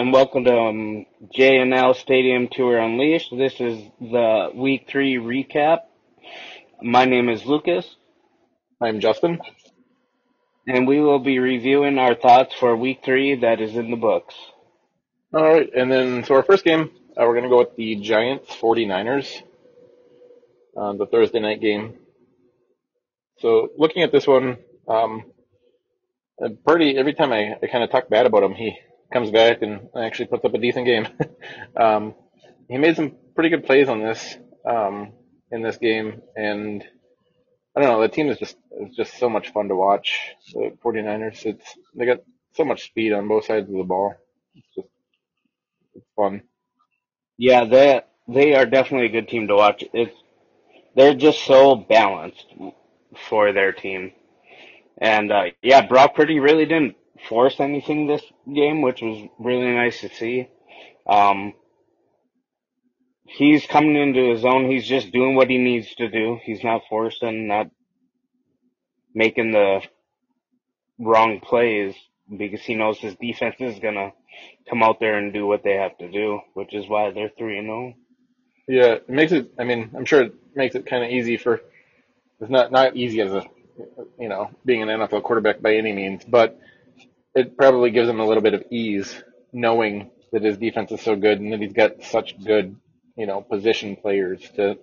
and welcome to um, JNL Stadium Tour Unleashed. This is the week three recap. My name is Lucas, I'm Justin. and we will be reviewing our thoughts for week three that is in the books. All right, and then so our first game, uh, we're going to go with the Giants 49ers, uh, the Thursday night game. So looking at this one, um, Purdy, every time I, I kind of talk bad about him, he comes back and actually puts up a decent game. um, he made some pretty good plays on this um, in this game, and I don't know, the team is just is just so much fun to watch. The 49ers, it's they got so much speed on both sides of the ball. It's just it's fun. Yeah, they they are definitely a good team to watch. It's they're just so balanced for their team, and uh, yeah, Brock Purdy really didn't force anything this game, which was really nice to see. Um, he's coming into his own. He's just doing what he needs to do. He's not forcing, not making the wrong plays because he knows his defense is gonna come out there and do what they have to do, which is why they're three and oh. zero. Yeah, it makes it. I mean, I'm sure it makes it kind of easy for. It's not not easy as a, you know, being an NFL quarterback by any means, but it probably gives him a little bit of ease knowing that his defense is so good and that he's got such good, you know, position players to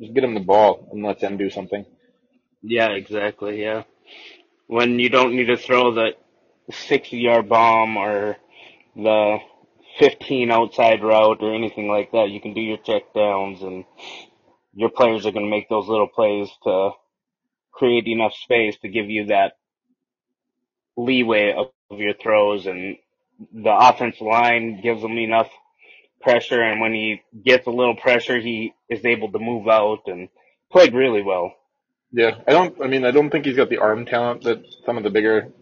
just get him the ball and let them do something. Yeah, exactly. Yeah, when you don't need to throw the sixty yard bomb or the 15 outside route or anything like that. You can do your check downs and your players are going to make those little plays to create enough space to give you that leeway of your throws and the offensive line gives him enough pressure and when he gets a little pressure he is able to move out and played really well. Yeah, I don't. I mean, I don't think he's got the arm talent that some of the bigger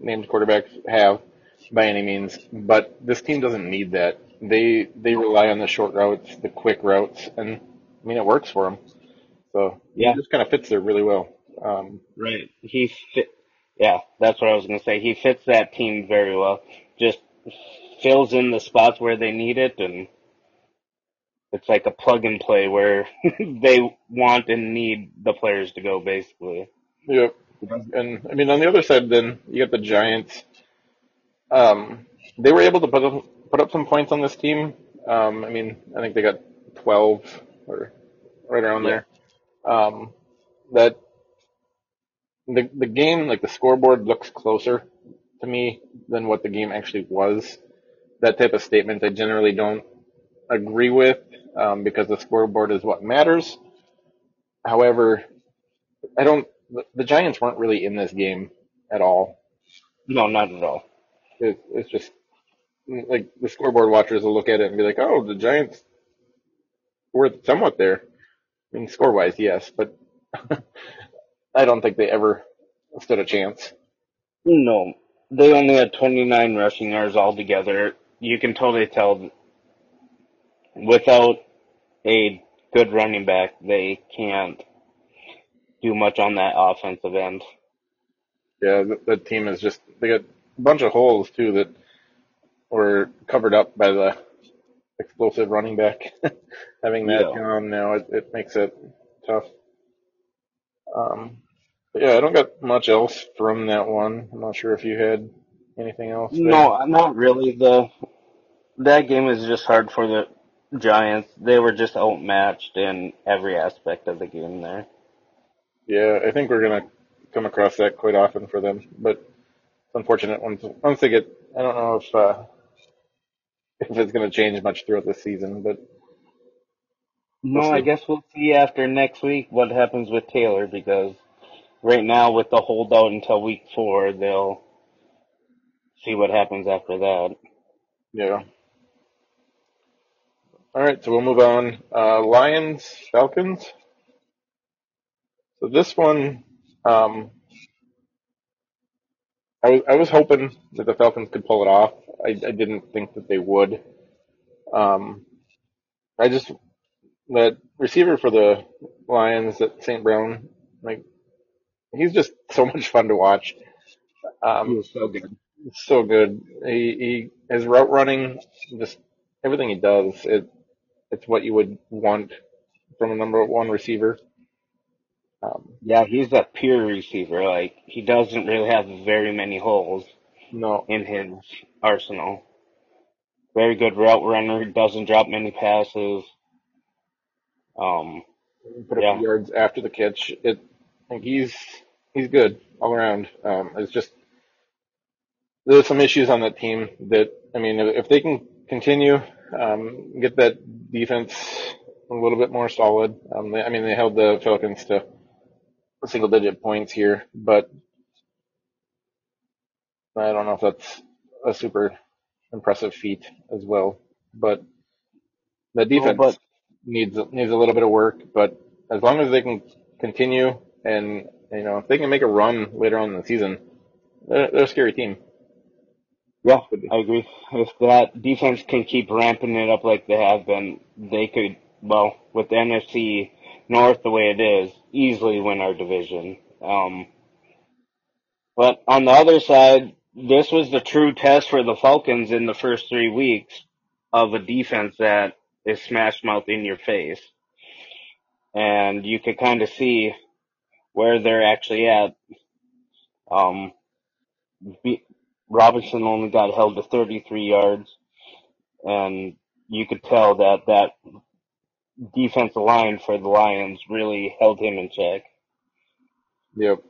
named quarterbacks have by any means, but this team doesn't need that. They they rely on the short routes, the quick routes, and I mean it works for them. So Yeah. he just kind of fits there really well. Um, Right. He fit. Yeah, that's what I was gonna say. He fits that team very well. Just fills in the spots where they need it, and it's like a plug and play where they want and need the players to go. Basically. yeah, and I mean on the other side, then you got the Giants. Um, they were able to put up, put up some points on this team. Um, I mean, I think they got 12 or right around Yeah. there. Um, that the the game, like the scoreboard, looks closer to me than what the game actually was. That type of statement, I generally don't agree with um, because the scoreboard is what matters. However, I don't. The, the Giants weren't really in this game at all. No, not at all. It, it's just like the scoreboard watchers will look at it and be like, "Oh, the Giants were somewhat there." I mean, score wise, yes, but I don't think they ever stood a chance. No, they only had 29 rushing yards altogether. You can totally tell without a good running back, they can't do much on that offensive end. Yeah, the, team is just they got a bunch of holes too that were covered up by the explosive running back. Having that Yeah. gone now, it, it makes it tough. Um, but yeah, I don't got much else from that one. I'm not sure if you had anything else. there. No, not really. The that game is just hard for the Giants. They were just outmatched in every aspect of the game there. Yeah, I think we're gonna come across that quite often for them, but it's unfortunate once once they get. I don't know if uh, if it's gonna change much throughout the season, but No, We'll I guess we'll see after next week what happens with Taylor because right now with the holdout until week four, they'll see what happens after that. yeah. All right, so we'll move on. Uh, Lions, Falcons. So this one, um, I was I was hoping that the Falcons could pull it off. I, I didn't think that they would. Um, I just that receiver for the Lions, that St. Brown, like he's just so much fun to watch. He Um, was so good. so good. He, he his route running, just everything he does, it it's what you would want from a number one receiver. Um, Yeah, he's a pure receiver. Like he doesn't really have very many holes no, in his arsenal. Very good route runner. He doesn't drop many passes. Um, put up yeah, yards after the catch. It, I think he's he's good all around. Um, it's just there's some issues on that team that I mean, if they can continue, um, get that defense a little bit more solid. Um, they, I mean, they held the Falcons to single digit points here, but I don't know if that's a super impressive feat as well. But the defense but needs needs a little bit of work. But as long as they can continue and you know if they can make a run later on in the season, they're, they're a scary team. yeah, I agree. If that defense can keep ramping it up like they have been, they could. Well, with the NFC North the way it is, easily win our division. Um, but on the other side, this was the true test for the Falcons in the first three weeks of a defense that is smash mouth in your face. And you could kind of see where they're actually at. Um, Robinson only got held to 33 yards, and you could tell that that defensive line for the Lions really held him in check. Yep.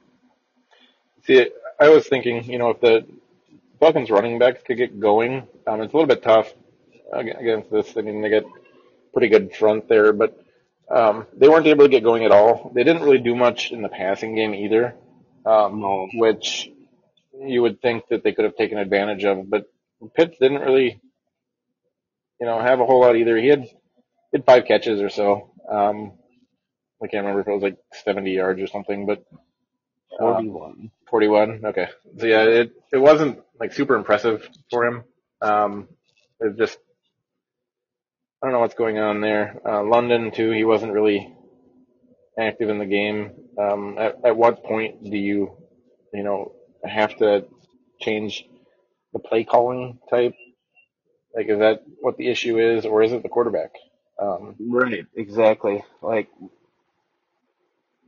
See, I was thinking, you know, if the Falcons running backs could get going, um, it's a little bit tough against this. I mean, they get pretty good front there, but um, they weren't able to get going at all. They didn't really do much in the passing game either, um, No, which you would think that they could have taken advantage of. But Pitts didn't really, you know, have a whole lot either. He had, he had five catches or so. Um, I can't remember if it was like 70 yards or something, but um, 41. 41. Okay. So yeah, it it wasn't like super impressive for him. Um, it just I don't know what's going on there. Uh, London too. He wasn't really active in the game. Um, at at what point do you you know have to change the play calling type? Like, is that what the issue is, or is it the quarterback? Um, Right, exactly. Like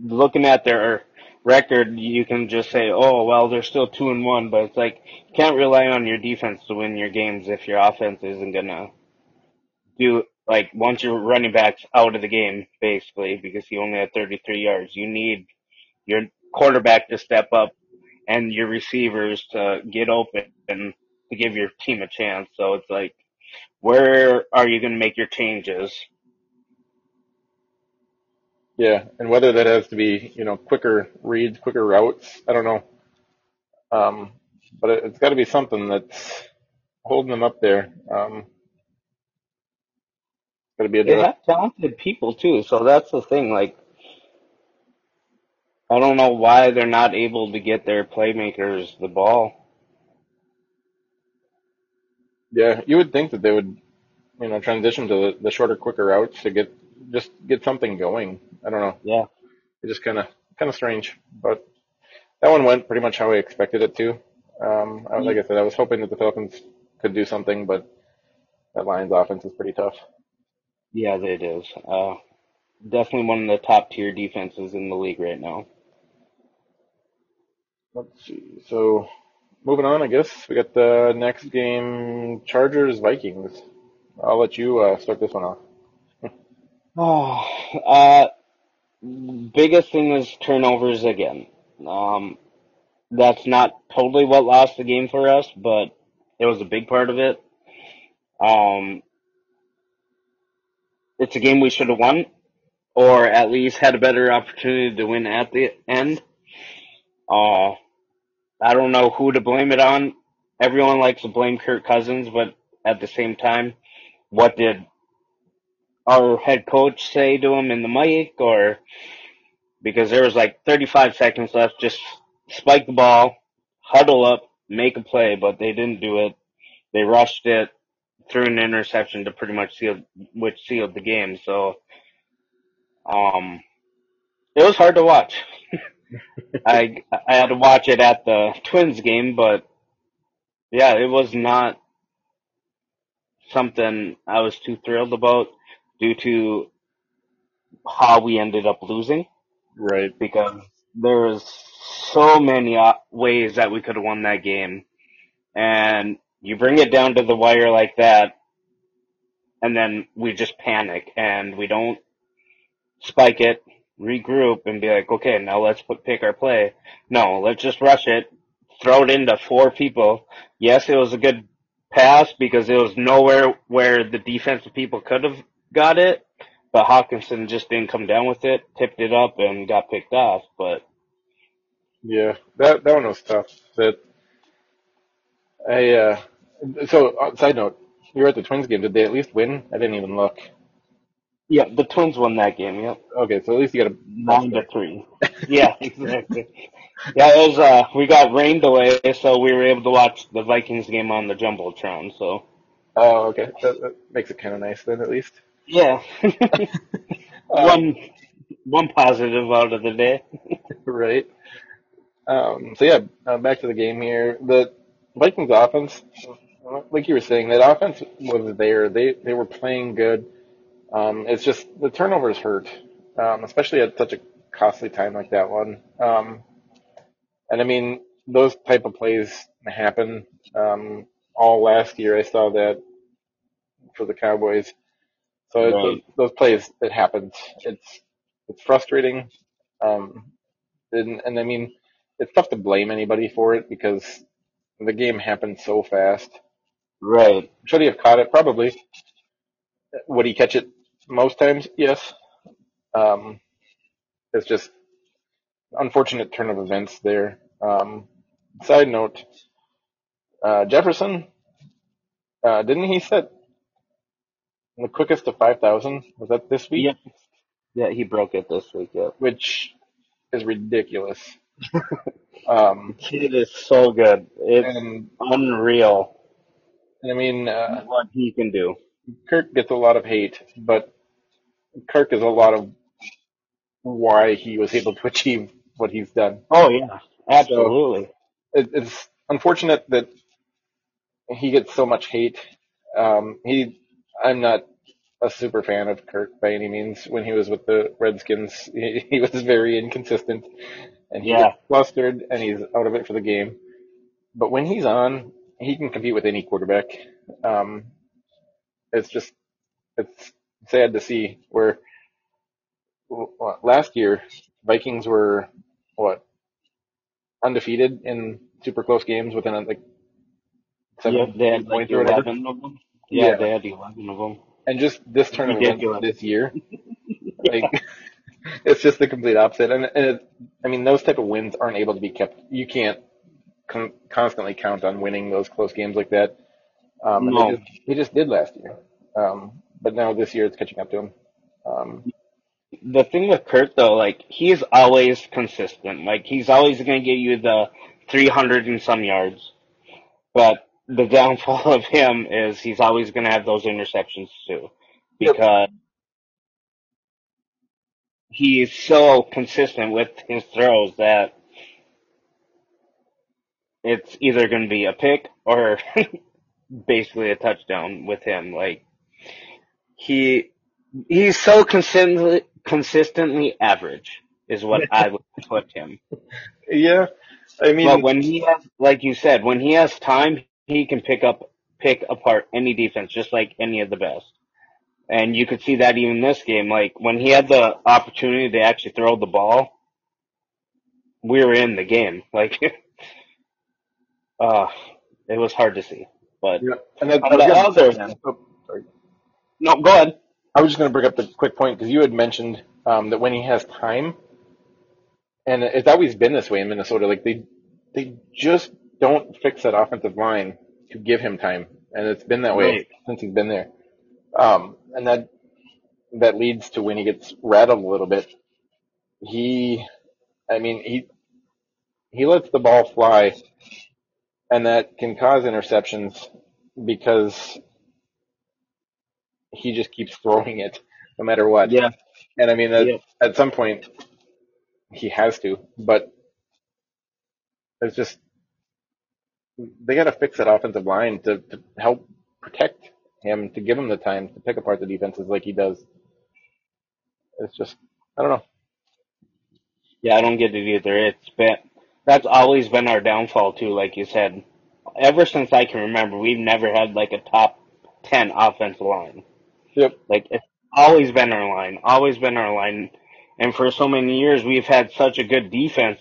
looking at their record, you can just say, "Oh, well, they're still two and one," but it's like you can't rely on your defense to win your games if your offense isn't gonna do like once your running back's out of the game, basically, because he only had 33 yards. You need your quarterback to step up and your receivers to get open and to give your team a chance. So it's like, where are you going to make your changes? yeah, and whether that has to be you know quicker reads, quicker routes, I don't know. Um, but it, it's got to be something that's holding them up there. Um, got to be They addressed. have talented people too, so that's the thing. Like, I don't know why they're not able to get their playmakers the ball. Yeah, you would think that they would, you know, transition to the, the shorter, quicker routes to get just get something going. I don't know. Yeah, It's just kind of kind of strange, but that one went pretty much how I expected it to. Um, I, like I said, I was hoping that the Falcons could do something, but that Lions offense is pretty tough. Yeah, it is. Uh, definitely one of the top tier defenses in the league right now. Let's see. So moving on, I guess we got the next game: Chargers Vikings. I'll let you uh, start this one off. Oh, uh, biggest thing is turnovers again. Um, that's not totally what lost the game for us, but it was a big part of it. Um, it's a game we should have won, or at least had a better opportunity to win at the end. Uh, I don't know who to blame it on. Everyone likes to blame Kirk Cousins, but at the same time, what did our head coach say to him in the mic or because there was like 35 seconds left, just spike the ball, huddle up, make a play, but they didn't do it. They rushed it, threw an interception to pretty much seal, which sealed the game. So, um, it was hard to watch. I I had to watch it at the Twins game, but yeah, it was not something I was too thrilled about due to how we ended up losing Right. because there was so many uh, ways that we could have won that game. And you bring it down to the wire like that, and then we just panic and we don't spike it, regroup, and be like, okay, now let's put, pick our play. No, let's just rush it, throw it into four people. Yes, it was a good pass because it was nowhere where the defensive people could have got it, but Hockenson just didn't come down with it, tipped it up, and got picked off. But Yeah, that that one was tough. That I uh, so uh, side note, you were at the Twins game. Did they at least win? I didn't even look. yeah, the Twins won that game. Yep, Okay, so at least you got a nine to three. Yeah, exactly. Yeah, it was. Uh, we got rained away, so we were able to watch the Vikings game on the jumbotron. So Oh, okay, that, that makes it kind of nice then, at least. yeah, Um, one one positive out of the day. right. Um, so yeah, uh, back to the game here. The Vikings offense, like you were saying, that offense was there. They they were playing good. Um, it's just the turnovers hurt, um, especially at such a costly time like that one. Um, and I mean, those type of plays happen. Um, all last year, I saw that for the Cowboys. So it, those, those plays, it happens. It's it's frustrating. Um, and, and I mean, it's tough to blame anybody for it because the game happened so fast. Right. Should he have caught it? Probably. Would he catch it most times? Yes. Um, it's just unfortunate turn of events there. Um, side note, uh, Jefferson, uh, didn't he set the quickest to 5,000? Was that this week? Yep. Yeah, he broke it this week. yeah. Which is ridiculous. Um, Kid is so good. It's and, unreal I mean, uh, what he can do. Kirk gets a lot of hate, but Kirk is a lot of why he was able to achieve what he's done. Oh yeah, absolutely. It, it's unfortunate that he gets so much hate. Um, he, I'm not a super fan of Kirk by any means. When he was with the Redskins, he, he was very inconsistent, and he Yeah. gets flustered, and he's out of it for the game. But when he's on, he can compete with any quarterback. Um, it's just, it's sad to see where last year Vikings were what undefeated in super close games within like seven Yeah, they had like or whatever. eleven of them. Yeah, Yeah. they had eleven of them. And just this turn of events Ridiculous. this year, like it's just the complete opposite. And, and it, I mean, those type of wins aren't able to be kept. You can't con- constantly count on winning those close games like that. Um, No. they just, they just did last year. Um, but now this year it's catching up to him. Um, The thing with Kurt though, like he's always consistent. Like he's always gonna get you the three hundred and some yards. But the downfall of him is he's always gonna have those interceptions too. Yep. Because he's so consistent with his throws that it's either gonna be a pick or basically a touchdown with him. Like he he's so consistently consistently average is what I would put him. yeah, I mean, But when he has, like you said, when he has time, he can pick up pick apart any defense just like any of the best. And you could see that even this game. Like when he had the opportunity to actually throw the ball, we were in the game. Like, uh, it was hard to see. But yeah. and that, on the other oh, sorry. no, go ahead. I was just going to bring up the quick point because you had mentioned um, that when he has time, and it's always been this way in Minnesota. Like they, they just don't fix that offensive line to give him time, and it's been that way Right. since he's been there. Um, and that that leads to when he gets rattled a little bit. He, I mean, he he lets the ball fly, and that can cause interceptions because he just keeps throwing it no matter what. Yeah. And I mean, at, Yeah. at some point, he has to, but it's just, they got to fix that offensive line to, to help protect him, to give him the time to pick apart the defenses like he does. It's just, I don't know. Yeah, I don't get it either. It's been that's always been our downfall too, like you said. Ever since I can remember, we've never had like a top ten offensive line. Yep. Like it's always been our line, always been our line. And for so many years, we've had such a good defense,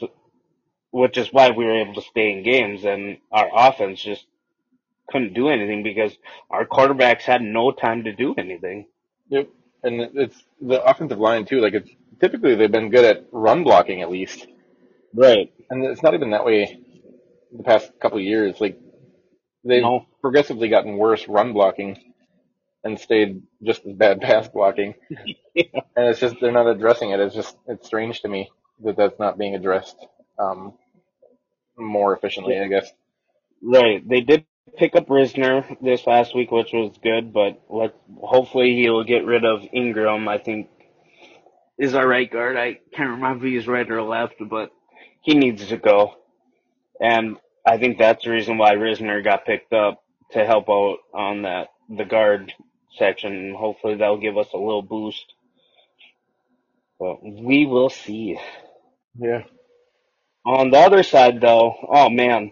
which is why we were able to stay in games. And our offense just couldn't do anything because our quarterbacks had no time to do anything. Yep. And it's the offensive line too. Like it's typically they've been good at run blocking at least, Right. and it's not even that way the past couple of years. Like they've No. progressively gotten worse run blocking and stayed just as bad pass blocking. Yeah. And it's just they're not addressing it. It's just it's strange to me that that's not being addressed um, more efficiently. I guess. Right. They did pick up Risner this last week, which was good, but let hopefully he'll get rid of Ingram. I think is our right guard. I can't remember if he's right or left, but he needs to go. And I think that's the reason why Risner got picked up to help out on that the guard section. Hopefully that'll give us a little boost. But we will see. Yeah. On the other side though, oh man,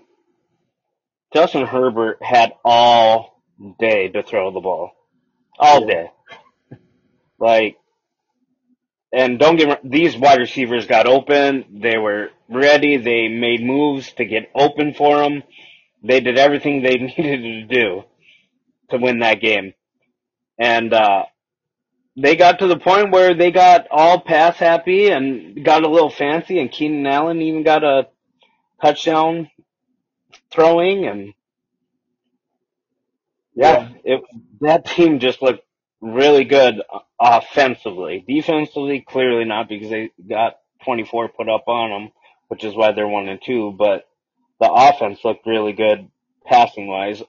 Justin Herbert had all day to throw the ball. All day. Like, and don't get these wide receivers got open. They were ready. They made moves to get open for him. They did everything they needed to do to win that game. And, uh, they got to the point where they got all pass happy and got a little fancy and Keenan Allen even got a touchdown throwing and yeah, it, that team just looked really good offensively. Defensively, clearly not because they got 24 put up on them, which is why they're one and two, but the offense looked really good passing wise.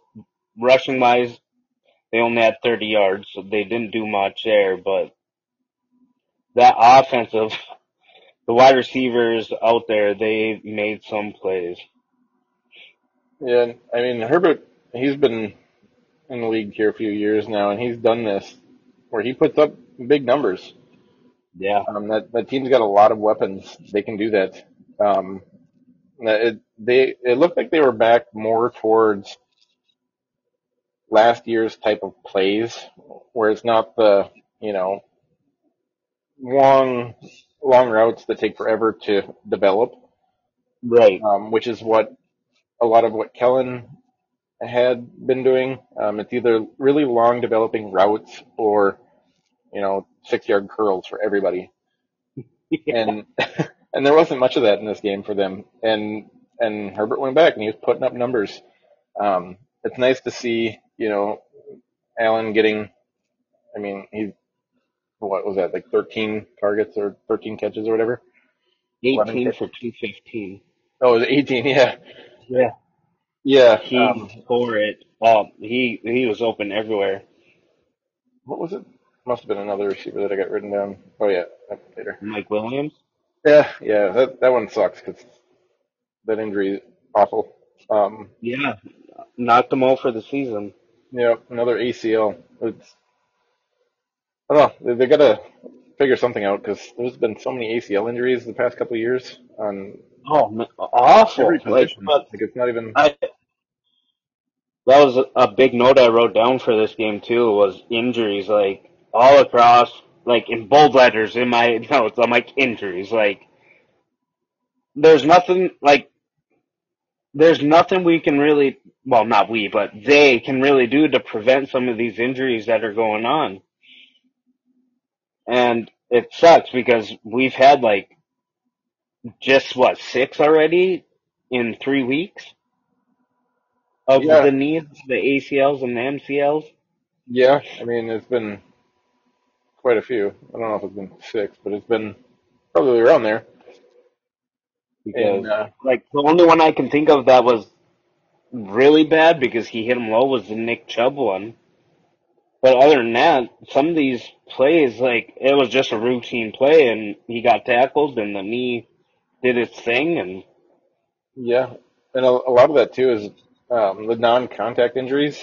Rushing wise, they only had 30 yards, so they didn't do much there, but that offensive, the wide receivers out there, they made some plays. Yeah. I mean Herbert, he's been in the league here a few years now, and he's done this where he puts up big numbers. Yeah. Um, that that team's got a lot of weapons. They can do that. Um, it, they it looked like they were back more towards last year's type of plays, where it's not the you know long long routes that take forever to develop, Right. um, which is what a lot of what Kellen had been doing. Um, it's either really long developing routes or you know six yard curls for everybody and and there wasn't much of that in this game for them. And and Herbert went back and he was putting up numbers. Um, it's nice to see, you know, Allen getting. I mean, he's what was that like 13 targets or 13 catches or whatever. 18 catches. for 215. Oh, it was 18. Yeah, Yeah. yeah. He Um, tore it. Oh, he he was open everywhere. what was it? Must have been another receiver that I got written down. Oh yeah, later. Mike Williams. Yeah, yeah. That that one sucks because that injury is awful. Um, Yeah. Knocked him out for the season. Yeah, another ACL. It's I don't know. They, they got to figure something out because there's been so many ACL injuries the past couple of years on Oh, man, awful. every Like, position. but Like it's not even. I, that was a, a big note I wrote down for this game too. Was injuries like all across, like in bold letters in my notes. I'm like injuries. Like there's nothing like there's nothing we can really. Well, not we, but they can really do to prevent some of these injuries that are going on. And it sucks because we've had like just what six already in three weeks of Yeah. the knees, the ACLs and the MCLs. Yeah, I mean it's been quite a few. I don't know if it's been six, but it's been probably around there. Because And uh, like the only one I can think of that was really bad because he hit him low was the Nick Chubb one. But other than that, some of these plays, like it was just a routine play, and he got tackled, and the knee did its thing, and yeah, and a, a lot of that too is um, the non-contact injuries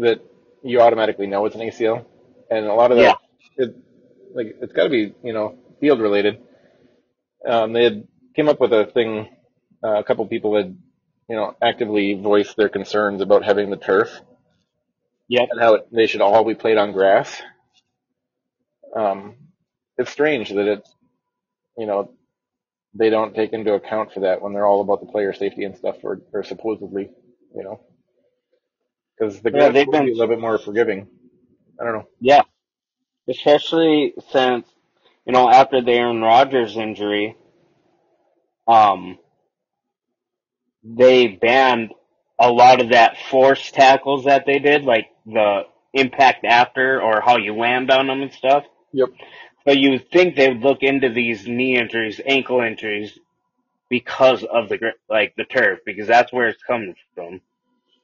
that you automatically know it's an ACL, and a lot of Yeah. that, it, like it's got to be you know field related. Um, they had came up with a thing. Uh, a couple people had you know actively voiced their concerns about having the turf Yeah, and how it, they should all be played on grass. Um, it's strange that it, you know, they don't take into account for that when they're all about the player safety and stuff, or, or supposedly, you know, because the Yeah, they've will be a little bit more forgiving. I don't know. yeah, especially since you know after the Aaron Rodgers injury, um, they banned a lot of that force tackles that they did, like the impact after or how you land on them and stuff. Yep. But you would think they would look into these knee injuries, ankle injuries, because of the gr- like the turf, because that's where it's coming from.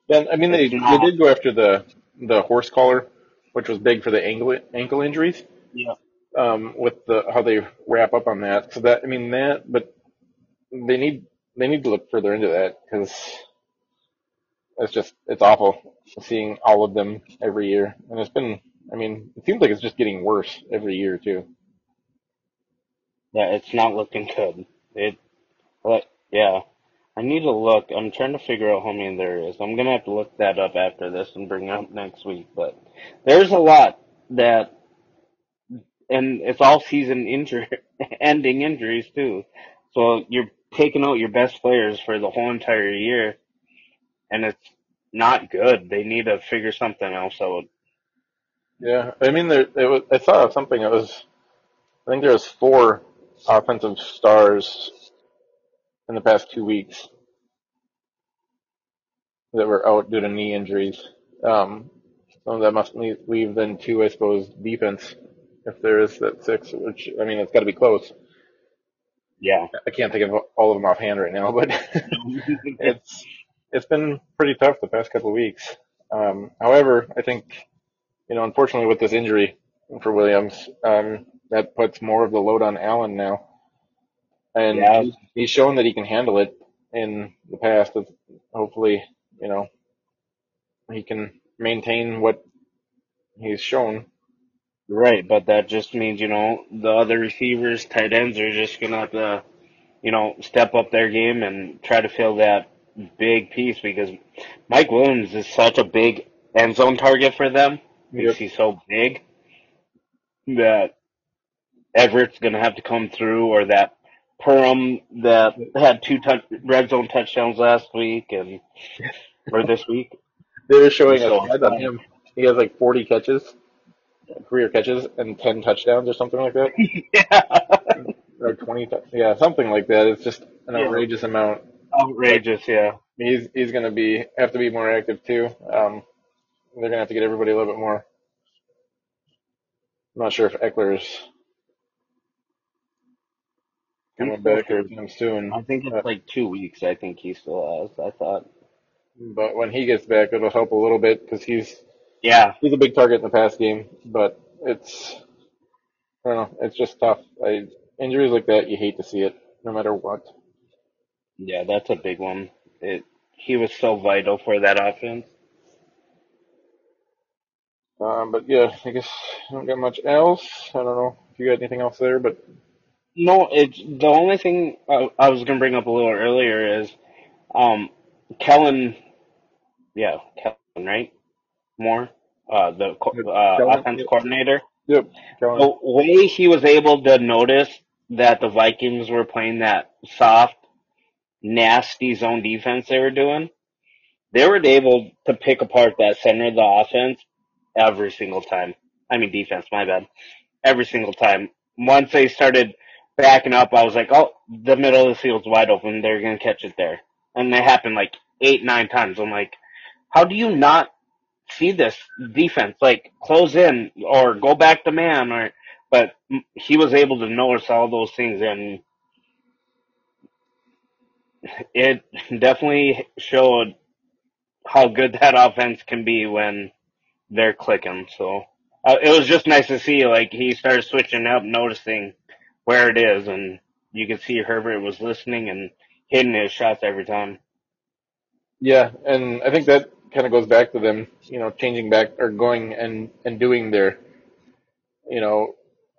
Then I mean they they did go after the the horse collar, which was big for the ankle ankle injuries. Yeah. Um, with the how they wrap up on that. So that I mean that, but they need they need to look further into that because it's just it's awful seeing all of them every year, and it's been. I mean, it seems like it's just getting worse every year too. Yeah, it's not looking good. It, but yeah, I need to look. I'm trying to figure out how many there is. I'm gonna have to look that up after this and bring it up next week. But there's a lot that, and it's all season injury, ending injuries too. So you're taking out your best players for the whole entire year, and it's not good. They need to figure something else out. Yeah, I mean, there. It was, I saw something. It was. I think there was four offensive stars in the past two weeks that were out due to knee injuries. Um, so that must leave, leave then two, I suppose, defense if there is that six. Which I mean, it's got to be close. Yeah. I can't think of all of them offhand right now, but it's it's been pretty tough the past couple of weeks. Um, however, I think you know, unfortunately, with this injury for Williams, um, that puts more of the load on Allen now, and Yeah. he's- shown that he can handle it in the past. Of hopefully, you know, he can maintain what he's shown. Right, but that just means, you know, the other receivers, tight ends are just gonna have to, you know, step up their game and try to fill that big piece because Mike Williams is such a big end zone target for them Yep. he's so big that Everett's gonna have to come through or that Parham that had two touch, red zone touchdowns last week and or this week. They were showing So- a slide on him. He has like 40 catches, career catches, and 10 touchdowns or something like that. yeah. or 20, yeah, something like that. It's just an Yeah. outrageous amount. Outrageous, yeah. He's he's going to be have to be more active too. Um, they're going to have to get everybody a little bit more. I'm not sure if Ekeler's coming back or anytime soon, I think it's like two weeks. I think he still has. I thought. but when he gets back, it'll help a little bit because he's Yeah, he's a big target in the pass game. But it's I don't know, it's just tough. I, injuries like that, you hate to see it, no matter what. yeah, that's a big one. It. He was so vital for that offense. Um, but yeah, I guess I don't got much else. I don't know if you got anything else there, but No, it's the only thing I, I was gonna bring up a little earlier is, um, Kellen. Yeah, Kellen, right? Moore. Uh, the uh, Kellen, offense yep. coordinator. yep, Kellen. The way he was able to notice that the Vikings were playing that soft, nasty zone defense they were doing, they were able to pick apart that center of the offense every single time. I mean defense, my bad. Every single time. Once they started backing up, I was like, oh, the middle of the field's wide open. They're going to catch it there. And it happened like eight, nine times. I'm like, how do you not see this defense? Like, close in or go back to man or, but he was able to notice all those things and it definitely showed how good that offense can be when they're clicking. So uh, it was just nice to see. Like he started switching up, noticing where it is, and you could see Herbert was listening and hitting his shots every time. Yeah, and I think that kind of goes back to them, you know, changing back or going and and doing their, you know,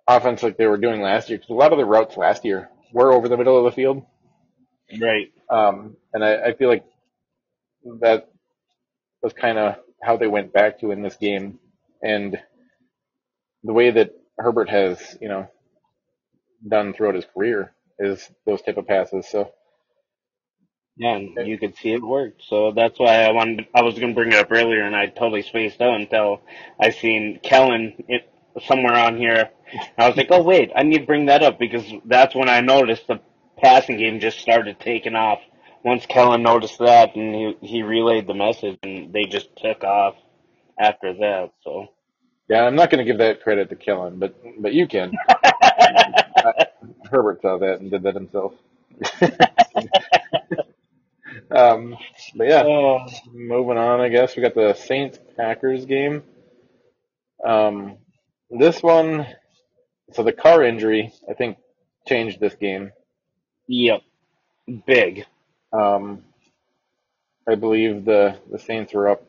offense like they were doing last year. Because a lot of the routes last year were over the middle of the field, Right. um, and I, I feel like that was kind of how they went back to in this game, and the way that Herbert has, you know, done throughout his career is those type of passes. So Yeah, and you could see it worked. So that's why I wanted. I was going to bring it up earlier, and I totally spaced out until I seen Kellen it, somewhere on here. I was like, oh wait, I need to bring that up because that's when I noticed the passing game just started taking off. Once Kellen noticed that, and he he relayed the message, and they just took off after that. So. yeah, I'm not going to give that credit to Kellen, but but you can. Herbert saw that and did that himself. um, but yeah, Oh, moving on, I guess we got the Saints Packers game. Um, this one, so the Carr injury, I think, changed this game. yep, big. Um, I believe the the Saints were up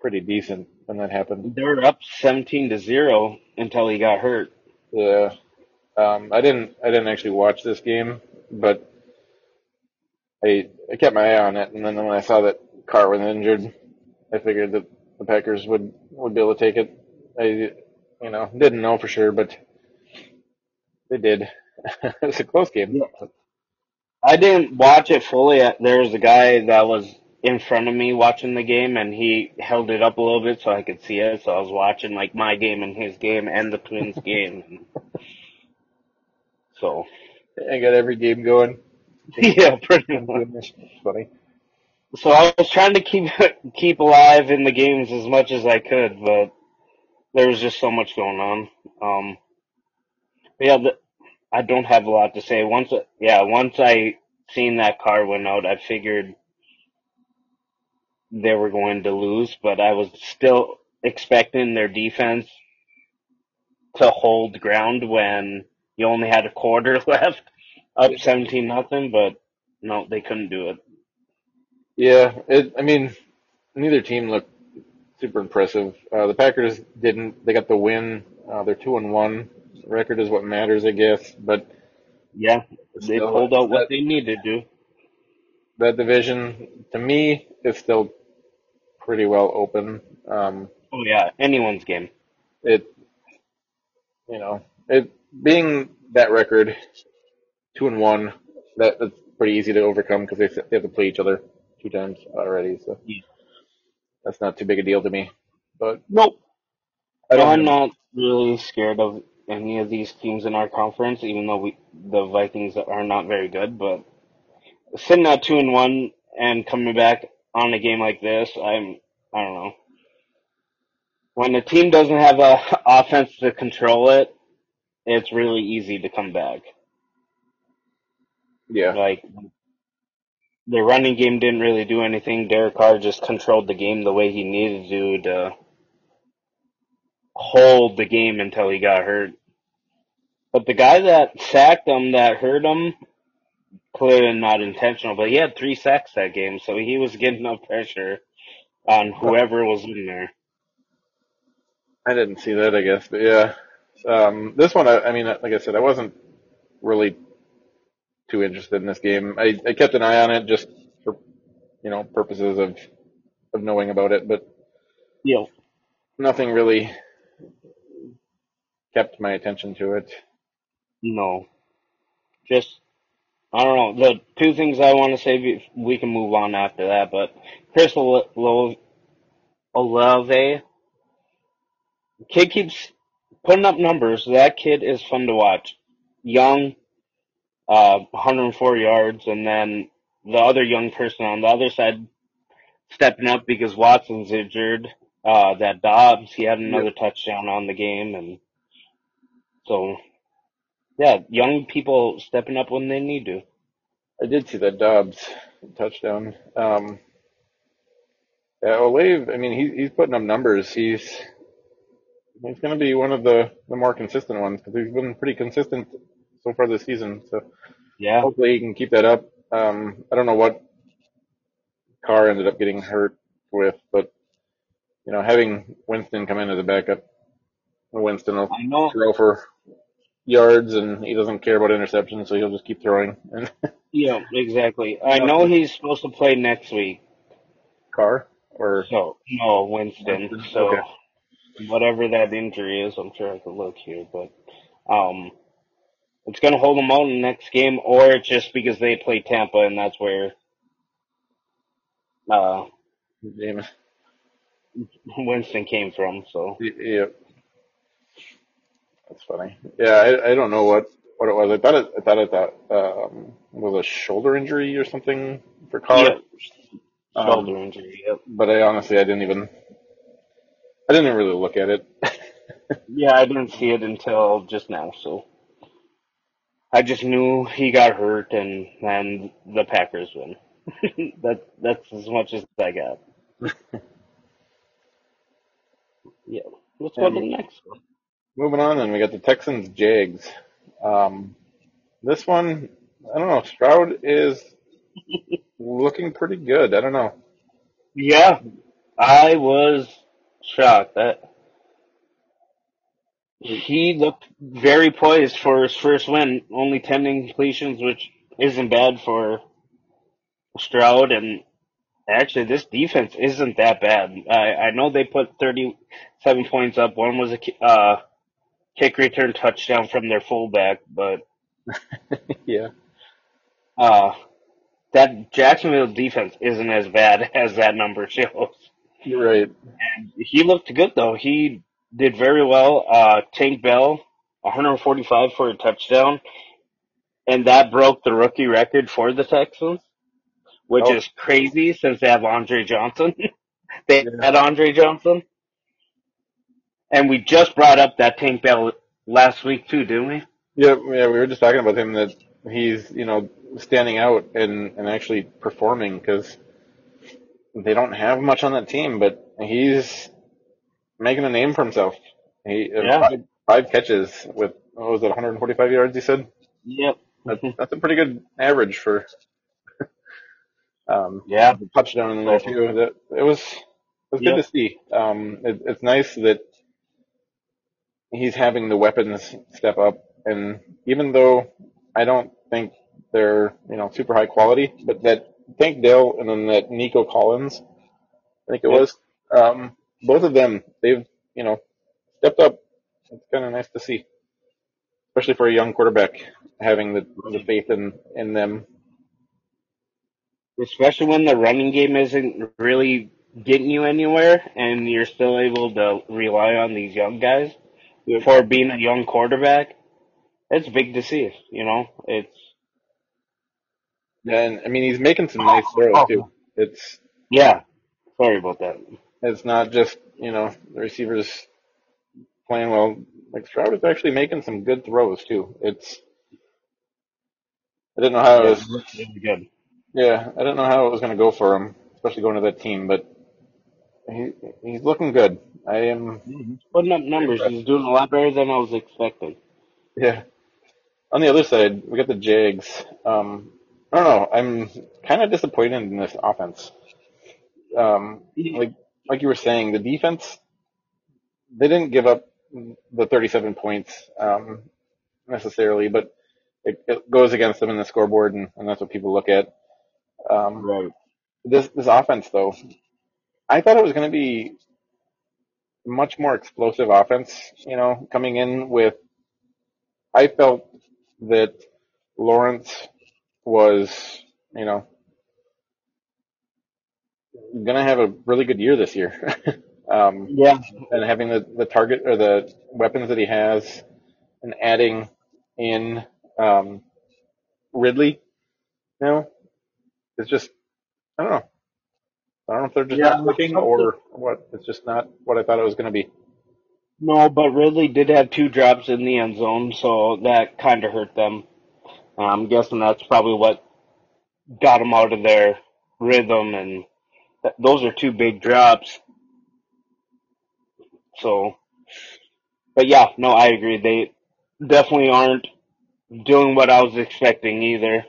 pretty decent when that happened. They were up seventeen to zero until he got hurt. Yeah. Um, I didn't I didn't actually watch this game, but I I kept my eye on it, and then when I saw that Carr was injured, I figured that the Packers would would be able to take it. I you know didn't know for sure, but they did. it was a close game. Yeah. I didn't watch it fully. There was a guy that was in front of me watching the game, and he held it up a little bit so I could see it. So I was watching like my game and his game and the Twins game. So I got every game going. yeah, pretty much. Goodness, funny. So I was trying to keep keep alive in the games as much as I could, but there was just so much going on. Um, yeah, the, I don't have a lot to say. Once, yeah, once I seen that Carr went out, I figured they were going to lose, but I was still expecting their defense to hold ground when you only had a quarter left, up seventeen nothing. But no, they couldn't do it. Yeah, it. I mean, neither team looked super impressive. Uh, the Packers didn't. They got the win. Uh, they're two and one. Record is what matters, I guess. But Yeah, they still, pulled out that, what they needed to. Do. that division to me is still pretty well open. Um, Oh yeah, anyone's game. it, you know, it being that record, two and one, that that's pretty easy to overcome because they they have to play each other two times already. So Yeah. that's not too big a deal to me. But Nope. I don't I'm not really scared of any of these teams in our conference, even though we the Vikings are not very good. But sitting at two and one and coming back on a game like this, I'm I don't know. When a team doesn't have a offense to control it, it's really easy to come back. Yeah. Like the running game didn't really do anything. Derek Carr just controlled the game the way he needed to to hold the game until he got hurt. But the guy that sacked him, that hurt him, clearly not intentional, but he had three sacks that game, so he was getting up pressure on whoever was in there. I didn't see that, I guess, but yeah. Um, this one, I, I mean, like I said, I wasn't really too interested in this game. I, I kept an eye on it just for, you know, purposes of, of knowing about it, but Yeah. nothing really kept my attention to it. No. Just, I don't know. The two things I want to say, we can move on after that, but Chris Olave, kid keeps putting up numbers. That kid is fun to watch. Young, uh, 104 yards, and then the other young person on the other side stepping up because Watson's injured. Uh, that Doubs, he had another touchdown on the game, and so, yeah, young people stepping up when they need to. I did see that Doubs touchdown. Um, yeah, Olave, I mean, he, he's putting up numbers. He's, he's going to be one of the, the more consistent ones because he's been pretty consistent so far this season. So Yeah, hopefully he can keep that up. Um, I don't know what Carr ended up getting hurt with, but you know, having Winston come in as a backup, Winston will I know. throw for yards and he doesn't care about interceptions, so he'll just keep throwing. And Yeah, exactly. I know he's supposed to play next week. Carr or So no, Winston. Winston, So okay. whatever that injury is, I'm sure I could look here, but um, it's gonna hold them out in the next game, or it's just because they play Tampa and that's where uh James. Winston came from. So Yeah, that's funny. Yeah, I, I don't know what what it was. I thought it I thought it thought, um, was a shoulder injury or something for Carr. yeah, Um, shoulder injury. Yep. but I honestly I didn't even I didn't really look at it. Yeah, I didn't see it until just now. So I just knew he got hurt, and and the Packers win. that that's as much as I got. Yeah. Let's go to the next one. moving on, and we got the Texans Jags. Um, this one I don't know. Stroud is looking pretty good. I don't know. Yeah, I was shocked that he looked very poised for his first win. Only ten completions, which isn't bad for Stroud. And actually, this defense isn't that bad. I, I know they put thirty-seven points up. One was a ki- uh, kick return touchdown from their fullback, but yeah. uh, that Jacksonville defense isn't as bad as that number shows. You're right. He looked good though. He did very well. Uh, Tank Dell, 145 for a touchdown, and that broke the rookie record for the Texans, which Oh, is crazy since they have Andre Johnson. they yeah. had Andre Johnson, and we just brought up that Tank Dell last week too, didn't we? Yeah, yeah, we were just talking about him that he's, you know, standing out and, and actually performing because they don't have much on that team, but he's making a name for himself. He uh, Yeah. five, five catches with what was it, 145 yards? He said Yep. that, that's a pretty good average for um, yeah. the touchdown in there too. It was it was good Yep. to see. Um, it, it's nice that he's having the weapons step up, and even though I don't think they're you know super high quality, but that Tank Dell and then that Nico Collins, I think it Yep. was, um, both of them they've you know stepped up. It's kind of nice to see, especially for a young quarterback having the, the faith in in them. Especially when the running game isn't really getting you anywhere and you're still able to rely on these young guys for being a young quarterback. It's big to see, you know? It's, And I mean, he's making some nice throws too. It's yeah. Sorry about that. it's not just you know the receivers playing well. Like Stroud is actually making some good throws too. It's I didn't know how it Yeah, was. it looks really good. Yeah, I don't know how it was going to go for him, especially going to that team. But he he's looking good. I am He's putting up numbers. He's doing a lot better than I was expecting. Yeah. On the other side, we got the Jags. Um, I don't know. I'm kind of disappointed in this offense. Um, like like you were saying, the defense they didn't give up the 37 points um, necessarily, but it, it goes against them in the scoreboard, and, and that's what people look at. Um, Right. this this offense, though, I thought it was going to be much more explosive offense. You know, coming in with, I felt that Lawrence was, you know, going to have a really good year this year. um, Yeah. and having the, the target or the weapons that he has and adding in um, Ridley, you know, it's just I don't know. I don't know if they're just Yeah. not clicking or what. It's just not what I thought it was going to be. No, but Ridley did have two drops in the end zone, so that kind of hurt them. I'm guessing that's probably what got them out of their rhythm, and th- those are two big drops. So, but yeah, no, I agree. They definitely aren't doing what I was expecting either.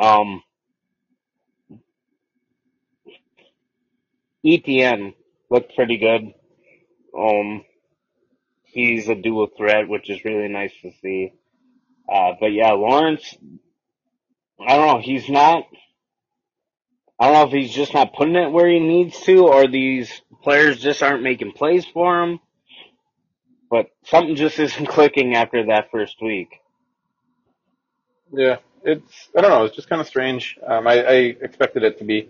Um, Etienne looked pretty good. Um, he's a dual threat, which is really nice to see. Uh, but yeah, Lawrence, I don't know, he's not, I don't know if he's just not putting it where he needs to, or these players just aren't making plays for him. But something just isn't clicking after that first week. Yeah, it's I don't know. It's just kind of strange. Um, I, I expected it to be,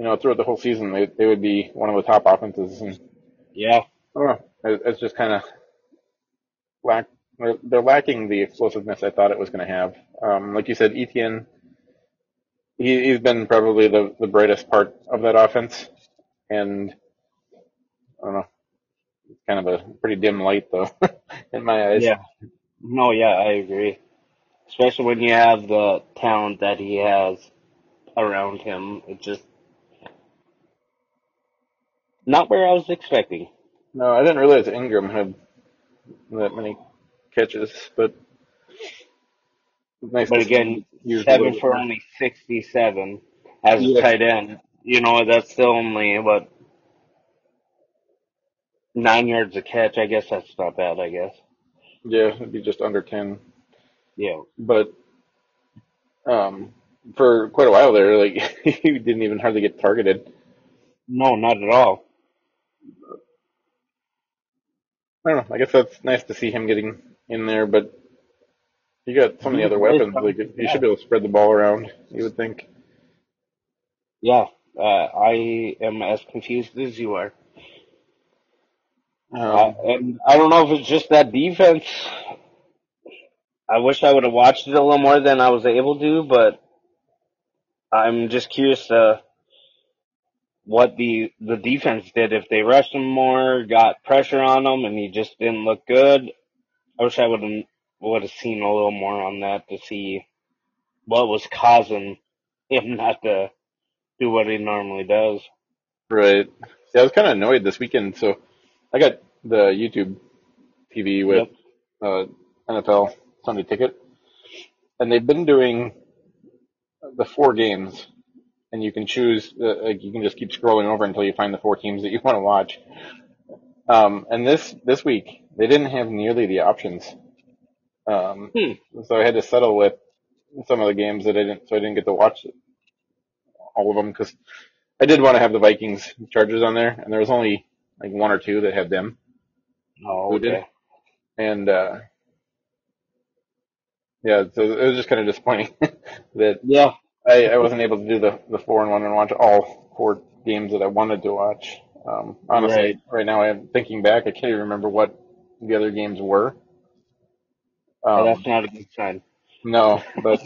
you know, throughout the whole season they they would be one of the top offenses, and Yeah. I don't know. It, it's just kind of lack. They're, they're lacking the explosiveness I thought it was going to have. Um, like you said, Etienne, he, he's been probably the the brightest part of that offense, and I don't know. It's kind of a pretty dim light though, in my eyes. Yeah. No, yeah, I agree. Especially when you have the talent that he has around him. It just not where I was expecting. No, I didn't realize Engram had that many catches, but nice But again, him used a seven for only sixty-seven as a tight end. You know, that's still only what nine yards a catch. I guess that's not bad. I guess. Yeah, it'd be just under ten. Yeah. But um, for quite a while there, like he didn't even hardly get targeted. No, not at all. I don't know. I guess that's nice to see him getting in there, but you got so many other weapons. Like you should be able to spread the ball around. You would think. Yeah. Uh, I am as confused as you are. Um, Uh, and I don't know if it's just that defense. I wish I would have watched it a little more than I was able to, but I'm just curious to what the the defense did. If they rushed him more, got pressure on him, and he just didn't look good. I wish I would have would have seen a little more on that to see what was causing him not to do what he normally does. Right. Yeah, I was kind of annoyed this weekend. So I got the YouTube TV with Yep. uh, NFL Sunday Ticket, and they've been doing the four games, and you can choose. Uh, like you can just keep scrolling over until you find the four teams that you want to watch. Um, and this this week they didn't have nearly the options. Um, Hmm. so I had to settle with some of the games that I didn't. So I didn't get to watch all of them because I did want to have the Vikings Chargers on there, and there was only like one or two that had them. Oh, okay. And uh yeah, so it was just kind of disappointing that Yeah. I, I wasn't able to do the, the four and one and watch all four games that I wanted to watch. Um honestly Right. right, now I'm thinking back, I can't even remember what the other games were. Oh, Um that's not a good sign. no, but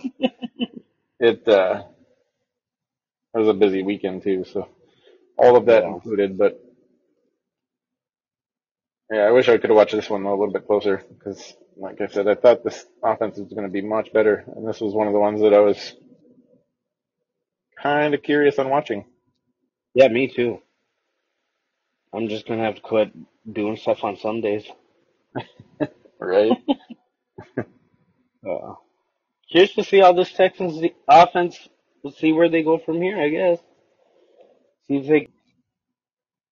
it uh it was a busy weekend too, so all of that Yeah. included, but yeah, I wish I could have watched this one a little bit closer because, like I said, I thought this offense was going to be much better, and this was one of the ones that I was kind of curious on watching. Yeah, me too. I'm just gonna have to quit doing stuff on Sundays. Right? Uh, curious to see how this Texans offense. Let's see where they go from here. I guess. See if they.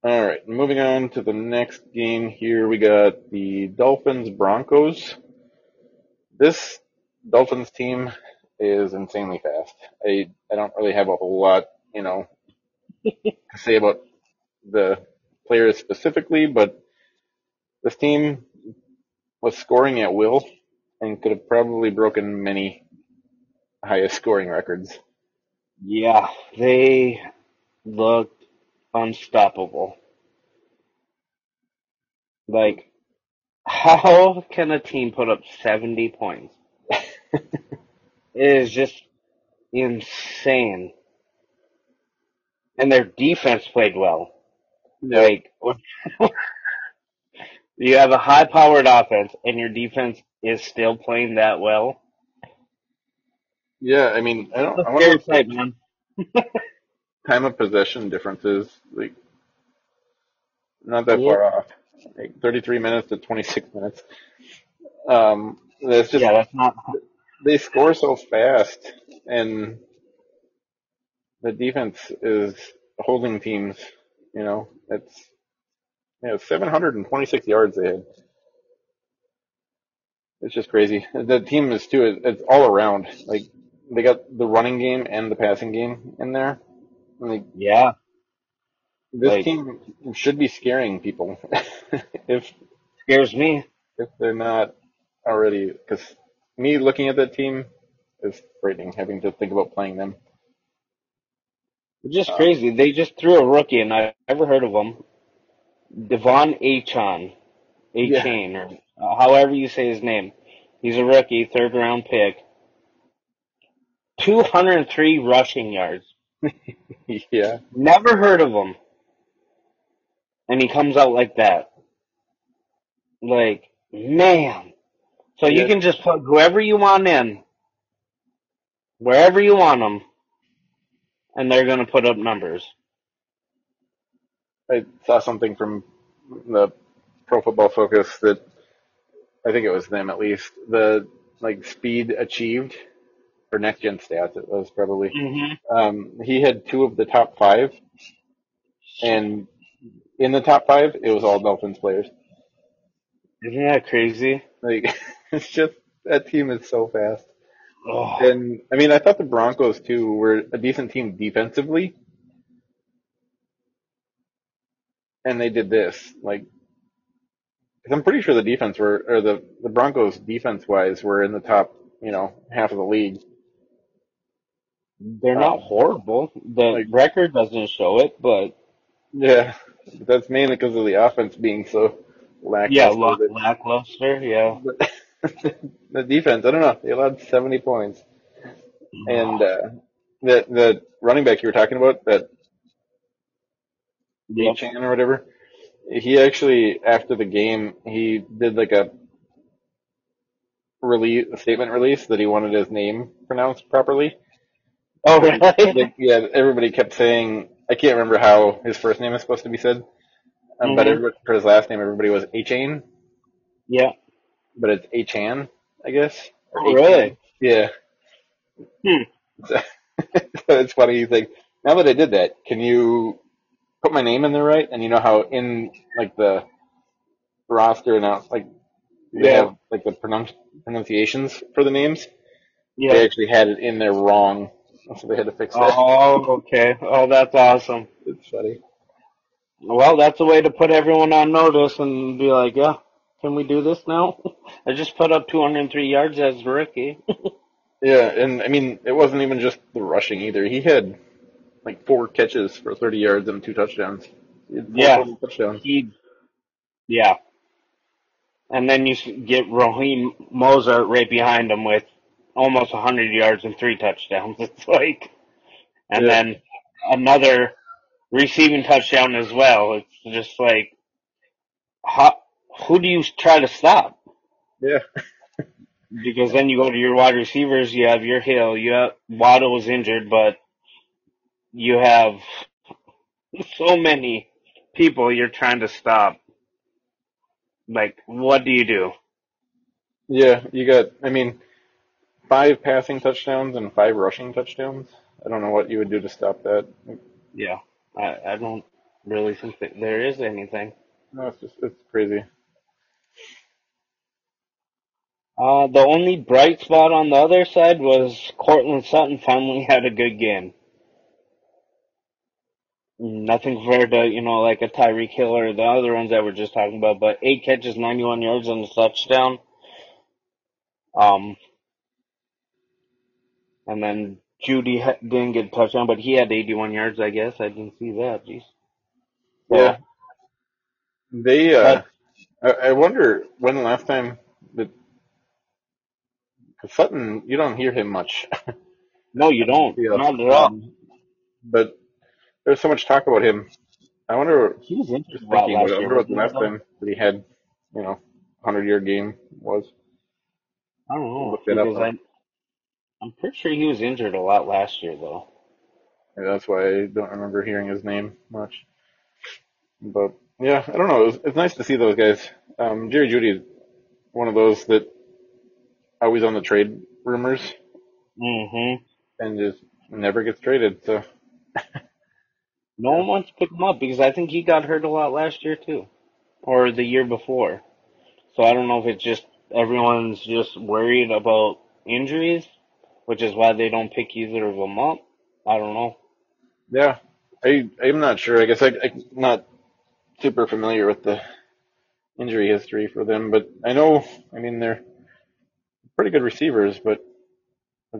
All right, moving on to the next game here, we got the Dolphins Broncos. This Dolphins team is insanely fast. I I don't really have a whole lot, you know, to say about the players specifically, but this team was scoring at will and could have probably broken many highest scoring records. Yeah, they looked unstoppable. Like, how can a team put up 70 points? it is just insane. And their defense played well. Like, you have a high powered offense and your defense is still playing that well. Yeah, I mean, I don't. It's I a scary sight, man. time of possession differences. Like, not that Yeah. far off. Like 33 minutes to 26 minutes. Um, it's just Yeah, that's not. They score so fast, and the defense is holding teams You know, it's yeah, 726 yards they had. It's just crazy. The team is too. It's all around. Like they got the running game and the passing game in there. Like Yeah. this Like- team should be scaring people if Scares me. if they're not already. Because me looking at that team is frightening. Having to think about playing them. It's just crazy. They just threw a rookie, and I never heard of him. Devon Achane, Yeah. Or however you say his name. He's a rookie, third round pick. 203 rushing yards. yeah. Never heard of him. And he comes out like that. Like, man. So you can just put whoever you want in, wherever you want them, and they're going to put up numbers. I saw something from the Pro Football Focus that I think it was them at least. The like speed achieved or next gen stats it was probably. Mm-hmm. Um, he had two of the top five, and in the top five, it was all Dolphins players. Isn't that crazy? Like it's just that team is so fast. Oh, And I mean, I thought the Broncos too were a decent team defensively, and they did this. Like, I'm pretty sure the defense were, or the the Broncos defense wise were in the top, you know, half of the league. they're not um, horrible. The Like- record doesn't show it, but Yeah, that's mainly because of the offense being so lackluster. yeah, lackluster. Yeah, But the defense, I don't know. They allowed 70 points. And uh, the the running back you were talking about, that. Chan or whatever, he actually after the game he did like a release a statement release that he wanted his name pronounced properly. Oh, really? Yeah, everybody kept saying I can't remember how his first name is supposed to be said, um, but Mhm. everybody, for his last name everybody was Achan, yeah. But it's Achan, I guess. Oh, really? Yeah. Hmm. So, so it's funny. He's like, now that I did that, can you put my name in there right? And you know how in like the roster now, like they Yeah. have like the pronunci- pronunciations for the names. Yeah. They actually had it in there wrong, so they had to fix that. Oh, okay. Oh, that's awesome. It's funny. Well, that's a way to put everyone on notice and be like, yeah, can we do this now? I just put up 203 yards as rookie. Yeah, and I mean, it wasn't even just the rushing either. He had like four catches for 30 yards and two touchdowns. Yeah. touchdowns. he, yeah. And then you get Raheem Mostert right behind him with almost 100 yards and three touchdowns. It's like, and Yeah. then another receiving touchdown as well. It's just like, how, who do you try to stop? Yeah. Because then you go to your wide receivers, you have your Hill, you have Waddle was injured, but you have so many people you're trying to stop. Like, what do you do? Yeah, you got, I mean, five passing touchdowns and five rushing touchdowns. I don't know what you would do to stop that. Yeah, I, I don't really think that there is anything. No, it's just, it's crazy. Uh, the only bright spot on the other side was Courtland Sutton finally had a good game. Nothing compared to, you know, like a Tyreek Hill or the other ones that we're just talking about, but eight catches, 91 yards on the touchdown. Um, and then Jeudy ha- didn't get a touchdown, but he had 81 yards, I guess. I didn't see that. Jeez. So, Yeah. They, uh, I, I wonder when the last time cause Sutton, you don't hear him much. No, you don't. Yeah. Not at all. Um, but there's so much talk about him. I wonder, He was interesting. last I year. wonder what the last time that he had, you know, 100 year game was. I don't know. Look that up, because huh? I, I'm pretty sure he was injured a lot last year, though. And that's why I don't remember hearing his name much. But yeah, I don't know. It was, it's nice to see those guys. Um, Jerry Jeudy is one of those that always on the trade rumors hmm and just never gets traded. So No one wants to pick him up because I think he got hurt a lot last year too, or the year before. So I don't know if it's just everyone's just worried about injuries, which is why they don't pick either of them up. I don't know. Yeah, I I'm not sure. I guess I, I'm not super familiar with the injury history for them, but I know. I mean, they're pretty good receivers, but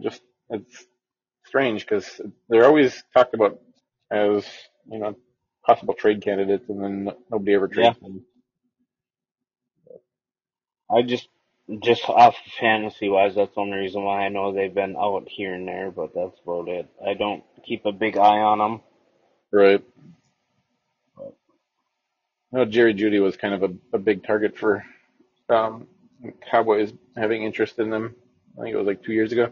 just it's strange because they're always talked about as you know possible trade candidates, and then nobody ever trades Yeah, them. I just just off fantasy wise, that's the only reason why I know they've been out here and there, but that's about it. I don't keep a big eye on them. Right. I know Jerry Jeudy was kind of a, a big target for um, Cowboys having interest in them. I think it was like two years ago.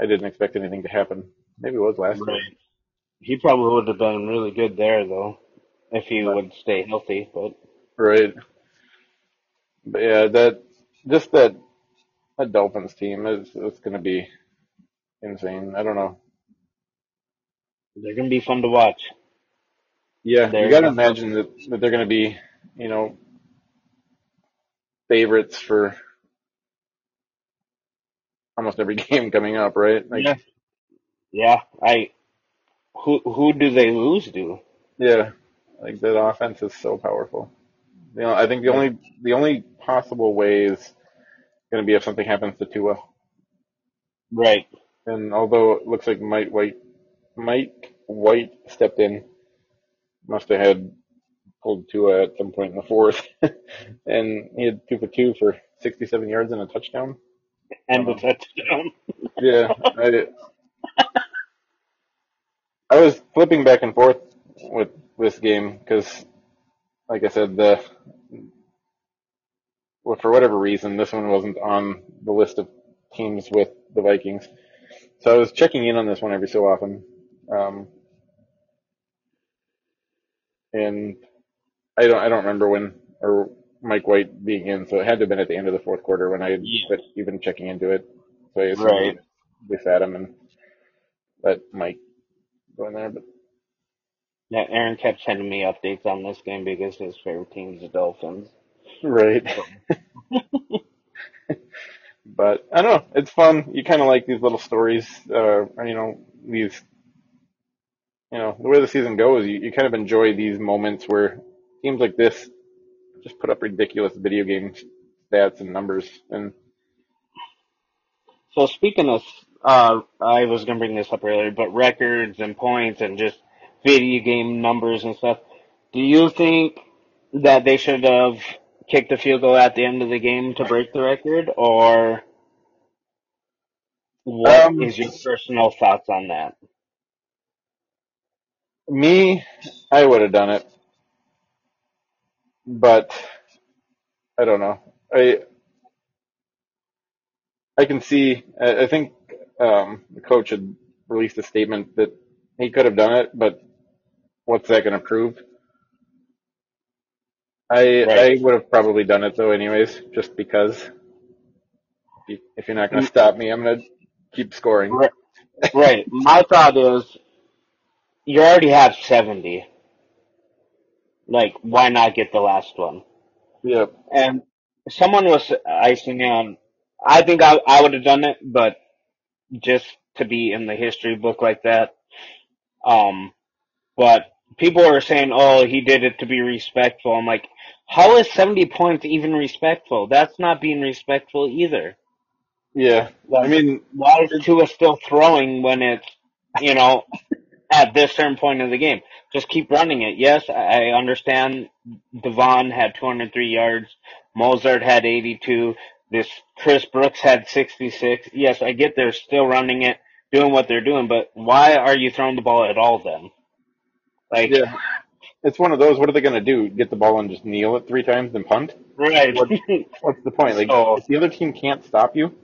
I didn't expect anything to happen. Maybe it was last year. Right. He probably would have been really good there though, if he But, would stay healthy. But right. But yeah, that just that that Dolphins team is it's going to be insane. I don't know. they're gonna be fun to watch. Yeah, you They're got to imagine that that they're going to be, you know, favorites for almost every game coming up, right? Like, yeah, yeah. I who who do they lose to? yeah, like that offense is so powerful. You know, I think the only the only possible way is going to be if something happens to Tua. right, And although it looks like Mike White Mike White stepped in, must have had pulled Tua at some point in the fourth, and he had two for two for 67 yards and a touchdown. and Um, touchdown. yeah, I I was flipping back and forth with this game because, like I said, the well, for whatever reason, this one wasn't on the list of teams with the Vikings. So I was checking in on this one every so often. Um, and I don't, I don't remember when or Mike White being in, so it had to have been at the end of the fourth quarter when I had Yeah, even checking into it. So I assumed right. they sat him and let Mike go in there, but Yeah, Aaron kept sending me updates on this game because his favorite team is the Dolphins. right. But I don't know, it's fun. You kind of like these little stories, uh, you know, these, you know, the way the season goes, you, you kind of enjoy these moments where teams like this just put up ridiculous video game stats and numbers. And so speaking of, uh, I was gonna bring this up earlier, but records and points and just video game numbers and stuff. Do you think that they should have kicked the field goal at the end of the game to break the record, or what um, is your personal thoughts on that? me, I would have done it, but I don't know. I I can see. I, I think um, the coach had released a statement that he could have done it, but what's that going to prove? I Right. I would have probably done it though, anyways, just because. If you- if you're not going to Mm, stop me, I'm going to keep scoring. Right. right. My thought is, you already have 70. Like, why not get the last one? Yeah. And someone was icing me on. I think I, I would have done it, but just to be in the history book like that. Um, but people were saying, oh, he did it to be respectful. I'm like, how is 70 points even respectful? That's not being respectful either. Yeah. I mean, why is Tua still throwing when it's, you know, at this certain point of the game? Just keep running it. Yes, I understand Devon had 203 yards. Mostert had 82. This Chris Brooks had 66. Yes, I get they're still running it, doing what they're doing, but why are you throwing the ball at all then? Like, yeah, it's one of those. What are they going to do? Get the ball and just kneel it three times and punt? right. What What's the point? Like, so, if the other team can't stop you,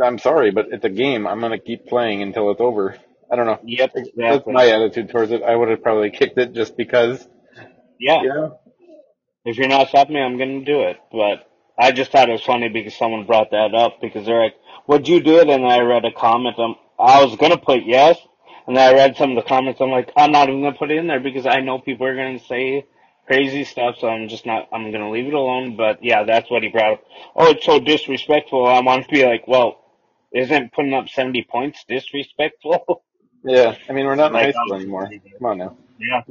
I'm sorry, but it's a game. I'm going to keep playing until it's over. I don't know. yep, exactly. That's my attitude towards it. I would have probably kicked it just because. Yeah. Yeah. If you're not stopping me, I'm gonna do it. But I just thought it was funny because someone brought that up because they're like, "Would you do it?" And I read a comment. Um, I was gonna put yes, And I read some of the comments. I'm like, I'm not even gonna put it in there because I know people are gonna say crazy stuff. So I'm just not. I'm gonna leave it alone. But yeah, that's what he brought up. Oh, it's so disrespectful. I want to be like, well, isn't putting up 70 points disrespectful? Yeah, I mean we're not in high school anymore. Come on now. Yeah.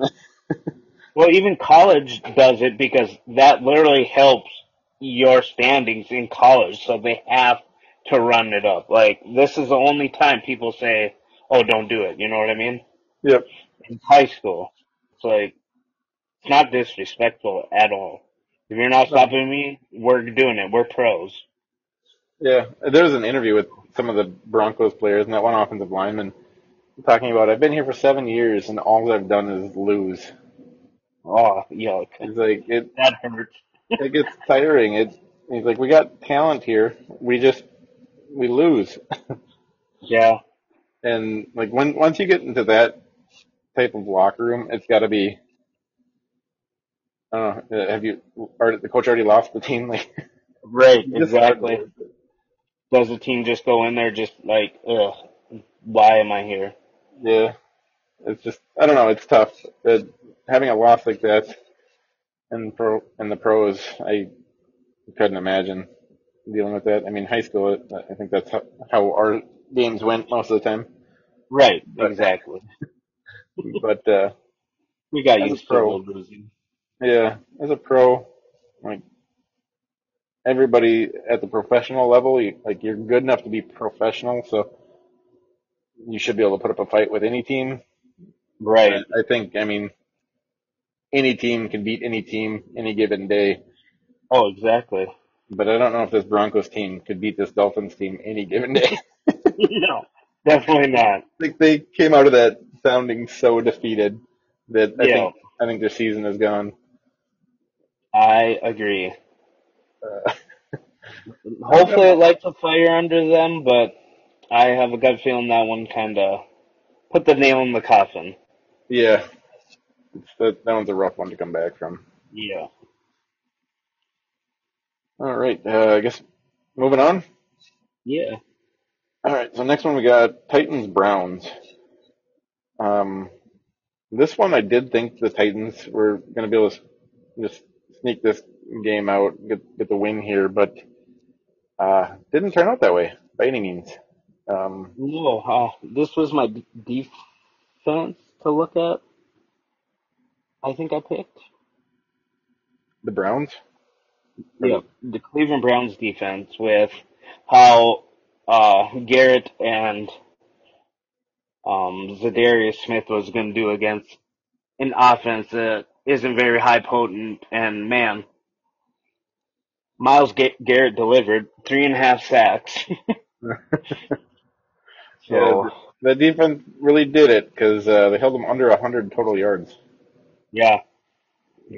well, even college does it because that literally helps your standings in college. So they have to run it up. Like this is the only time people say, "Oh, don't do it." You know what I mean? Yep. In high school, it's like it's not disrespectful at all. If you're not stopping me, we're doing it. We're pros. Yeah, there was an interview with some of the Broncos players and that one offensive lineman talking about I've been here for seven years and all I've done is lose. Oh, yuck. He's like it That hurts. it gets tiring. It he's like we got talent here. We just we lose. Yeah. And like when once you get into that type of locker room, it's got to be. I don't know. uh, Have you? Are the coach already lost the team? Like Right. Exactly. Does the team just go in there just like, ugh, why am I here? Yeah, it's just I don't know. It's tough. Uh, having a loss like that, and pro in the pros, I couldn't imagine dealing with that. I mean, high school, I think that's how, how our games went most of the time. Right. But- Exactly. But uh, We got used to pro. losing. yeah, as a pro, like everybody at the professional level, you, like you're good enough to be professional, so you should be able to put up a fight with any team. Right. I think, I mean, any team can beat any team any given day. Oh, exactly. But I don't know if this Broncos team could beat this Dolphins team any given day. no, definitely not. like they came out of that sounding so defeated that I Yeah. think I think their season is gone. I agree. Uh, Hopefully it lights a fire under them, but I have a gut feeling that one kind of put the nail in the coffin. yeah, that that one's a rough one to come back from. Yeah. All right, uh, I guess moving on. Yeah. All right, so next one we got Titans Browns. Um, this one I did think the Titans were going to be able to just sneak this game out, get get the win here, but uh, didn't turn out that way by any means. Um, No, uh, this was my d- defense to look at. I think I picked. the Browns. Yeah, the Cleveland Browns defense with how uh, Garrett and um, Za'Darius Smith was going to do against an offense that isn't very high potent. And man, Myles Ga- Garrett delivered three and a half sacks. Yeah, so the defense really did it because uh, they held them under 100 total yards. yeah,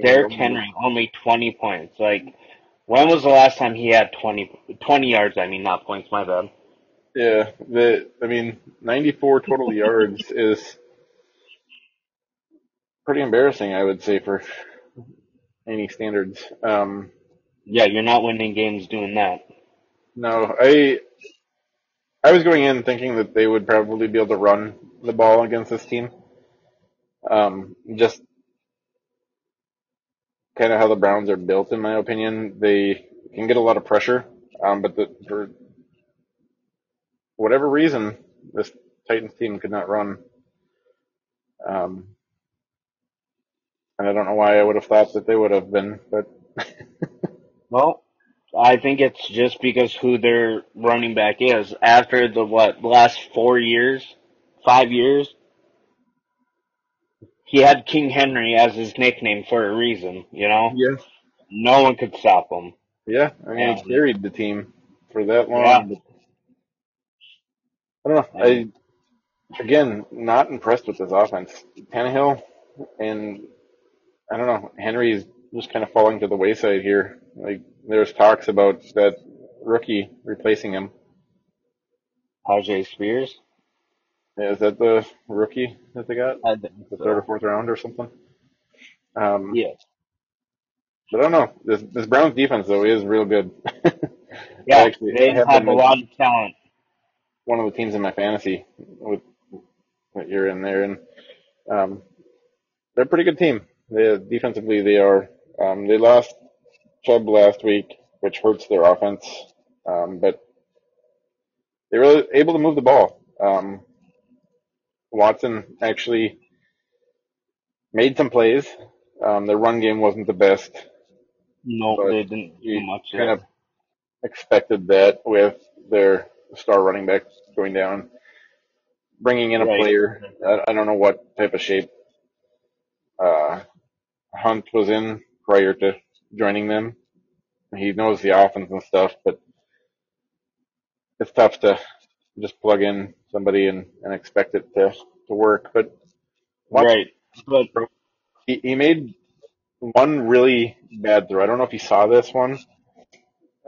Derrick Henry only 20 points. Like, when was the last time he had 20, 20 yards? I mean, not points. My bad. Yeah, the I mean, 94 total yards is pretty embarrassing, I would say, for any standards. Um, Yeah, you're not winning games doing that. no, I I was going in thinking that they would probably be able to run the ball against this team. Um, just kind of how the Browns are built, in my opinion. They can get a lot of pressure, um, but the, for whatever reason, this Titans team could not run. Um, and I don't know why I would have thought that they would have been, but Well, I think it's just because who their running back is. After the what last four years, five years, he had King Henry as his nickname for a reason. You know, yeah, no one could stop him. yeah. I mean, Yeah. he um, carried the team for that long. Yeah. I don't know. I again not impressed with this offense. Tannehill and I don't know. Henry's just kind of falling to the wayside here. Like there's talks about that rookie replacing him. Tyjae Spears. Yeah, Is that the rookie that they got? I think The so. third or fourth round or something? Um, Yes. But I don't know. This this Browns defense though is real good. Yeah, actually they have have a lot of talent. one of the teams in my fantasy with that you're in there, and um, they're a pretty good team. They defensively they are. Um, they lost Chubb last week, which hurts their offense, um, but they were able to move the ball. Um, Watson actually made some plays. Um, their run game wasn't the best. No, they didn't do much. kind of expected that with their star running back going down, bringing in a Right. player. I, I don't know what type of shape uh, Hunt was in prior to joining them. He knows the offense and stuff, but it's tough to just plug in somebody and, and expect it to, to work. But Right. But he, he made one really bad throw. I don't know if you saw this one.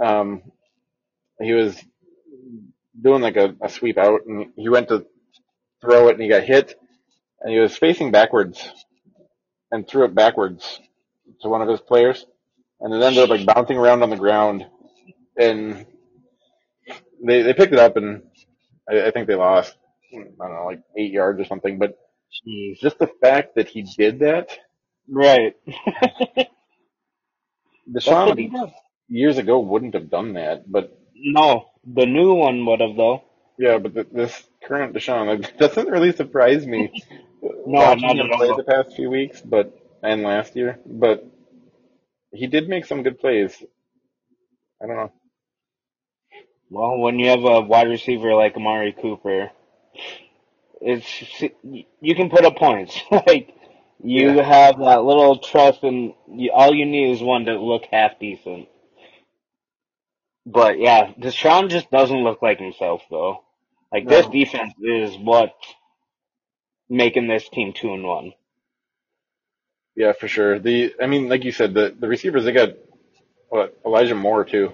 Um, he was doing like a, a sweep out and he went to throw it and he got hit and he was facing backwards and threw it backwards to one of his players and it ended up like bouncing around on the ground and they, they picked it up and I, I think they lost, I don't know, like eight yards or something, but jeez. just the fact that he did that, Right. Deshaun years ago wouldn't have done that, but No, the new one would have though. yeah, but th this current Deshaun like, doesn't really surprise me. No, not at all. the past few weeks, but and last year, but he did make some good plays. I don't know. Well, when you have a wide receiver like Amari Cooper, it's you can put up points. like you Yeah. have that little trust, and you, all you need is one to look half decent. But yeah, Deshaun just doesn't look like himself though. Like this defense is what making this team two and one. Yeah, for sure. The I mean, like you said, the the receivers they got what Elijah Moore too.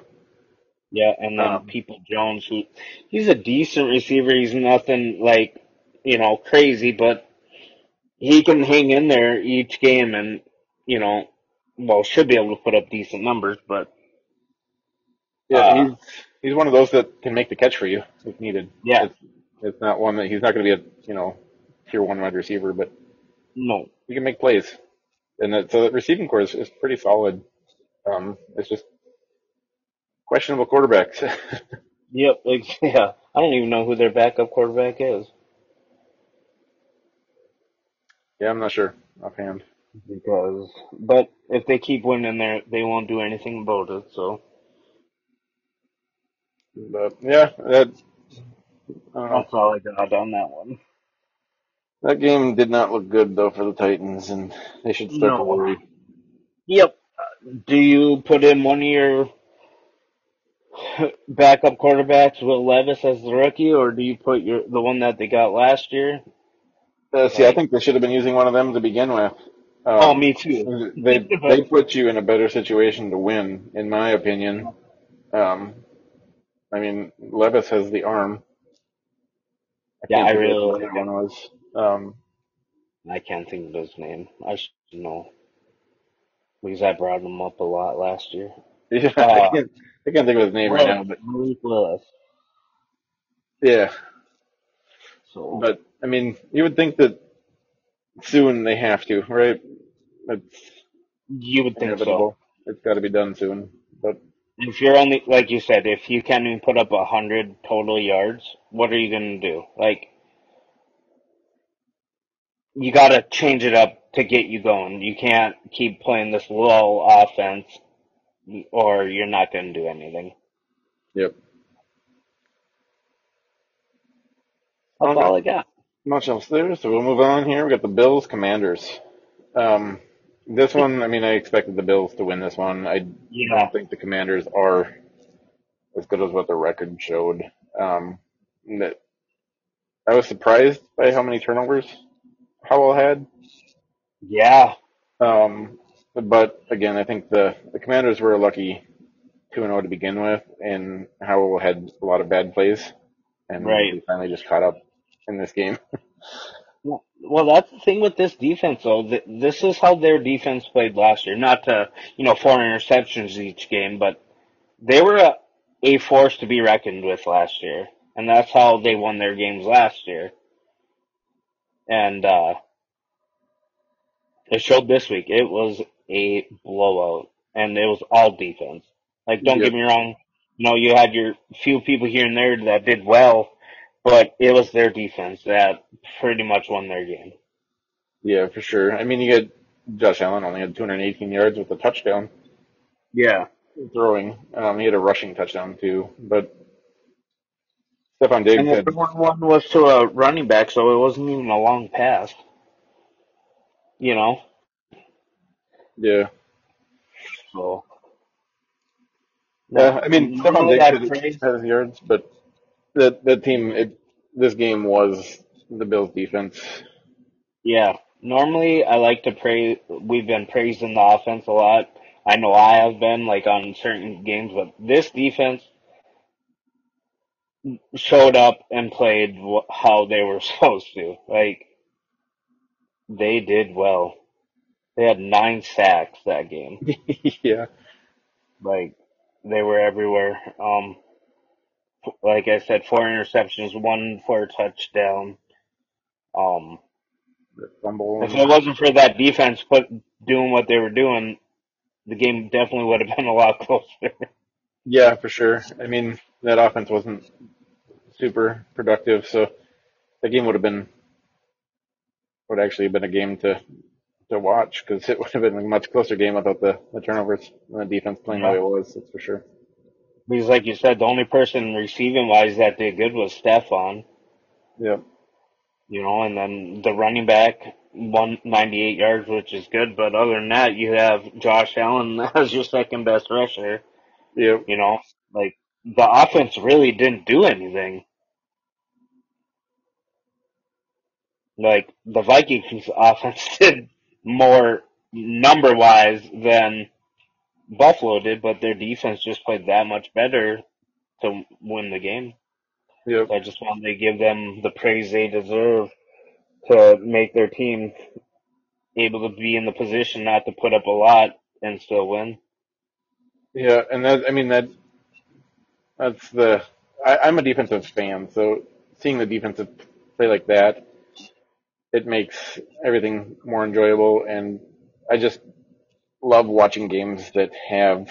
Yeah, and then Um, People Jones, who he's a decent receiver. He's nothing like you know crazy, but he can hang in there each game, and you know, well, should be able to put up decent numbers. But Yeah, uh, he's he's one of those that can make the catch for you if needed. yeah, It's it's not one that he's not going to be a you know tier one wide receiver, but no, he can make plays, and that, so the receiving corps is, is pretty solid. Um, it's just questionable quarterbacks. yep, ex- yeah. I don't even know who their backup quarterback is yeah, I'm not sure offhand. because, but if they keep winning, there they won't do anything about it. So But yeah, that I don't know. that's all I got on that one. That game did not look good though for the Titans, and they should start to worry. Yep. Do you put in one of your backup quarterbacks, Will Levis, as the rookie, or do you put your the one that they got last year? Uh, see, I think they should have been using one of them to begin with. oh, Um, me too. they they put you in a better situation to win, in my opinion. Um, I mean, Levis has the arm. I yeah, I really like one was. Um, I can't think of his name. I should know because I brought him up a lot last year. yeah, I Uh, can't I can't think of his name right now, but Lewis. yeah. So But I mean, you would think that soon they have to, right? It's you would think so. It's got to be done soon. But If you're only like you said, if you can't even put up a hundred total yards, what are you gonna do? Like you gotta change it up to get you going. You can't keep playing this low offense or you're not gonna do anything. yep. That's Okay. all I got. Much else there, so we'll move on here. We got the Bills Commanders. Um, this one, I mean, I expected the Bills to win this one. I Yeah. don't think the Commanders are as good as what their record showed. Um, that I was surprised by how many turnovers Howell had. Yeah. Um, but again, I think the, the Commanders were lucky 2 0 to begin with, and Howell had a lot of bad plays, and Right. he finally just caught up in this game. Well, well, that's the thing with this defense, though. This is how their defense played last year. Not to, you know, four interceptions each game, but they were a, a force to be reckoned with last year, and that's how they won their games last year. And uh, it showed this week. It was a blowout, and it was all defense. Like, don't Yep. get me wrong. You know, you had your few people here and there that did well, but it was their defense that pretty much won their game. Yeah, for sure. I mean, you get Josh Allen only had 218 yards with a touchdown Yeah. throwing. Um, he had a rushing touchdown too, but Stefon Diggs And had the one one was to a running back, so it wasn't even a long pass. You know, yeah. so Yeah, I mean, Stefon Diggs praise- yards, but that that team, it, this game was the Bills' defense. Yeah. Normally, I like to praise. We've been praising the offense a lot. I know I have been like on certain games, but this defense showed up and played wh- how they were supposed to. Like they did well. They had nine sacks that game. yeah, Like they were everywhere. Um, like I said, four interceptions, one for a touchdown. Um. If it wasn't for that defense put doing what they were doing, the game definitely would have been a lot closer. Yeah, for sure. I mean, that offense wasn't super productive, so the game would have been would actually have been a game to to watch because it would have been a much closer game without the, the turnovers and the defense playing the way it was. That's for sure. because, like you said, the only person receiving wise that did good was Stefon. Yep. You know, and then the running back one ninety eight yards, which is good. But other than that, you have Josh Allen as your second best rusher. Yep. You know, like the offense really didn't do anything. Like the Vikings offense did more number wise than Buffalo did, but their defense just played that much better to win the game. Yep. So I just wanted to give them the praise they deserve to make their team able to be in the position not to put up a lot and still win. Yeah, and that I mean that that's the I, I'm a defensive fan, so seeing the defensive play like that, it makes everything more enjoyable, and I just love watching games that have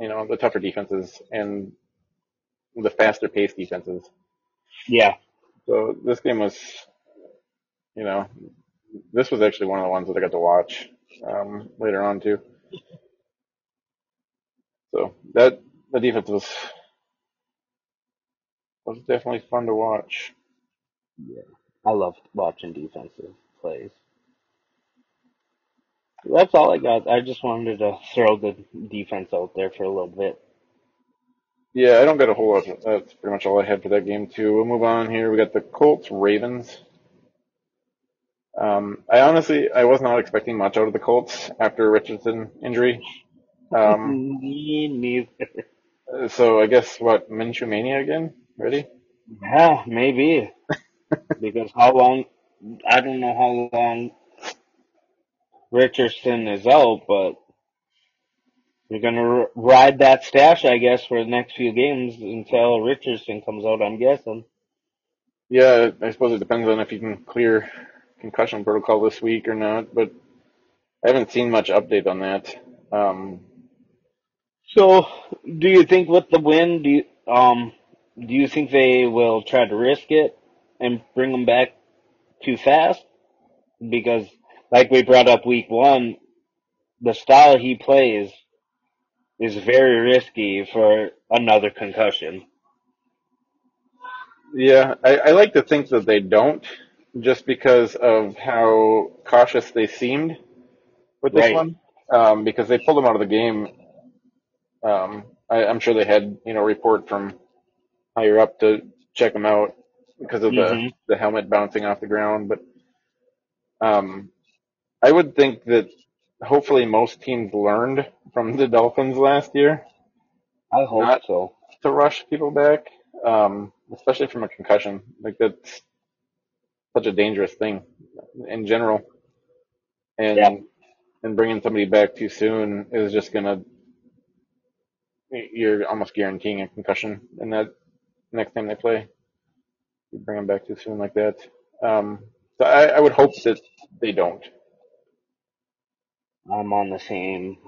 you know the tougher defenses and the faster paced defenses. Yeah. So this game was, you know, this was actually one of the ones that I got to watch um, later on too. So that the defense was was definitely fun to watch. Yeah, I love watching defensive plays. That's all I got. I just wanted to throw the defense out there for a little bit. Yeah, I don't got a whole lot. That's pretty much all I had for that game too. We'll move on here. We got the Colts Ravens. Um, I honestly I was not expecting much out of the Colts after Richardson injury. Um, Me neither. So I guess what Minshew mania again? Ready? Yeah, maybe. because how long? I don't know how long Richardson is out, but you're gonna r- ride that stash, I guess, for the next few games until Richardson comes out. I'm guessing. Yeah, I suppose it depends on if you can clear concussion protocol this week or not, but I haven't seen much update on that. Um, So, do you think with the win, do you, um, do you think they will try to risk it and bring him back too fast? Because, like we brought up week one, the style he plays is very risky for another concussion. yeah, I, I like to think that they don't, just because of how cautious they seemed with this Right. one. Um, because they pulled him out of the game. Um, I, I'm sure they had, you know, report from higher up to check them out because of the, Mhm. the helmet bouncing off the ground. But um, I would think that hopefully most teams learned from the Dolphins last year I hope Not- so. to rush people back, um, especially from a concussion. Like that's such a dangerous thing in general, and Yeah. and bringing somebody back too soon is just gonna you're almost guaranteeing a concussion in that next time they play. You bring them back too soon like that. Um, so I, I would hope that they don't. I'm on the same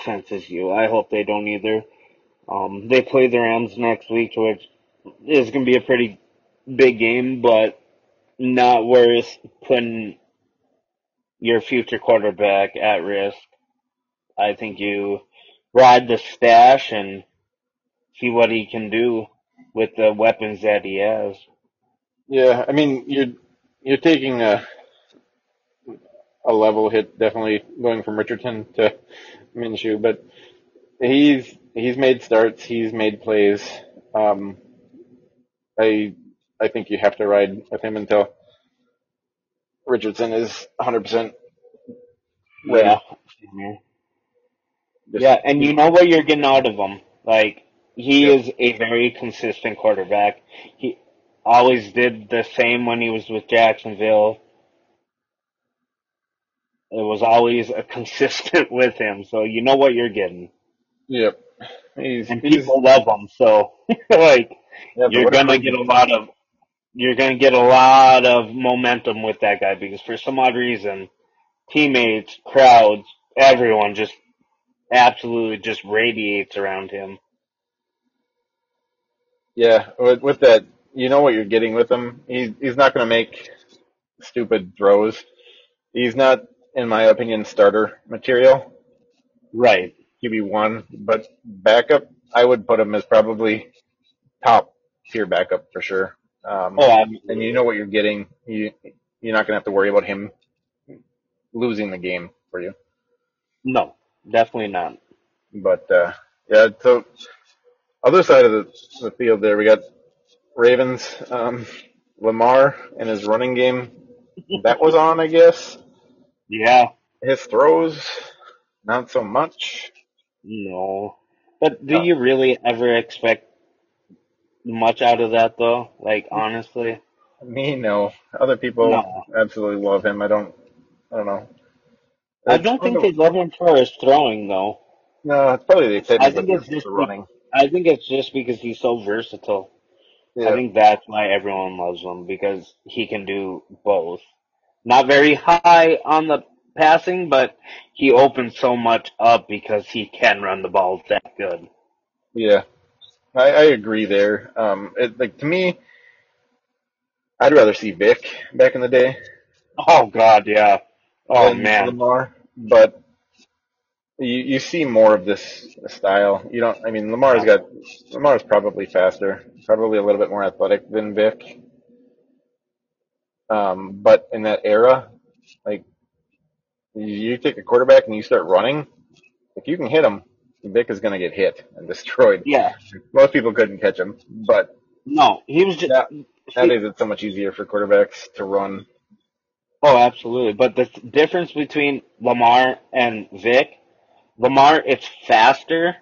fence as you. I hope they don't either. Um, they play the Rams next week, which is going to be a pretty big game, but not worth putting your future quarterback at risk. I think you ride the stash and see what he can do with the weapons that he has. Yeah, I mean you're you're taking a a level hit, definitely going from Richardson to Minshew, but he's he's made starts, he's made plays. Um, I I think you have to ride with him until Richardson is 100% ready. Yeah. Just- Yeah, and you know what you're getting out of him. Like he Yep. is a very consistent quarterback. He always did the same when he was with Jacksonville. It was always a consistent with him, so you know what you're getting, Yep. He's, and he's people love him. So like yeah, you're gonna get a lot of you're gonna get a lot of momentum with that guy because for some odd reason, teammates, crowds, everyone just absolutely just radiates around him. Yeah, with, with that, you know what you're getting with him. He's he's not going to make stupid throws. He's not, in my opinion, starter material. Right. QB one, but backup, I would put him as probably top tier backup for sure. Um, Oh, and you know what you're getting. You you're not going to have to worry about him losing the game for you. no, definitely not. But uh, yeah, so other side of the, the field there, we got Ravens, um, Lamar and his running game. That was on, I guess. Yeah. His throws, not so much. No. But do you really ever expect much out of that though? Like honestly? Me, no. Other people No. absolutely love him. I don't. I don't know. I don't think they love him for his throwing though. No, it's probably the excitement I think it's just running. I think it's just because he's so versatile. I think that's why everyone loves him because he can do both. Not very high on the passing, but he opens so much up because he can run the ball that good. yeah. I, I agree there. Um, it, like to me, I'd rather see Vic back in the day. Oh God, yeah. Oh man. Lamar, but you you see more of this style. You don't. I mean, Lamar's got Lamar's probably faster, probably a little bit more athletic than Vic. Um, but in that era, like you, you take a quarterback and you start running, if you can hit him, Vic is going to get hit and destroyed. Yeah. Most people couldn't catch him, but No, he was just. Yeah. nowadays it's so much easier for quarterbacks to run. Oh, absolutely. But the th- difference between Lamar and Vic, Lamar, it's faster,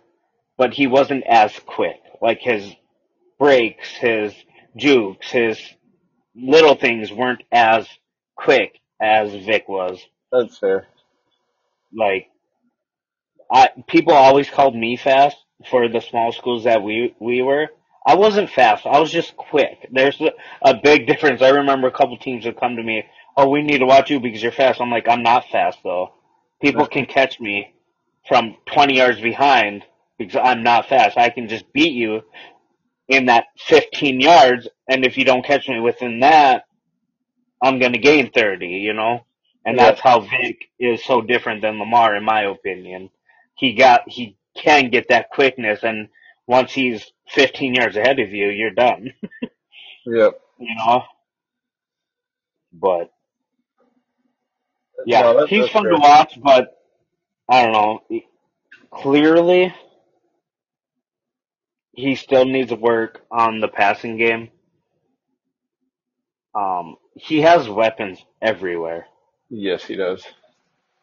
but he wasn't as quick. Like his breaks, his jukes, his little things weren't as quick as Vic was. That's fair. Like, I people always called me fast for the small schools that we we were. I wasn't fast. I was just quick. There's a, a big difference. I remember a couple teams would come to me, "Oh, we need to watch you because you're fast." I'm like, "I'm not fast though. People can catch me from 20 yards behind because I'm not fast. I can just beat you in that 15 yards, and if you don't catch me within that, I'm gonna gain 30. You know." And Yeah. that's how Vic is so different than Lamar, in my opinion. He got he can get that quickness, and once he's 15 yards ahead of you, you're done. Yep. You know. But yeah, No, that- he's that's fun fair. to watch, but I don't know. Clearly, he still needs work on the passing game. Um, he has weapons everywhere, Yes, he does.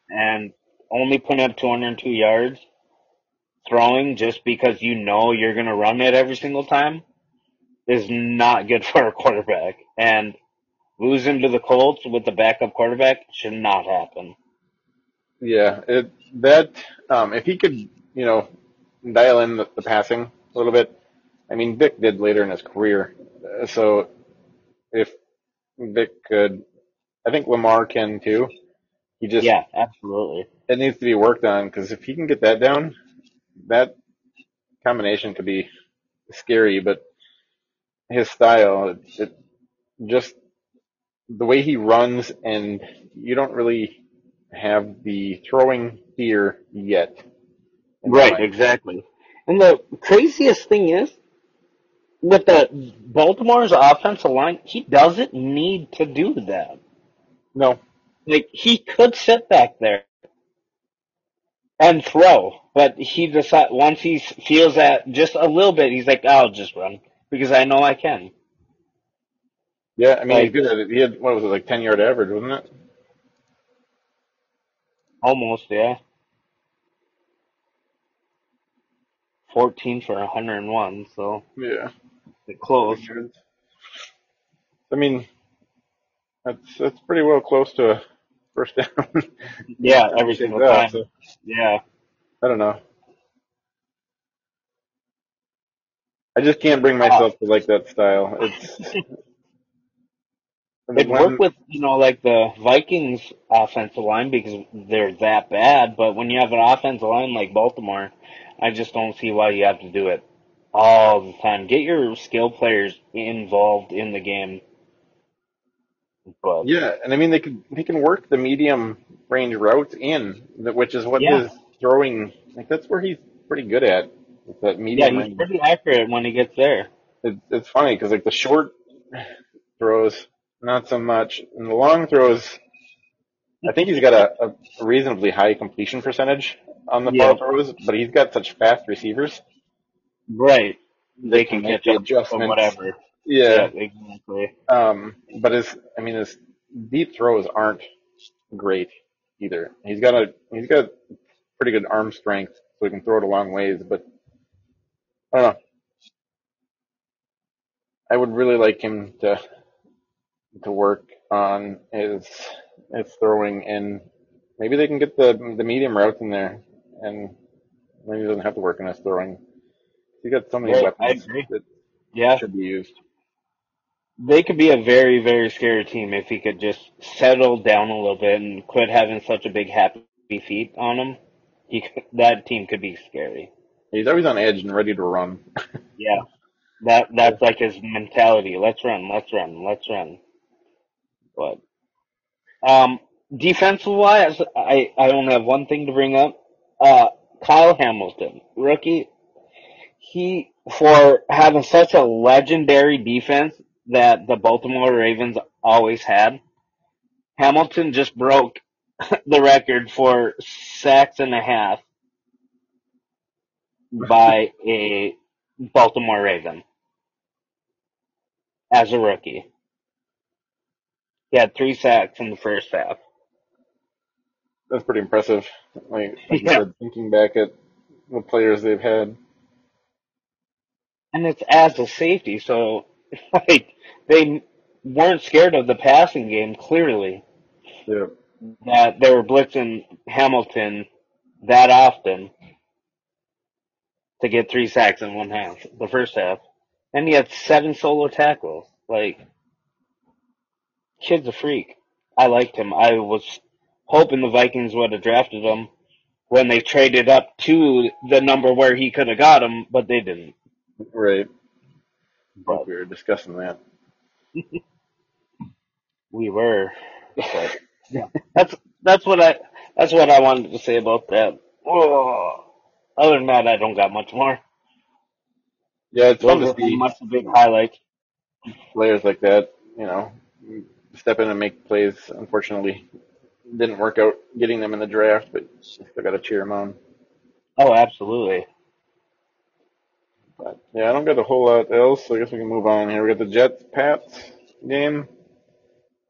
and only putting up 202 yards throwing just because you know you're going to run it every single time is not good for a quarterback. And losing to the Colts with the backup quarterback should not happen. Yeah, it, that um, if he could, you know, dial in the, the passing a little bit. I mean, Vic did later in his career. Uh, So if Vic could. I think Lamar can too. He just Yeah, absolutely. it needs to be worked on because if he can get that down, that combination could be scary. But his style, it, it just the way he runs, and you don't really have the throwing fear yet. Right, exactly. And the craziest thing is, with the Baltimore's offensive line, he doesn't need to do that. No, Like he could sit back there and throw, but he decides, once he feels that just a little bit, he's like, "I'll just run because I know I can." Yeah, I mean he's Like good at it. He had what was it like ten yard average, wasn't it? almost, yeah, fourteen for hundred and one, so Yeah, close. I mean that's that's pretty well close to a first down. Yeah, every single out, time. so Yeah, I don't know. I just can't bring myself to like that style. It's it worked with you know like the Vikings offensive line because they're that bad, but when you have an offensive line like Baltimore, I just don't see why you have to do it all the time. Get your skill players involved in the game, but yeah, and I mean they can they can work the medium range routes in, which is what yeah, his throwing like that's where he's pretty good at. That yeah, medium he's range. pretty accurate when he gets there. It, it's funny because like the short throws, not so much, and the long throws. I think he's got a, a reasonably high completion percentage on the Yeah, throws, but he's got such fast receivers right. that They can can catch the adjustments. whatever. Yeah. Yeah, exactly. Um, but his, I mean, his deep throws aren't great either. He's got a, he's got pretty good arm strength, so he can throw it a long ways. But I don't know. I would really like him to to work on is his throwing, and maybe they can get the the medium routes in there, and maybe he doesn't have to work on his throwing. He got so many Right, I weapons that Yeah, should be used. They could be a very, very scary team if he could just settle down a little bit and quit having such a big happy feet on him. He could, that team could be scary. He's always on edge and ready to run. Yeah, that that's like his mentality. Let's run, let's run, let's run. But um, defensive wise, I I only have one thing to bring up. Uh, Kyle Hamilton, rookie. He for having such a legendary defense that the Baltimore Ravens always had. Hamilton just broke the record for sacks and a half by a Baltimore Raven as a rookie. He had three sacks in the first half. That's pretty impressive. Like, like Yeah. thinking back at the players they've had. And it's as a safety, so like they weren't scared of the passing game clearly. Yeah. That they were blitzing Hamilton that often to get three sacks in one half, the first half. And he had seven solo tackles. Like kid's a freak. I liked him. I was hoping the Vikings would have drafted him when they traded up to the number where he could have got him, but they didn't. Right. But we were discussing that. we were. But yeah, that's that's what I that's what I wanted to say about that. Oh, other than that, I don't got much more. Yeah, it's fun to see much big highlights. players like that, you know, step in and make plays. Unfortunately, didn't work out getting them in the draft, but still got to cheer them on. Oh, absolutely. But yeah, I don't got a whole lot else, so I guess we can move on here. We got the Jets Pats game.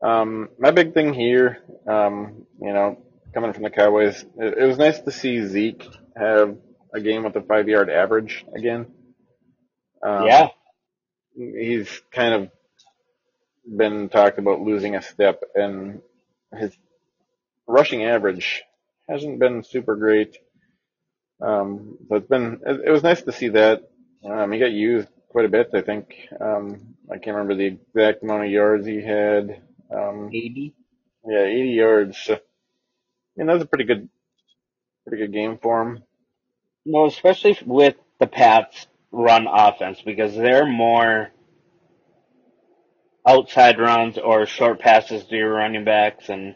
Um, my big thing here, um, you know, coming from the Cowboys, it, it was nice to see Zeke have a game with a five yard average again. Um, Yeah, he's kind of been talked about losing a step, and his rushing average hasn't been super great. Um, so it's been it, it was nice to see that. Um, he got used quite a bit, I think. Um, I can't remember the exact amount of yards he had. Um, 80. yeah, 80 yards. So, mean, that was a pretty good, pretty good game for him. No, especially with the Pats run offense because they're more outside runs or short passes to your running backs and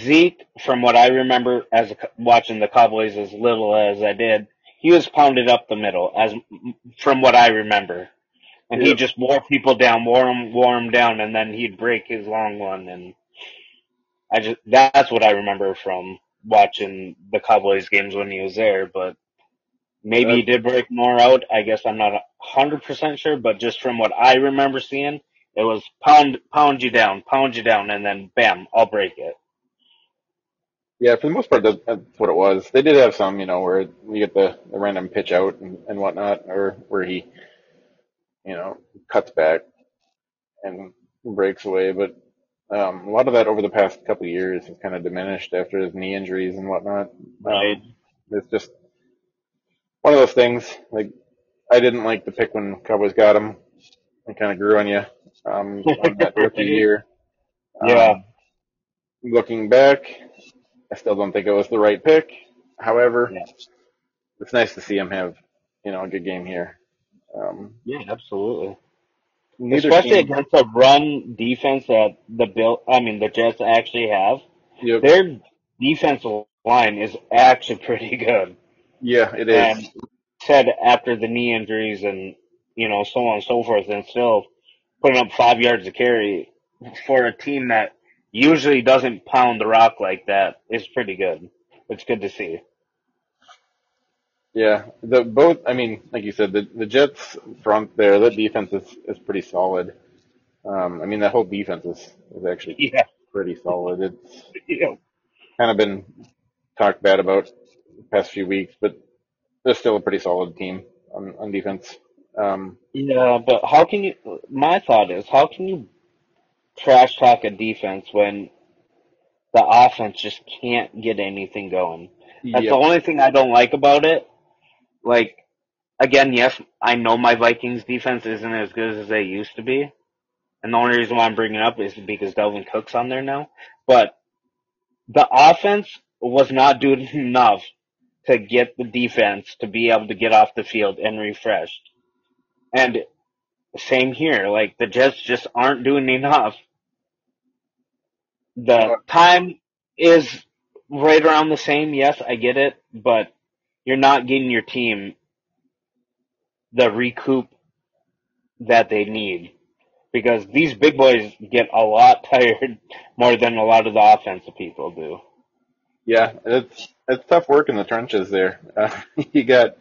Zeke, from what I remember as a, watching the Cowboys as little as I did, he was pounded up the middle as from what I remember. And he just wore people down, wore them, wore 'em down, and then he'd break his long one. And I just, that's what I remember from watching the Cowboys games when he was there. But maybe he did break more out. I guess I'm not a hundred percent sure, but just from what I remember seeing, it was pound, pound you down, pound you down, and then bam, I'll break it. Yeah, for the most part, that, that's what it was. They did have some, you know, where you get the, the random pitch out and, and whatnot, or where he, you know, cuts back and breaks away. But um, a lot of that over the past couple of years has kind of diminished after his knee injuries and whatnot. Right. Um, it's just one of those things. Like I didn't like the pick when Cowboys got him. It kind of grew on you um, on that rookie year. Yeah. Um, looking back, I still don't think it was the right pick. However, Yeah. it's nice to see him have, you know, a good game here. Um, Yeah, absolutely. Especially team, against a run defense that the Bill, I mean the Jets actually have. Yep. Their defensive line is actually pretty good. yeah, it And said after the knee injuries and you know so on and so forth, and still putting up five yards of carry for a team that usually doesn't pound the rock like that is pretty good. It's good to see. Yeah, the both. I mean, like you said, the the Jets front there, that defense is is pretty solid. Um, I mean, that whole defense is is actually Yeah. pretty solid. It's Yeah. kind of been talked bad about the past few weeks, but they're still a pretty solid team on on defense. Um, Yeah, but how can you? My thought is, how can you trash talk a defense when the offense just can't get anything going? That's the only thing I don't like about it. Like, again, yes, I know my Vikings defense isn't as good as they used to be, and the only reason why I'm bringing it up is because Dalvin Cook's on there now. But the offense was not doing enough to get the defense to be able to get off the field and refreshed. And same here, like the Jets just aren't doing enough. The time is right around the same, yes, I get it, but you're not getting your team the recoup that they need. Because these big boys get a lot tired more than a lot of the offensive people do. yeah. It's it's tough work in the trenches there. Uh, you got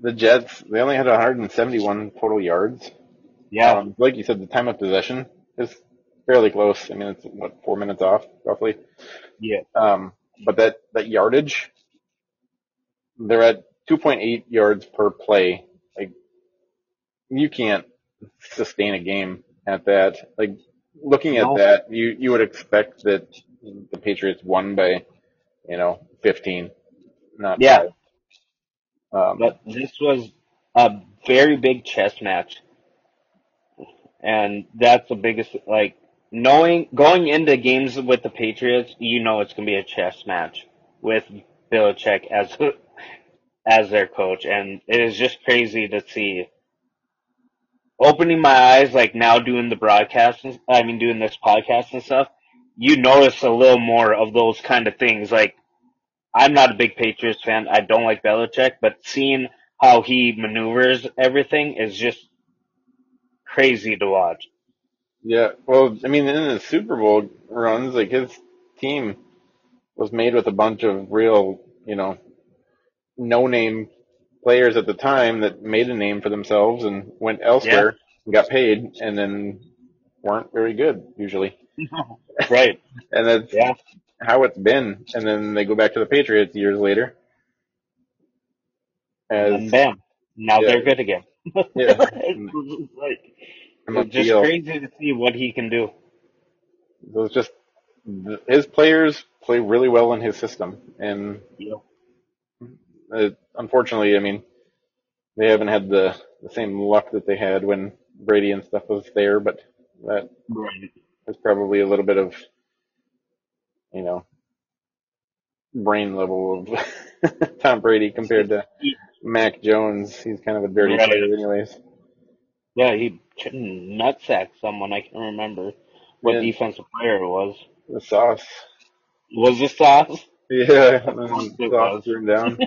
the Jets. They only had 171 total yards. Yeah. Um, like you said, the time of possession is fairly close. I mean, it's what four minutes off roughly. yeah. Um, but that that yardage, they're at 2.8 yards per play. Like you can't sustain a game at that. Like looking at No. that, you you would expect that the Patriots won by, you know, 15, not Yeah. five. Um, But this was a very big chess match. And that's the biggest, like, knowing, going into games with the Patriots, you know it's going to be a chess match with Belichick as, as their coach. And it is just crazy to see opening my eyes, like now doing the broadcast, and- I mean, doing this podcast and stuff, you notice a little more of those kind of things. Like, I'm not a big Patriots fan. I don't like Belichick, but seeing how he maneuvers everything is just crazy to watch. Yeah, well, I mean, in the Super Bowl runs, like his team was made with a bunch of real, you know, no-name players at the time that made a name for themselves and went elsewhere and got paid, and then weren't very good usually. right. And that's Yeah. How it's been. And then they go back to the Patriots years later. And bam. Now Yeah. they're good again. yeah, it's like, it's just feel. crazy to see what he can do. It was just his players play really well in his system, and uh, unfortunately, I mean, they haven't had the, the same luck that they had when Brady and stuff was there, but that Right. was probably a little bit of, you know, brain level of Tom Brady compared to Mac Jones. He's kind of a dirty Right. player, anyways. Yeah, he nutsacked someone. I can't remember what Yeah. defensive player it was. The sauce. Was it Sauce? Yeah, and then it sauce was. him down.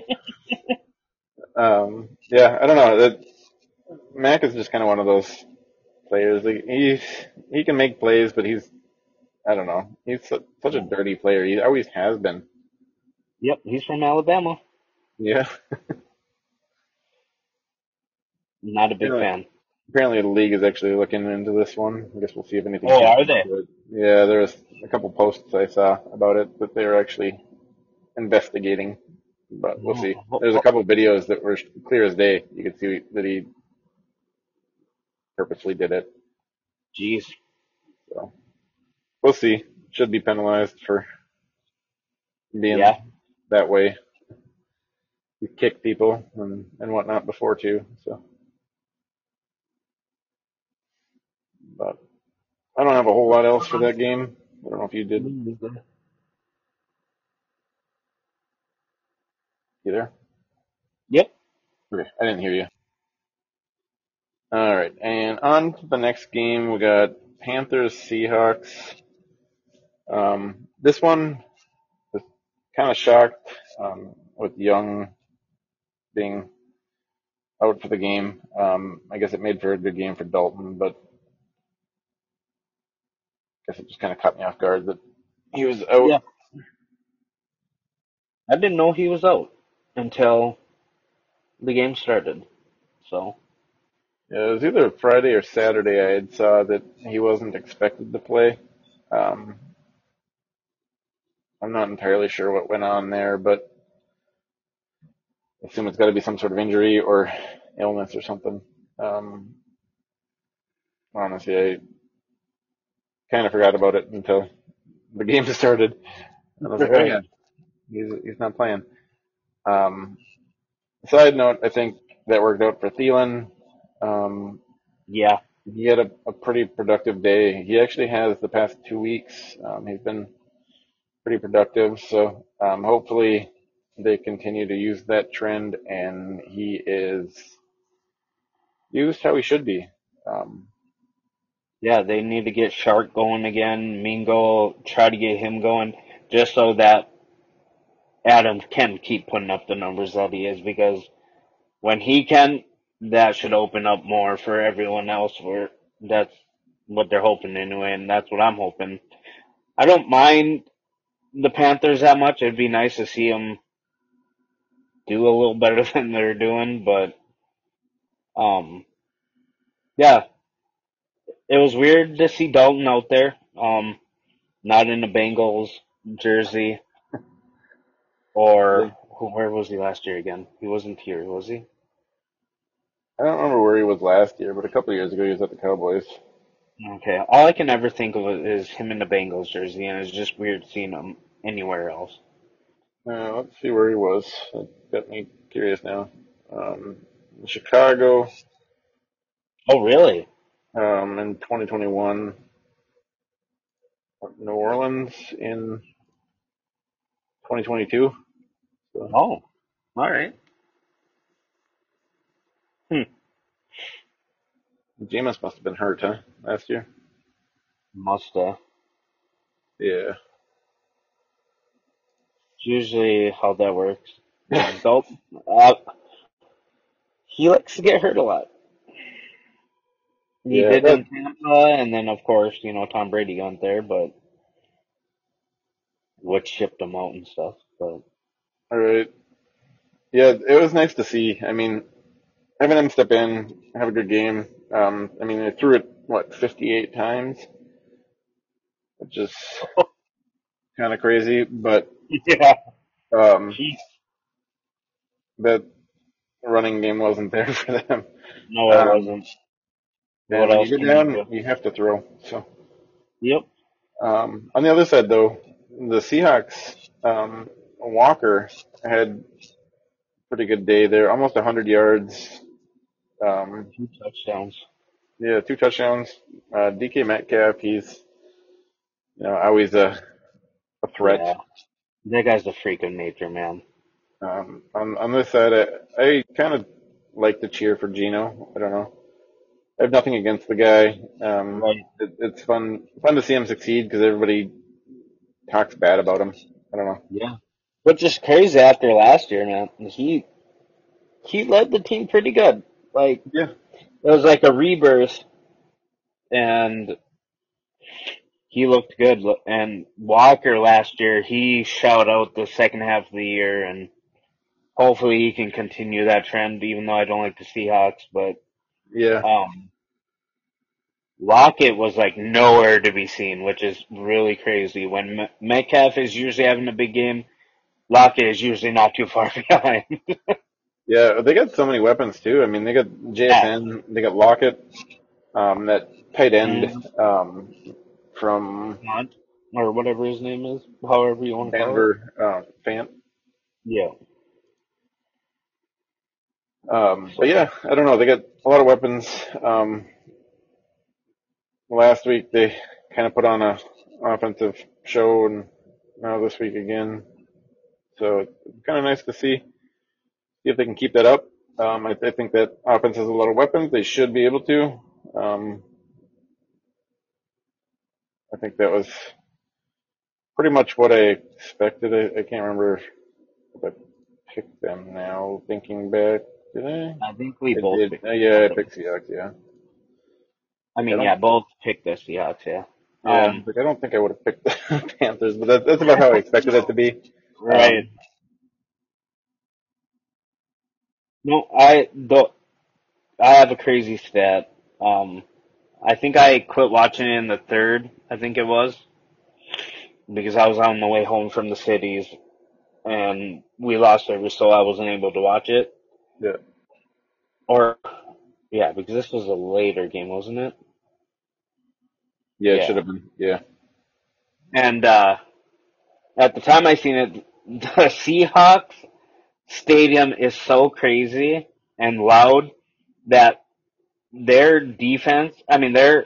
um, yeah, I don't know. That Mac is just kind of one of those players. Like he's he can make plays, but he's I don't know. He's su- such a dirty player. He always has been. Yep, he's from Alabama. Yeah. Not a big Yeah. fan. Apparently, the league is actually looking into this one. I guess we'll see if anything. Oh, are they? Yeah, there was a couple posts I saw about it that they were actually investigating, but we'll oh, see. Oh. There's a couple videos that were clear as day. You could see that he purposely did it. Jeez. So we'll see. Should be penalized for being Yeah. that way. He kicked people and, and whatnot before too. So, but I don't have a whole lot else for that game. I don't know if you did either. Yep. Okay, I didn't hear you. All right, and on to the next game, we got Panthers Seahawks. Um, this one was kind of shocked um, with Young being out for the game. Um, I guess it made for a good game for Dalton, but I guess it just kind of caught me off guard that he was out. Yeah. I didn't know he was out until the game started. So, Yeah, it was either Friday or Saturday I had saw that he wasn't expected to play. Um, I'm not entirely sure what went on there, but I assume it's got to be some sort of injury or illness or something. Um, honestly, I kind of forgot about it until the game started. And I was like, oh yeah, he's he's not playing. Um, side note, I think that worked out for Thielen. Um, yeah. he had a, a pretty productive day. He actually has the past two weeks. Um, he's been pretty productive. So um, hopefully they continue to use that trend and he is used how he should be. Um, Yeah, they need to get Chark going again. Mingo, try to get him going just so that Adam can keep putting up the numbers that he is because when he can, that should open up more for everyone else where that's what they're hoping anyway, and that's what I'm hoping. I don't mind the Panthers that much. It'd be nice to see them do a little better than they're doing, but um, yeah, it was weird to see Dalton out there. Um, not in the Bengals jersey, or where was he last year again? He wasn't here, was he? I don't remember where he was last year, but a couple of years ago he was at the Cowboys. Okay, all I can ever think of is him in the Bengals jersey, and it's just weird seeing him anywhere else. Uh, let's see where he was. That got me curious now. Um, Chicago Oh, really? um, in 2021. New Orleans in 2022. So, Oh, all right. Hmm. Jameis must have been hurt, huh? Last year. Must have. Yeah. Usually how that works. Dalton, uh, he likes to get hurt a lot. He Yeah, did in Tampa, and then of course, you know, Tom Brady got there, but which shipped him out and stuff. But All right. Yeah, it was nice to see. I mean, having him step in, have a good game. Um, I mean, they threw it what 58 times, which is kind of crazy. But yeah, um, he, that running game wasn't there for them. no, it Um, wasn't. And What when else you get down, you you have to throw. So Yep. um, on the other side, though, the Seahawks, um, Walker had a pretty good day there, almost 100 yards. Um, Two touchdowns. Yeah, two touchdowns. Uh, DK Metcalf, he's you know always a a threat. Yeah. That guy's a freak of nature, man. Um, on on this side, I, I kind of like to cheer for Gino. I don't know. I have nothing against the guy. Um, Right. it, it's fun fun to see him succeed because everybody talks bad about him. I don't know. Yeah. Which is crazy after last year, man. He he led the team pretty good. Like Yeah. it was like a rebirth and he looked good. And Walker last year, he shot out the second half of the year and hopefully he can continue that trend even though I don't like the Seahawks, but Yeah. um Lockett was like nowhere to be seen, which is really crazy. When Me- Metcalf is usually having a big game, Lockett is usually not too far behind. Yeah, they got so many weapons too. I mean, they got JSN, they got Lockett, um, that tight end, um, from Hunt, or whatever his name is, however you want to call it. Denver, uh, Fant. Yeah. Um, but yeah, I don't know. They got a lot of weapons. Um, last week they kind of put on a offensive show, and now this week again. So it's kind of nice to see see if they can keep that up. Um, I, I think that offense has a lot of weapons. They should be able to. Um, I think that was pretty much what I expected. I, I can't remember if I picked them now. Thinking back, did I? I think we I both did. picked Uh, yeah, I picked Seahawks. Yeah. I mean, I yeah, both picked the Seahawks, yeah. Yeah, Um, like I don't think I would have picked the Panthers, but that's, that's about how I expected it to be. right. Um, No, I the I have a crazy stat. Um, I think I quit watching it in the third. I think it was because I was on the way home from the cities, and we lost service, so I wasn't able to watch it. Yeah. Or yeah, because this was a later game, wasn't it? Yeah, it Yeah. should have been. Yeah. And uh, at the time I seen it, the Seahawks stadium is so crazy and loud that their defense, I mean their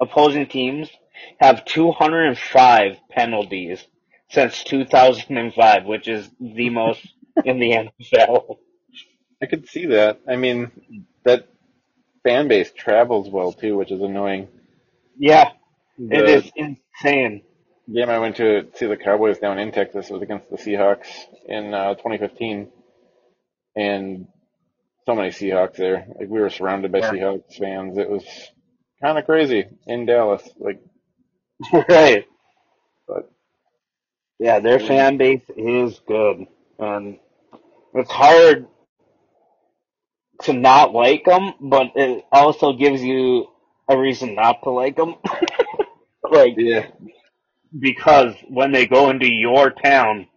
opposing teams have 205 penalties since 2005, which is the most in the NFL. I could see that. I mean, that fan base travels well too, which is annoying. Yeah, The it is insane. game I went to see the Cowboys down in Texas was against the Seahawks in uh, 2015, and so many Seahawks there. Like we were surrounded by Yeah. Seahawks fans. It was kind of crazy in Dallas. Like, right. but Yeah, their fan base is good, and it's hard to not like them, but it also gives you a reason not to like them. like yeah, because when they go into your town,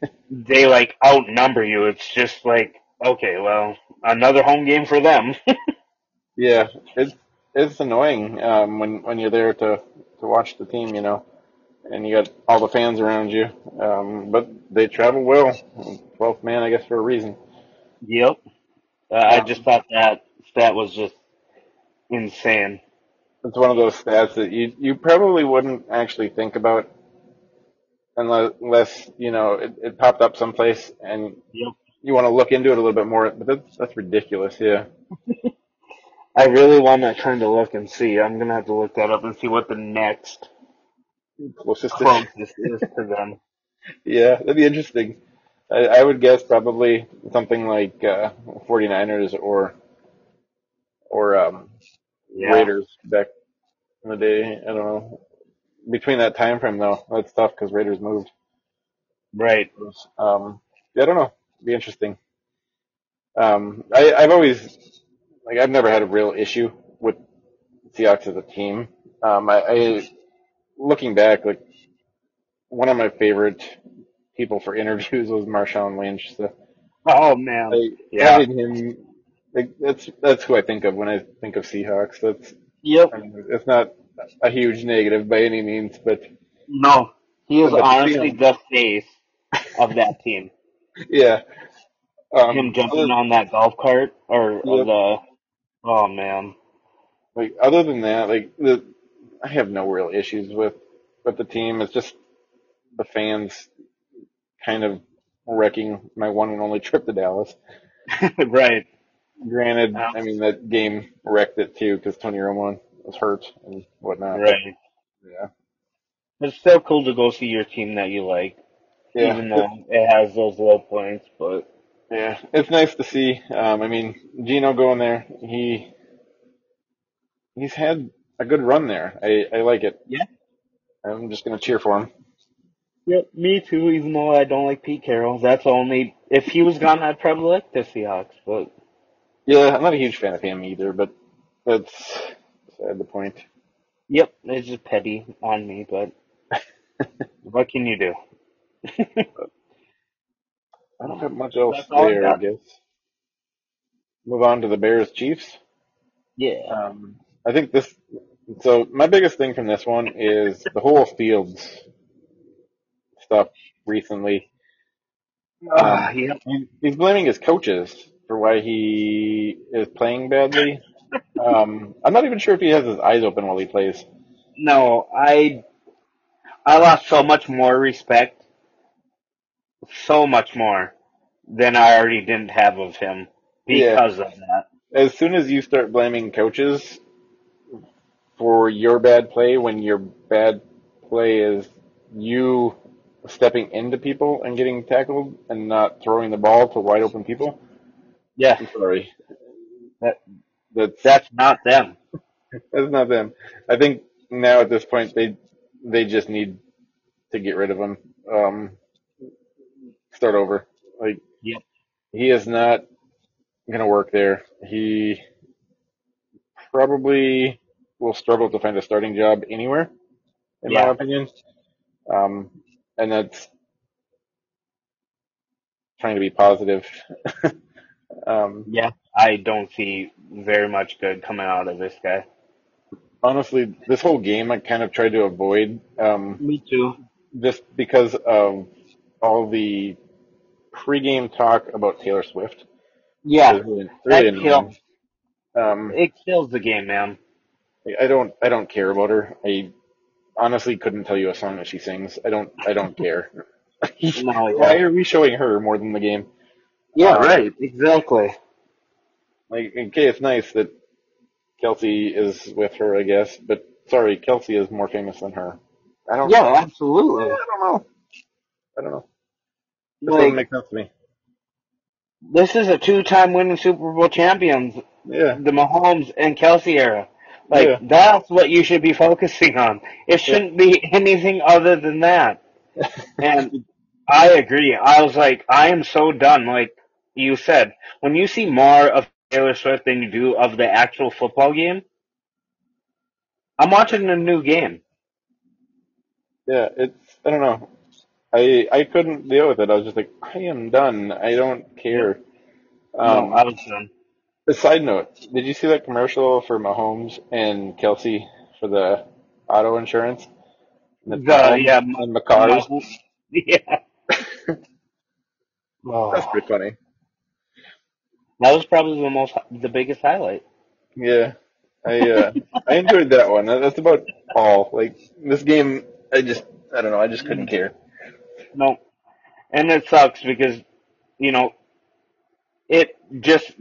they like outnumber you. It's just like okay, well, another home game for them. yeah, it's it's annoying um, when when you're there to to watch the team, you know, and you got all the fans around you. Um, but they travel well. Twelfth man, I guess, for a reason. yep. Uh, I just thought that stat was just insane. It's one of those stats that you you probably wouldn't actually think about unless, unless you know it, it popped up someplace and Yep. You want to look into it a little bit more. But that's that's ridiculous. Yeah. I really want to kind of look and see. I'm gonna have to look that up and see what the next Closest is to them. yeah, that'd be interesting. I, I would guess probably something like uh, 49ers or or um, Yeah. Raiders back in the day. I don't know. Between that time frame though, that's tough because Raiders moved. Right. Um, yeah, I don't know. Be interesting. Um, I, I've always like I've never had a real issue with Seahawks as a team. Um, I, I looking back, like one of my favorite people for interviews was Marshawn Lynch. So Oh man. I, Yeah. having him, like that's that's who I think of when I think of Seahawks. That's Yep. I mean, it's not a huge negative by any means, but No. He is But to see honestly the face of that team. Yeah. Um, Him jumping on that golf cart or, or the Oh man. Like other than that, like the I have no real issues with with the team. It's just the fans kind of wrecking my one and only trip to Dallas. right. Granted, Yeah. I mean that game wrecked it too because Tony Romo was hurt and whatnot. Right. Yeah. It's still cool to go see your team that you like, Yeah. even though it has those low points. But Yeah, it's nice to see. Um, I mean, Geno going there, he he's had a good run there. I, I like it. Yeah. I'm just gonna cheer for him. yep, me too. Even though I don't like Pete Carroll, that's only if he was gone, I'd probably like the Seahawks. But Yeah, I'm not a huge fan of him either, but that's beside the point. yep, it's just petty on me. But what can you do? I don't have much else That's all I there, I got. guess. Move on to the Bears Chiefs. Yeah. Um, I think this. So my biggest thing from this one is the whole Fields stuff recently. Ah, yep. He- He's blaming his coaches for why he is playing badly. Um, I'm not even sure if he has his eyes open while he plays. No, I I lost so much more respect, so much more than I already didn't have of him Yeah. because of that. As soon as you start blaming coaches for your bad play, when your bad play is you stepping into people and getting tackled and not throwing the ball to wide open people, Yeah, I'm sorry. That- That's that's not them. That's not them. I think now at this point they they just need to get rid of him. Um, start over. Like Yep. he is not gonna work there. He probably will struggle to find a starting job anywhere, in my opinion. Um, and that's trying to be positive. um, Yeah, I don't see very much good coming out of this guy. honestly, this whole game I kind of tried to avoid. Um, Me too. just because of all the pregame talk about Taylor Swift. Yeah, really, that kills. Um, It kills the game, man. I don't, I don't care about her. I honestly couldn't tell you a song that she sings. I don't, I don't care. No, Why yeah. are we showing her more than the game? Yeah, Um, right. Exactly. Like, okay, it's nice that Kelce is with her, I guess, but sorry, Kelce is more famous than her. I don't. Yeah, absolutely. I don't know. I don't know. This doesn't make sense to me. this is a two-time winning Super Bowl champions, Yeah. the Mahomes and Kelce era. Like Yeah. that's what you should be focusing on. It shouldn't be anything other than that. And I agree. I was like, I am so done. Like you said, when you see more of Taylor Swift than you do of the actual football game, I'm watching a new game. Yeah, it's I don't know. I I couldn't deal with it. I was just like, I am done. I don't care. Um, no, I was done. a side note: Did you see that commercial for Mahomes and Kelce for the auto insurance? The, The, yeah, and the cars. Yeah. Oh, That's pretty funny. that was probably the most, the biggest highlight. Yeah, I uh, I enjoyed that one. That's about all. Like this game, I just I don't know. I just couldn't care. No. And it sucks because, you know, it just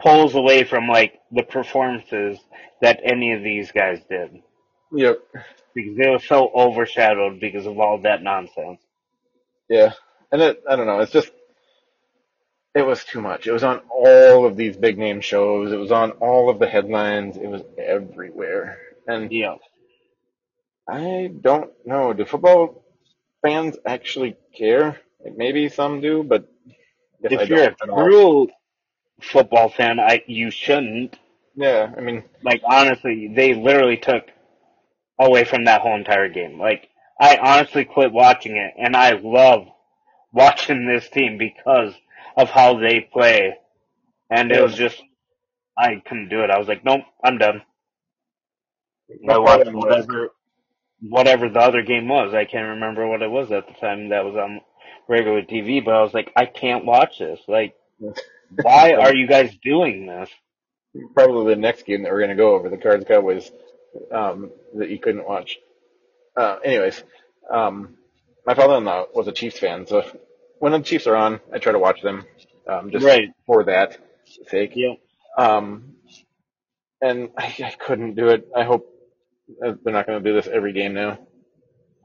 pulls away from like the performances that any of these guys did. Yep. Because they were so overshadowed because of all that nonsense. Yeah, and it I don't know. It's just it was too much. It was on all of these big name shows. It was on all of the headlines. It was everywhere. And Yeah. I don't know. Do football fans actually care? Like, maybe some do, but I guess I If you're a don't at all. true football fan, I you shouldn't. Yeah, I mean, Like honestly, they literally took away from that whole entire game. Like I honestly quit watching it, and I love watching this team because of how they play. And it was just, I couldn't do it. I was like, nope, I'm done. I watched whatever, whatever the other game was. I can't remember what it was at the time that was on regular TV, but I was like, I can't watch this. Like, why are you guys doing this? probably the next game that we're going to go over, the Cards Cowboys, um, that you couldn't watch. Uh, anyways, um, my father-in-law was a Chiefs fan, so when the Chiefs are on, I try to watch them, um, just Right. for that sake. Yeah. Um, and I, I couldn't do it. I hope they're not going to do this every game now.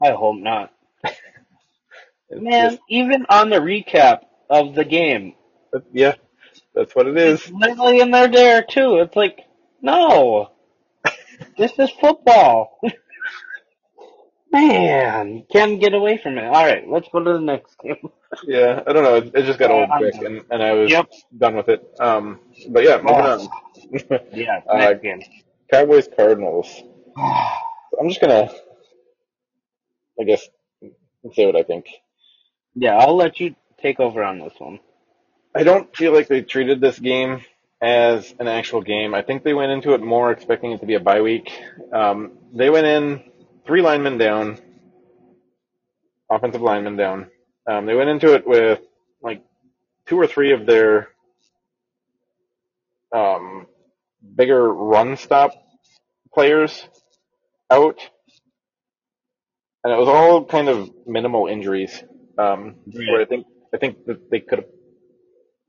I hope not. Man, just- even on the recap of the game, yeah, that's what it is. literally in there there too. It's like, no, this is football. Man, can't get away from it. All right, let's go to the next game. Yeah, I don't know. It, it just got old quick, and, and I was Yep. done with it. Um, but yeah, moving on. Yeah, Uh, next game. Cowboys Cardinals. I'm just gonna, I guess, say what I think. Yeah, I'll let you take over on this one. I don't feel like they treated this game as an actual game. I think they went into it more expecting it to be a bye week. Um, they went in three linemen down, offensive linemen down. Um, they went into it with like two or three of their um, bigger run stop players out, and it was all kind of minimal injuries. Um, where I think I think that they could have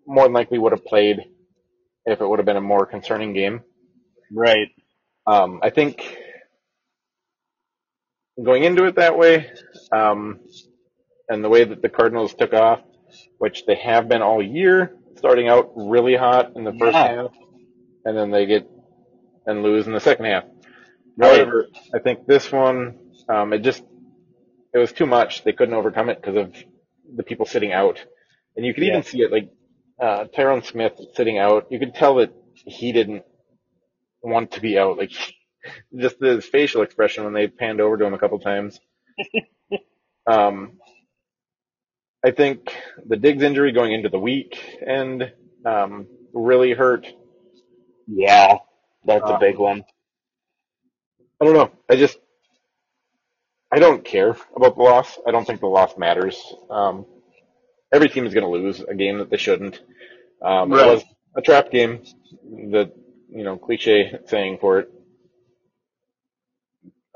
more than likely would have played if it would have been a more concerning game. Right. Um, I think going into it that way, um, and the way that the Cardinals took off, which they have been all year, starting out really hot in the first Yeah. half, and then they get and lose in the second half. Right. However, I think this one, um, it just it was too much. They couldn't overcome it because of the people sitting out, and you could Yeah. even see it like uh, Tyron Smith sitting out. You could tell that he didn't want to be out. Like just his facial expression when they panned over to him a couple times. um, I think the Diggs injury going into the week and um, really hurt. Yeah, that's a Um, big one. I don't know. I just I don't care about the loss. I don't think the loss matters. Um, every team is going to lose a game that they shouldn't. Um, Right. It was a trap game. The you know cliche saying for it.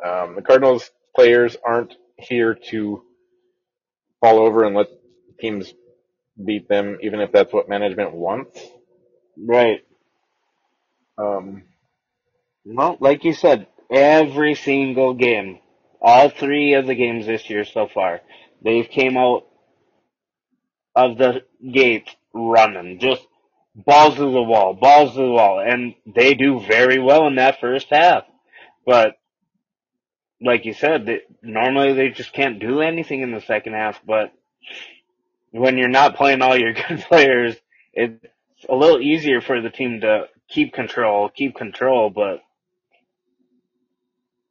Um, the Cardinals players aren't here to fall over and let teams beat them, even if that's what management wants. Right. Um, Well, like you said, every single game, all three of the games this year so far, they've came out of the gate running, just balls to the wall, balls to the wall, and they do very well in that first half. But like you said, they, normally they just can't do anything in the second half. But when you're not playing all your good players, it's a little easier for the team to keep control, keep control. But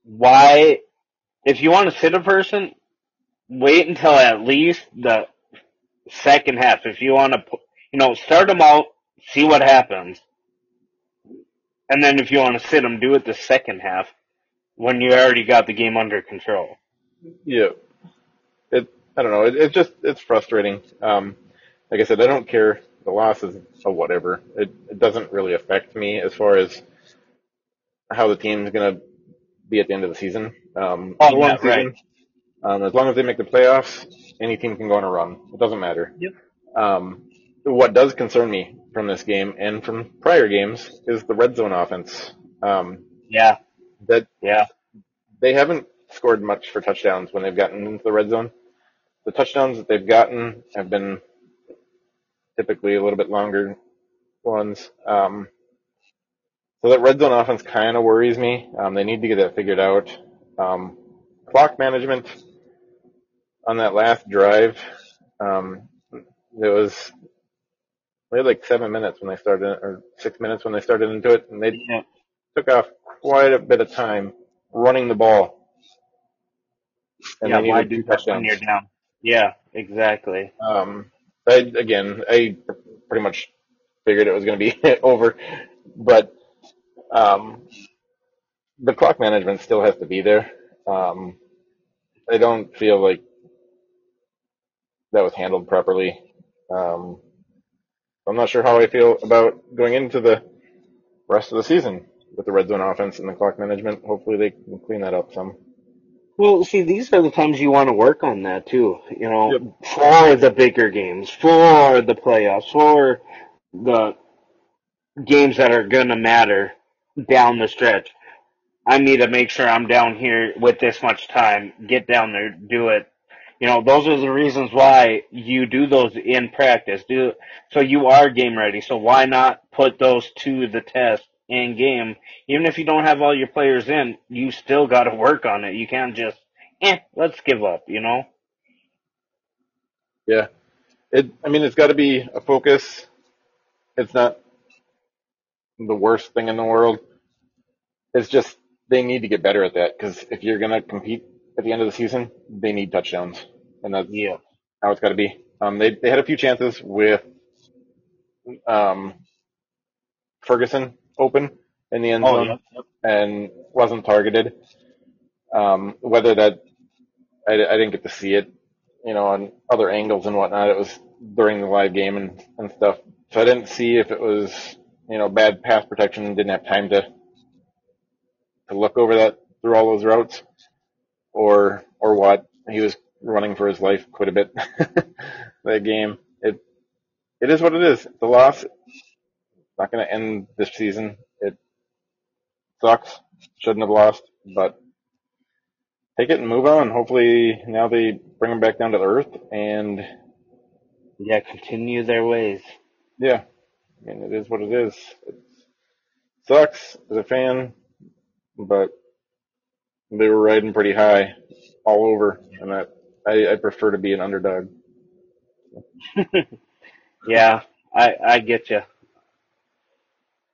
why, if you want to sit a person, wait until at least the second half. If you want to, you know, start them out, see what happens. And then if you want to sit them, do it the second half when you already got the game under control. Yeah. It, I don't know. It, it's just, it's frustrating. Um, like I said, I don't care. The loss is a whatever. It, it doesn't really affect me as far as how the team's going to be at the end of the season. Um, Oh, it's a long yeah, right. season. Um, as long as they make the playoffs, any team can go on a run. It doesn't matter. Yep. Um, what does concern me from this game and from prior games is the red zone offense. Um, Yeah, that yeah, they haven't scored much for touchdowns when they've gotten into the red zone. The touchdowns that they've gotten have been typically a little bit longer ones. Um, so that red zone offense kind of worries me. Um, they need to get that figured out. Um, clock management on that last drive, um, it was they had like seven minutes when they started, or six minutes when they started into it, and they yeah, took off quite a bit of time running the ball. And yeah. Why do that when touchdowns. you're down? Yeah, exactly. Um, I, again, I pretty much figured it was going to be over, but um, the clock management still has to be there. Um, I don't feel like that was handled properly. Um, I'm not sure how I feel about going into the rest of the season with the red zone offense and the clock management. Hopefully they can clean that up some. Well, see, these are the times you want to work on that too. You know, Yep. for the bigger games, for the playoffs, for the games that are going to matter down the stretch. I need to make sure I'm down here with this much time. Get down there, do it. You know, those are the reasons why you do those in practice. Do so you are game ready. So why not put those to the test in game? Even if you don't have all your players in, you still got to work on it. You can't just, eh, let's give up. You know? Yeah. It, I mean, it's got to be a focus. It's not the worst thing in the world. It's just they need to get better at that because if you're going to compete at the end of the season, they need touchdowns, and that's Yeah. how it's got to be. Um, they they had a few chances with um, Ferguson open in the end Oh, zone yeah. Yep. and wasn't targeted. Um, whether that I, I didn't get to see it, you know, on other angles and whatnot. It was during the live game and, and stuff, so I didn't see if it was you know bad pass protection. and Didn't have time to to look over that through all those routes, or or what. He was running for his life quite a bit that game. It it is what it is. The loss. It's not going to end this season. It sucks. Shouldn't have lost, but take it and move on. Hopefully now they bring them back down to earth and Yeah. Continue their ways. yeah, Mean it is what it is. It sucks as a fan, but they were riding pretty high all over, and that I, I prefer to be an underdog. Yeah, I I get you.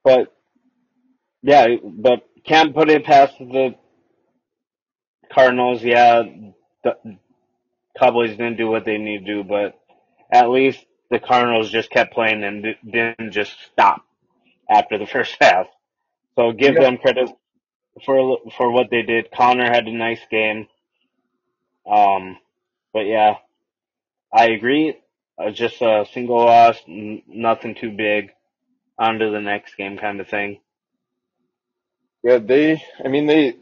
But yeah, but can't put it past the Cardinals. Yeah, the Cowboys didn't do what they need to do, but at least the Cardinals just kept playing and didn't just stop after the first half. So give Yeah. them credit for for what they did. Conner had a nice game. Um, but yeah, I agree. Uh, just a single loss, n- nothing too big. On to the next game, kind of thing. Yeah, they. I mean they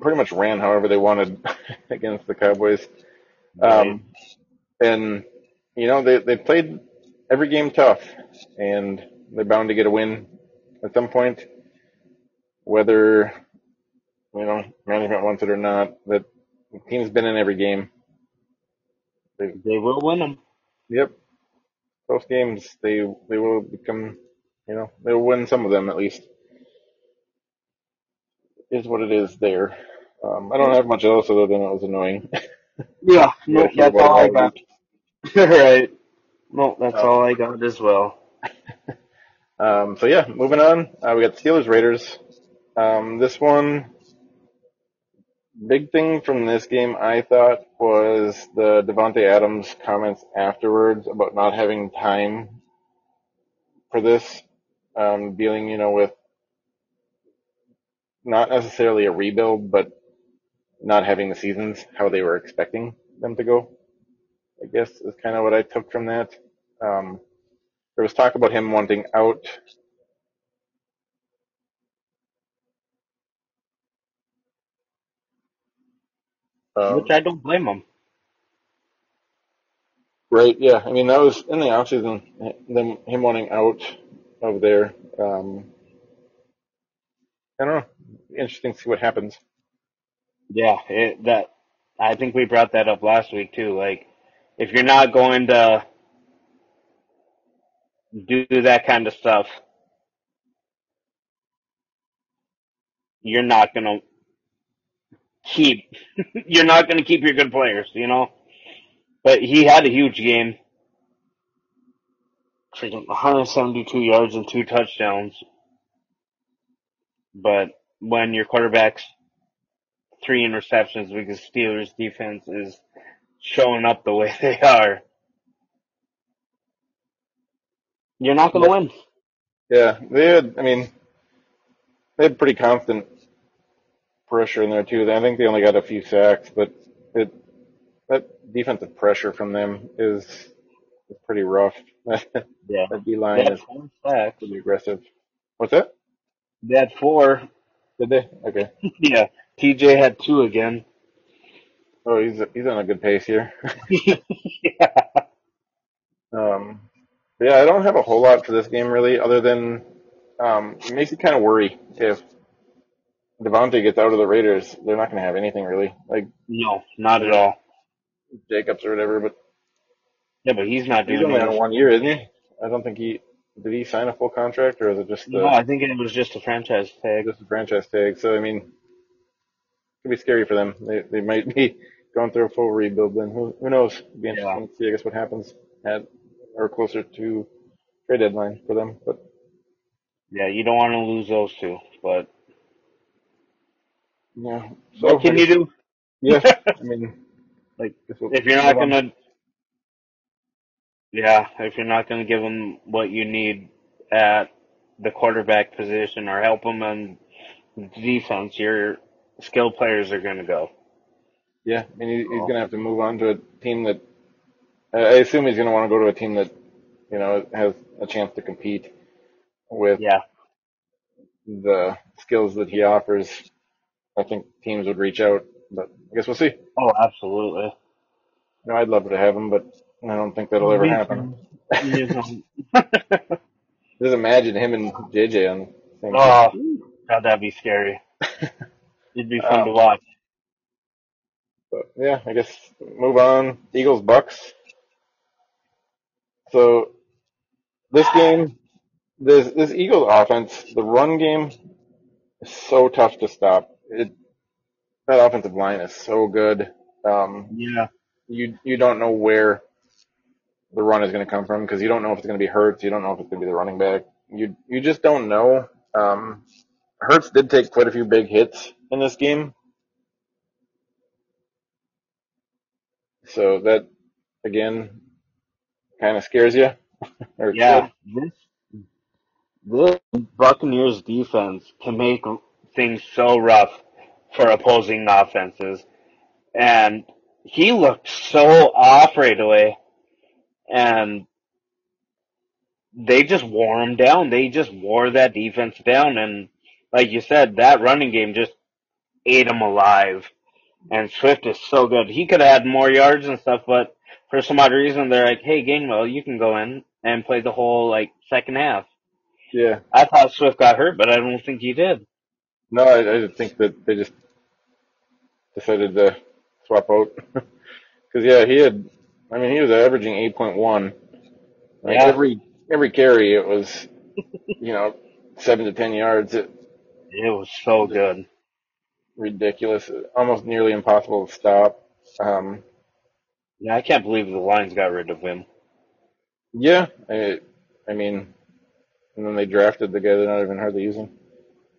pretty much ran however they wanted against the Cowboys. Um, and you know they they played every game tough, and they're bound to get a win at some point, whether you know management wants it or not. That the team's been in every game. They, They will win them. yep, close games. They they will become, you know, they'll win some of them at least. Is what it is there. Um, I don't have much else other than it was annoying. Yeah, no, that's all I all right. No, that's Uh, all I got as well. Um, so yeah, moving on. Uh, we got Steelers Raiders. Um, this one, big thing from this game, I thought, was the Davante Adams comments afterwards about not having time for this, um, dealing, you know, with not necessarily a rebuild, but not having the seasons how they were expecting them to go. I guess is kind of what I took from that. Um, there was talk about him wanting out um, Which I don't blame him. Right. Yeah. I mean, that was in the offseason, them him wanting out of there. Um, I don't know. Interesting to see what happens. Yeah, it, that I think we brought that up last week too. Like, if you're not going to do that kind of stuff, you're not gonna keep. you're not gonna keep your good players, you know. But he had a huge game. Freaking 172 yards and two touchdowns. But when your quarterback's three interceptions because Steelers defense is showing up the way they are, you're not going to win. Yeah. They had, I mean, they had pretty constant pressure in there too. I think they only got a few sacks, but it, that defensive pressure from them is, is pretty rough. yeah, that. D line is four sacks. pretty aggressive. What's that? They had four. Did they? Okay. Yeah. TJ had two again. Oh, he's he's on a good pace here. yeah. Um, yeah, I don't have a whole lot for this game really, other than um, it makes you kind of worry if Davante gets out of the Raiders, they're not going to have anything really, like No, not at all. Jacobs or whatever. But Yeah, but he's not he's doing only on one year, isn't he? I don't think he did. He sign a full contract, or is it just the, No, I think it was just a franchise tag. just a franchise tag? So I mean, it could be scary for them. They they might be going through a full rebuild. Then who who knows? It'd be interesting to see. I guess what happens at or closer to trade deadline for them. But Yeah, you don't want to lose those two, but yeah. So what can you do? Yeah, I mean, Like, if you're not gonna, yeah, if you're not gonna give them what you need at the quarterback position or help them on defense, your skill players are gonna go. Yeah, I mean, he, he's Oh. going to have to move on to a team that, I I assume he's going to want to go to a team that, you know, has a chance to compete with Yeah, the skills that he offers. I think teams would reach out, but I guess we'll see. oh, absolutely. You know, I'd love to have him, but I don't think that'll ever happen. Just imagine him and JJ on the same oh, team. God, that'd be scary. It'd be fun Um, to watch. But yeah, I guess move on. Eagles Bucks. So this game, this this Eagles offense, the run game is so tough to stop. It that offensive line is so good. Um, Yeah, you you don't know where the run is going to come from because you don't know if it's going to be Hurts. You don't know if it's going to be the running back. You you just don't know. Um, Hurts did take quite a few big hits in this game, so that again kind of scares you. or yeah. This, this Buccaneers defense can make things so rough for opposing offenses. And he looked so off right away. And they just wore him down. They just wore that defense down. And like you said, that running game just ate him alive. And Swift is so good. He could have had more yards and stuff, but for some odd reason, they're like, hey, Gainwell, you can go in and play the whole, like, second half. Yeah. I thought Swift got hurt, but I don't think he did. No, I, I just think that they just decided to swap out. Because yeah, he had. I mean, he was averaging eight point one. Yeah. every every carry, it was you know seven to ten yards. It, It was so good. Ridiculous, almost nearly impossible to stop. Um, Yeah, I can't believe the Lions got rid of him. yeah, I, I mean, and then they drafted the guy they're not even hardly using.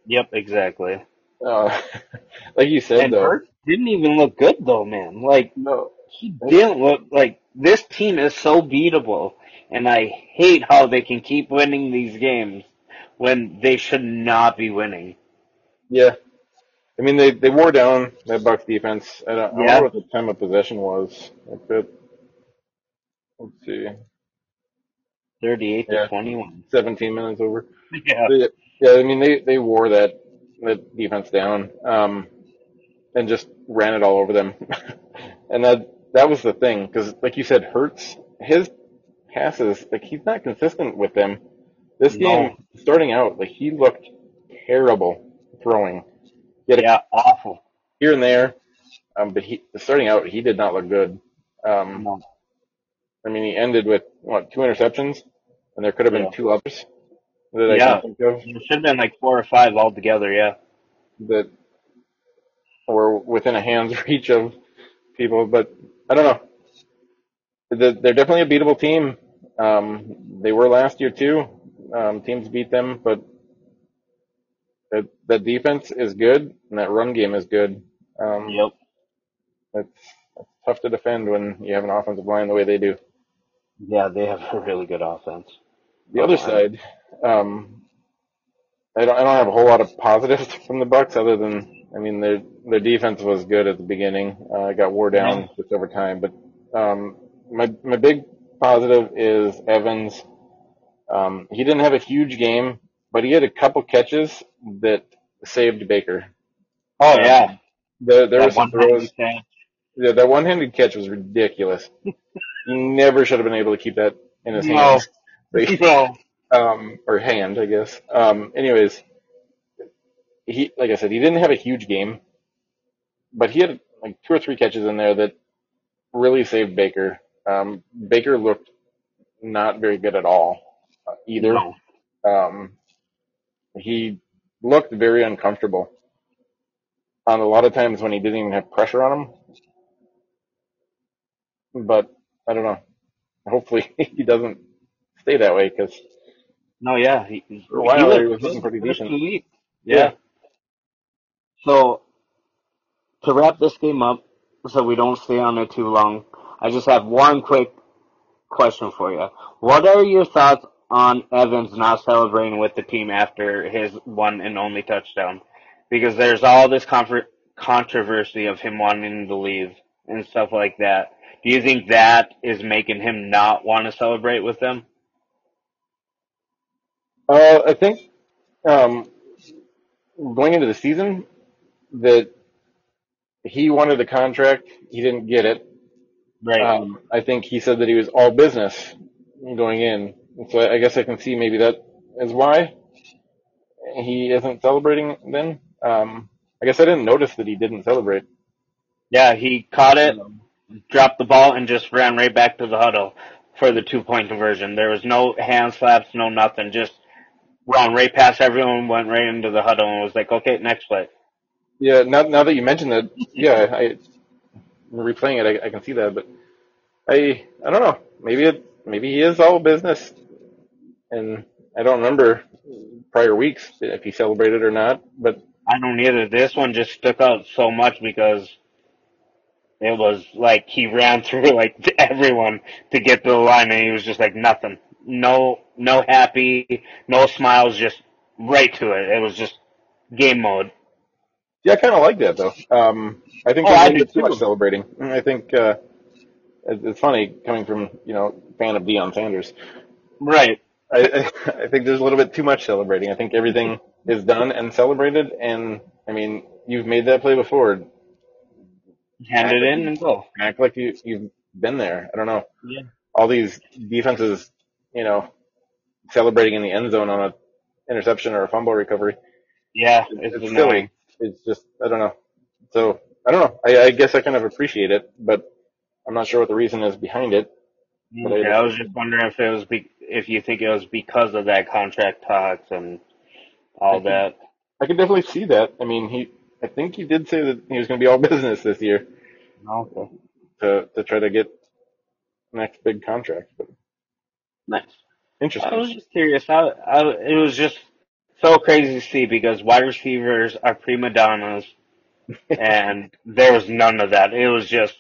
Yep, exactly. Uh, like you said And though, Hurts didn't even look good though, man. Like no, he didn't look like this team is so beatable, and I hate how they can keep winning these games when they should not be winning. yeah. I mean, they they wore down that Bucks defense. I don't, I Yeah. don't know what the time of possession was. Let's see, Thirty-eight Yeah. to twenty-one. 17 minutes over. Yeah, They- yeah, I mean they they wore that that defense down, um, and just ran it all over them, and that that was the thing because like you said, Hurts his passes like he's not consistent with them. This No. game starting out like he looked terrible throwing. A yeah, awful. here and there, um, but he starting out he did not look good. Um, No. I mean he ended with what two interceptions, and there could have been Yeah. two others that I Yeah. can think of. There should have been like four or five altogether. Yeah. that were within a hand's reach of people, but I don't know. They're they're definitely a beatable team. Um, they were last year too. Um, teams beat them, but the defense is good and that run game is good. Um, Yep. it's, it's tough to defend when you have an offensive line the way they do. Yeah, they have a really good offense. The other Uh-huh. side, um, I don't I don't have a whole lot of positives from the Bucks other than I mean their their defense was good at the beginning. Uh, it got wore down just over time, but um, my my big positive is Evans. Um, he didn't have a huge game, but he had a couple catches that saved Baker. Oh Um, yeah, There, there were that some throws. catch. Yeah, that one-handed catch was ridiculous. he never should have been able to keep that in his No. hands. But No. um, or hand, I guess. Um, anyways, he, like I said, he didn't have a huge game, but he had like two or three catches in there that really saved Baker. Um, Baker looked not very good at all uh, either. No. Um, he looked very uncomfortable on a lot of times when he didn't even have pressure on him. But I don't know. Hopefully he doesn't stay that way because No, yeah. He, For a while he was looking pretty decent. Yeah. Yeah. So to wrap this game up, so we don't stay on there too long, I just have one quick question for you. What are your thoughts on Evans not celebrating with the team after his one and only touchdown? Because there's all this controversy of him wanting to leave and stuff like that. Do you think that is making him not want to celebrate with them? Uh, I think um, going into the season that he wanted the contract, he didn't get it. Right. Um, I think he said that he was all business going in, And so I guess I can see maybe that is why he isn't celebrating. Then um, I guess I didn't notice that he didn't celebrate. yeah, he caught it, dropped the ball, and just ran right back to the huddle for the two point conversion. There was no hand slaps, no nothing. Just ran right past everyone, went right into the huddle, and was like, okay, next play. Yeah, now now that you mentioned that, yeah, I replaying it, I, I can see that, but I I don't know. Maybe it maybe he is all business, and I don't remember prior weeks if he celebrated or not. But I don't either. This one just stuck out so much because it was like he ran through like everyone to get to the line, and he was just like nothing. No, no happy, no smiles, just right to it. It was just game mode. yeah, I kind of like that though. Um, I think Oh, I do too much celebrating. I think uh, it's funny coming from you know fan of Deion Sanders. Right. I, I think there's a little bit too much celebrating. I think everything is done and celebrated, and I mean you've made that play before. Hand it in and go. act like you you've been there. I don't know. Yeah. All these defenses, you know, celebrating in the end zone on a interception or a fumble recovery. Yeah, It's, it's, silly. It's just I don't know. So I don't know. I, I guess I kind of appreciate it, but I'm not sure what the reason is behind it. Mm, I- Okay, I was just wondering if it was be- if you think it was because of that contract talks and all I think- that. I can definitely see that. I mean, he I think he did say that he was going to be all business this year Okay. to to try to get next big contract. But Nice. interesting. I was just curious. I, I, it was just so crazy to see because wide receivers are prima donnas, and there was none of that. It was just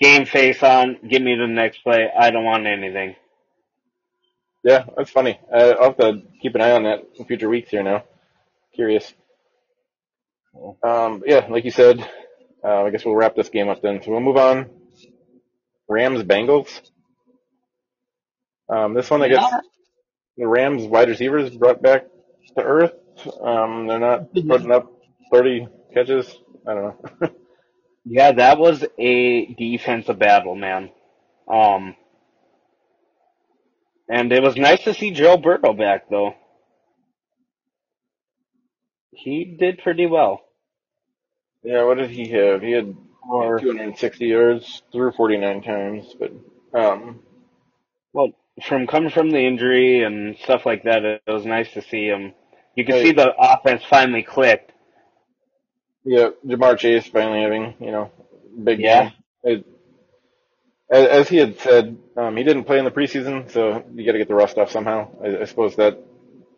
game face on, give me the next play. I don't want anything. Yeah, that's funny. Uh, I'll have to keep an eye on that in future weeks here now. Curious. Um, yeah, like you said, uh, I guess we'll wrap this game up then. So we'll move on. Rams Bengals. Um, this one, I guess the Rams wide receivers brought back to earth. Um, they're not putting up 30 catches. I don't know. Yeah, that was a defensive battle, man. Um, and it was nice to see Joe Burrow back, though. He did pretty well. yeah, what did he have? He had Or 260 yards, threw 49 times, but um, well, from coming from the injury and stuff like that, it was nice to see him. You could see the offense finally clicked. Yeah, Ja'Marr Chase finally having, you know, big Yeah. game. It, as, as he had said, um, he didn't play in the preseason, so you got to get the rust off somehow. I, I suppose that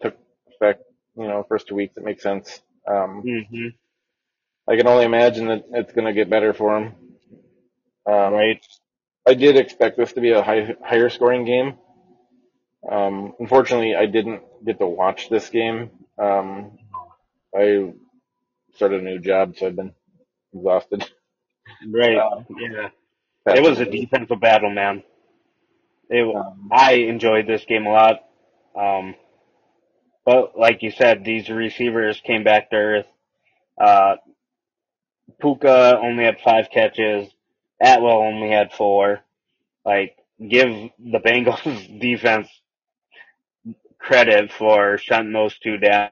took effect, you know, first two weeks. It makes sense. Um, hmm I can only imagine that it's going to get better for him. Um, Right. I did expect this to be a high, higher scoring game. Um, unfortunately, I didn't get to watch this game. Um, I started a new job, so I've been exhausted. Right. Uh, yeah. It was a defensive battle, man. It, Um, I enjoyed this game a lot. Um, But like you said, these receivers came back to earth. Uh, Puka only had five catches. Atwell only had four. Like, give the Bengals defense credit for shutting those two down.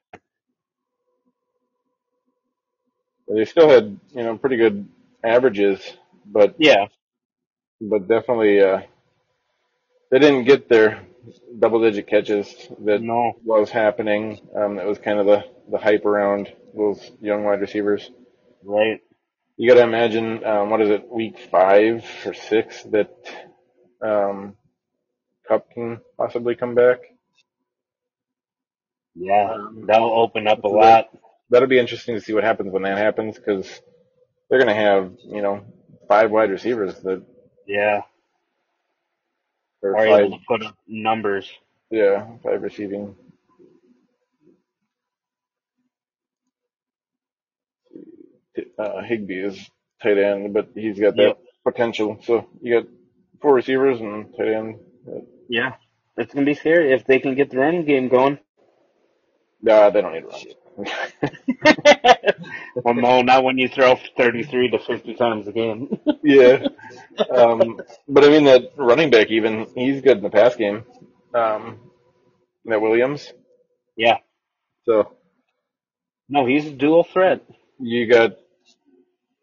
They still had, you know, pretty good averages, but Yeah, but definitely uh, they didn't get their double digit catches that no, was happening. Um, that was kind of the the hype around those young wide receivers. right? You got to imagine, um, what is it, week five or six that um, Kupp can possibly come back. Yeah, Um, that'll open up a lot. that'll be interesting to see what happens when that happens because they're going to have, you know, five wide receivers that Yeah, or are able to put up numbers. yeah, five receiving. Uh, Higbee is tight end, but he's got that Yep. potential. So you got four receivers and tight end. Yeah, it's gonna be scary if they can get the run game going. Nah, they don't need to run. well, no, not when you throw 33 to 50 times a game. yeah. Um, but I mean that running back even he's good in the pass game. Um, that Williams. yeah, So no, he's a dual threat. you got,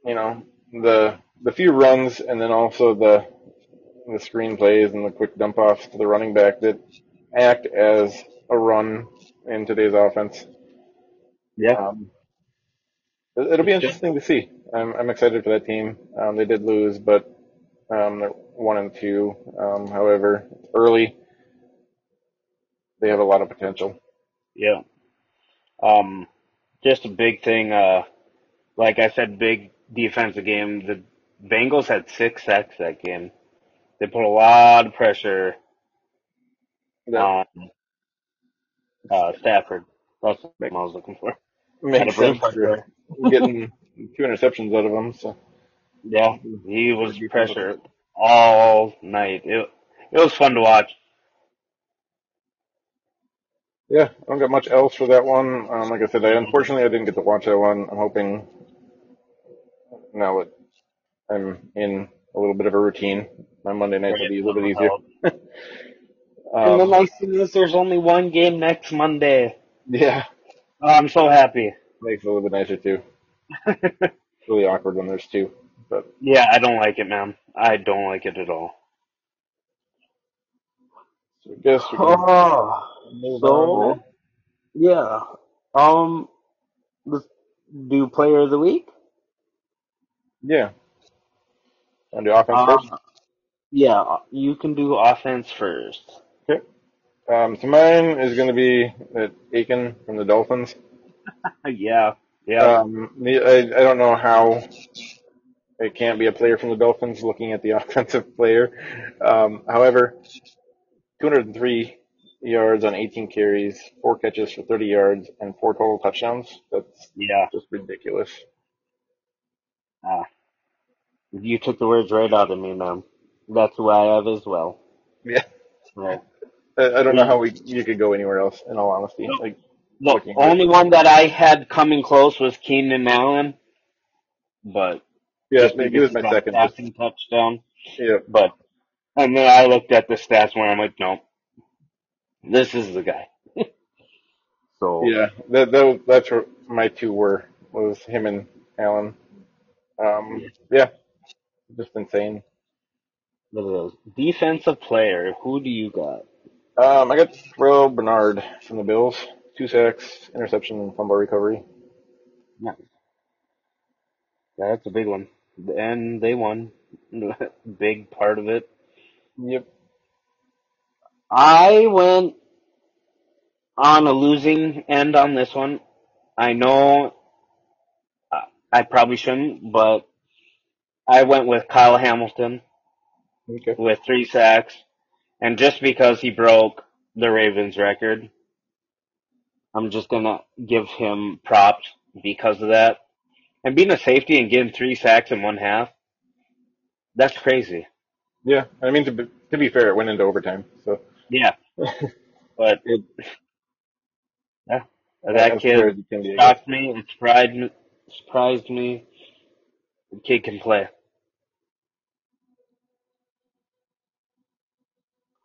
you know, the the few runs and then also the the screen plays and the quick dump offs to the running back that act as a run in today's offense. Yeah, Um, it'll be interesting to see. I'm I'm excited for that team. Um, they did lose, but um, they're one and two. Um, however, early, they have a lot of potential. yeah. Um, just a big thing. Uh, like I said, big defensive game. The Bengals had six sacks that game. They put a lot of pressure That on uh, Stafford. That's what I was looking for. Makes sense. Pressure. You're getting two interceptions out of him. So Yeah, he was pressure all night. It it was fun to watch. yeah, I don't got much else for that one. Um, like I said, I unfortunately I didn't get to watch that one. I'm hoping now that I'm in a little bit of a routine, my Monday nights will be a little bit easier. and the Um, nice thing is, there's only one game next Monday. yeah, Oh, I'm so happy. Makes it a little bit nicer too. It's really awkward when there's two, but Yeah, I don't like it, man. I don't like it at all. so I guess we can Oh, move on. so yeah. Um, let's do player of the week. Then. Yeah, on the offense first. Uh, yeah, You can do offense first. Okay. Um, so mine is going to be that Achane from the Dolphins. yeah, yeah, Um, I, I don't know how it can't be a player from the Dolphins looking at the offensive player. Um, however, 203 yards on 18 carries, four catches for 30 yards, and four total touchdowns. That's yeah. just ridiculous. Ah, you took the words right out of me, man. That's who I have as well. Yeah. Right. I, I don't know how we you could go anywhere else. In all honesty, No. like The only one that I had coming close was Keenan Allen, but yeah, he because was my second. passing touchdown. Yeah, But and then I looked at the stats where I'm like, no, this is the guy. so yeah. That, that that's what my two were was him and Allen. Um, yeah, just insane. look at those defensive player. Who do you got? Um, I got Terrel Bernard from the Bills. Two sacks, interception, and fumble recovery. Nice. Yeah, that's a big one, and they won. big part of it. Yep. I went on a losing end on this one. I know I- I probably shouldn't, but I went with Kyle Hamilton Okay. with three sacks, and just because he broke the Ravens record, I'm just gonna give him props because of that. And being a safety and getting three sacks in one half, that's crazy. Yeah. I mean, to be, to be fair, it went into overtime. So Yeah. But it, Yeah, that I'm kid sure he can be. I guess. shocked me. It surprised me. Surprised me. The kid can play.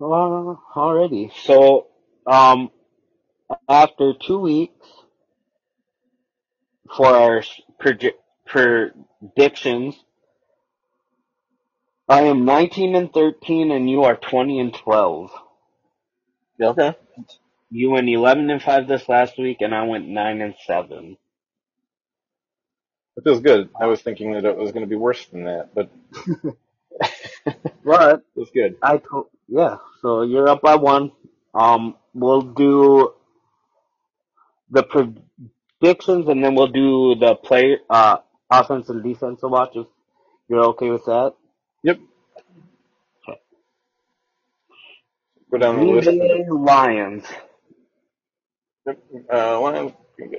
Uh, already. So, um, after two weeks for our predi- predictions, I am 19 and 13, and you are 20 and 12. Yeah, okay. You went 11 and 5 this last week, and I went 9 and 7. It feels good. I was thinking that it was going to be worse than that, but But it's good. I told, yeah. So you're up by one. Um, we'll do the predictions, and then we'll do the play, uh, offense and defensive watches. You're okay with that? Yep. Go down the Green list. Bay Lions. Yep. Uh, Lions.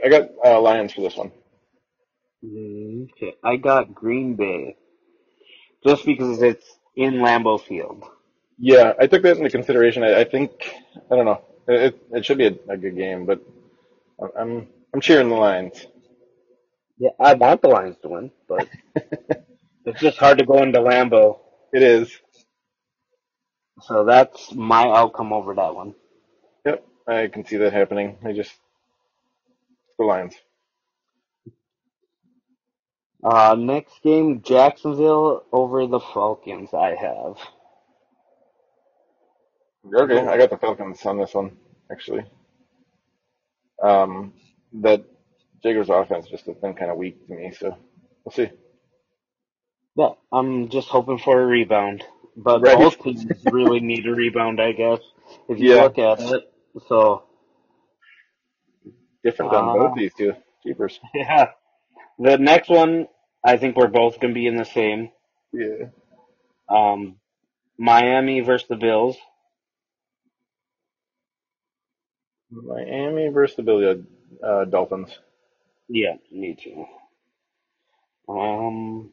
I got uh, Lions for this one. Okay, I got Green Bay. Just because it's in Lambeau Field. Yeah, I took that into consideration. I, I think I don't know. It it should be a, a good game, but I'm I'm cheering the Lions. Yeah, I want the Lions to win, but it's just hard to go into Lambeau. It is. So that's my outcome over that one. Yep, I can see that happening. I just the Lions. Uh, next game, Jacksonville over the Falcons. I have. Okay, I got the Falcons on this one actually. Um, that Jaguars offense just has been kind of weak to me, so we'll see. Yeah, I'm just hoping for a rebound. But Right. both teams really need a rebound, I guess, if you Yeah. look at it. So, Different on Uh, both these two. Jeepers. yeah. The next one, I think we're both going to be in the same. Yeah. Um, Miami versus the Bills. Miami versus the Billy uh, Dolphins. Yeah, me too. Um,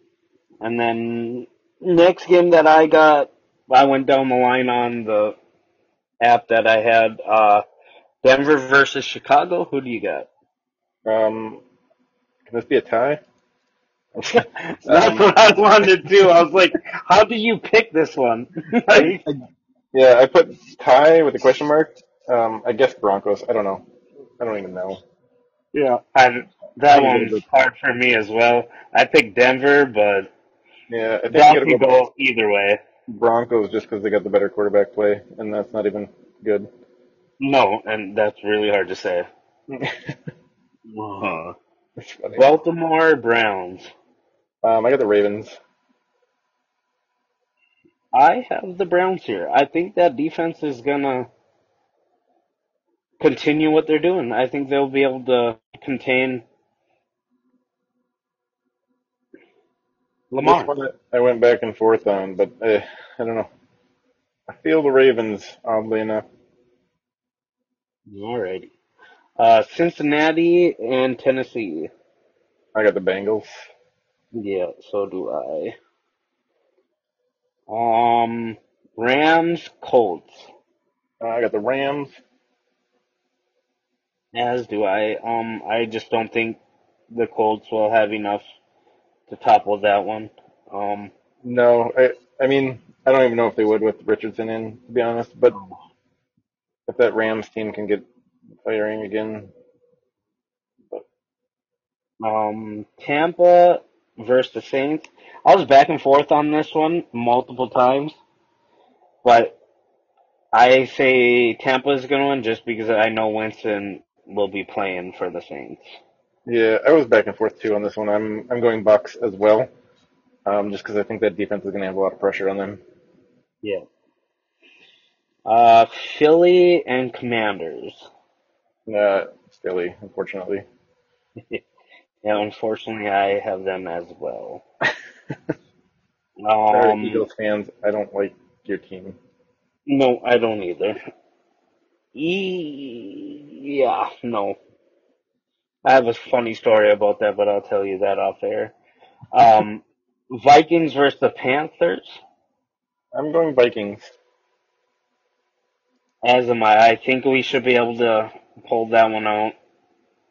and then next game that I got, I went down the line on the app that I had. Uh, Denver versus Chicago. Who do you got? Um, can this be a tie? That's Um, what I wanted to do. I was like, how do you pick this one? like, Yeah, I put tie with a question mark. Um, I guess Broncos. I don't know. I don't even know. yeah, I, that I'm one's hard for me as well. I picked Denver, but Yeah, I think you could gotta go go either way. Broncos just because they got the better quarterback play, and that's not even good. No, and that's really hard to say. Uh-huh. Baltimore Browns. Um, I got the Ravens. I have the Browns here. I think that defense is gonna continue what they're doing. I think they'll be able to contain Lamar. This one I went back and forth on, but uh, I don't know. I feel the Ravens, oddly enough. Alrighty. Uh, Cincinnati and Tennessee. I got the Bengals. Yeah, so do I. Um, Rams, Colts. I got the Rams. As do I. Um, I just don't think the Colts will have enough to topple that one. Um, No, I I mean I don't even know if they would with Richardson in, to be honest. But if that Rams team can get firing again, um, Tampa versus the Saints. I was back and forth on this one multiple times, but I say Tampa is going to win just because I know Winston will be playing for the Saints. yeah, I was back and forth too on this one. I'm I'm going Bucs as well, um, just because I think that defense is going to have a lot of pressure on them. Yeah. Uh, Philly and Commanders. Uh, Philly, unfortunately. Yeah, unfortunately, I have them as well. Sorry, Um, Eagles fans. I don't like your team. no, I don't either. E- yeah, no. I have a funny story about that, but I'll tell you that off air. Um, Vikings versus the Panthers. I'm going Vikings. As am I. I think we should be able to pull that one out.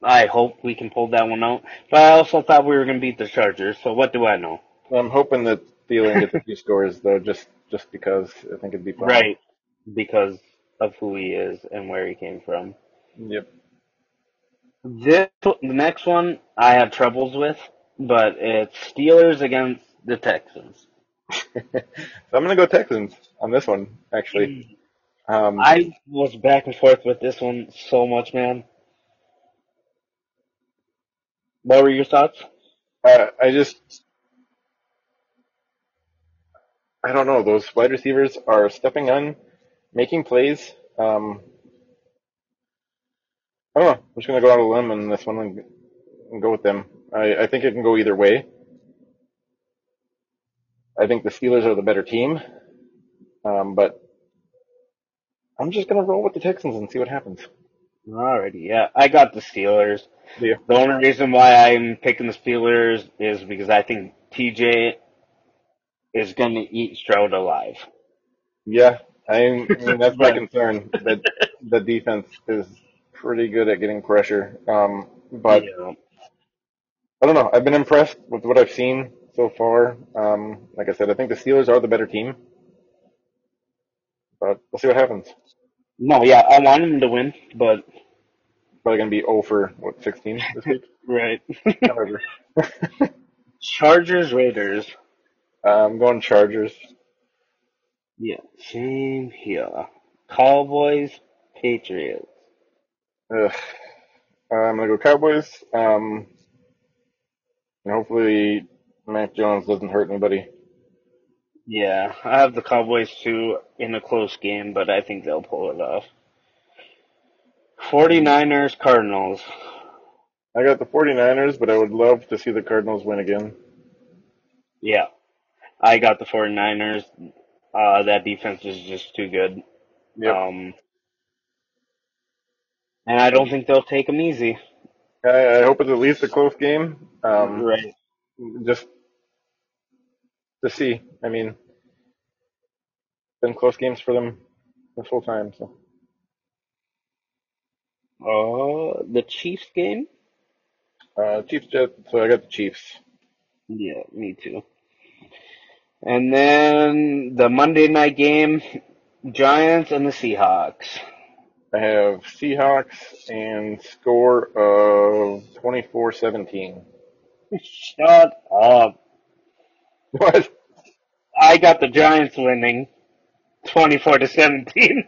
I hope we can pull that one out. But I also thought we were going to beat the Chargers, so what do I know? I'm hoping that Thielen gets a few scores though, just just because I think it'd be fun. Right. Because of who he is and where he came from. Yep. This, the next one I have troubles with, but it's Steelers against the Texans. so I'm gonna go Texans on this one, actually. Um, I was back and forth with this one so much, man. What were your thoughts? uh, I just, I don't know. Those wide receivers are stepping on, making plays. Um, I don't know. I'm just gonna go out on a limb in this one and, go with them. I, I think it can go either way. I think the Steelers are the better team, um, but I'm just gonna roll with the Texans and see what happens. Alrighty, yeah, I got the Steelers. Yeah. The only reason why I'm picking the Steelers is because I think TJ is gonna eat Stroud alive. Yeah, I mean that's my concern. That the defense is pretty good at getting pressure. Um, but Yeah. I don't know. I've been impressed with what I've seen so far. Um, like I said, I think the Steelers are the better team, but we'll see what happens. No, yeah, I want them to win, but Probably gonna be 0 for what 16 this week. right. However, Chargers Raiders. I'm going Chargers. Yeah, same here. Cowboys Patriots. Ugh. I'm gonna go Cowboys. Um, and hopefully Mac Jones doesn't hurt anybody. Yeah, I have the Cowboys too in a close game, but I think they'll pull it off. 49ers Cardinals. I got the 49ers, but I would love to see the Cardinals win again. Yeah. I got the 49ers. Uh, that defense is just too good. Yep. Um, and I don't think they'll take them easy. I, I hope it's at least a close game. Um, right. just to see. I mean, been close games for them this whole time. So Uh, the Chiefs game? uh, Chiefs Jets. So I got the Chiefs. Yeah, me too. And then the Monday night game, Giants and the Seahawks. I have Seahawks and score of 24-17. Shut up. What? I got the Giants winning 24 to 17.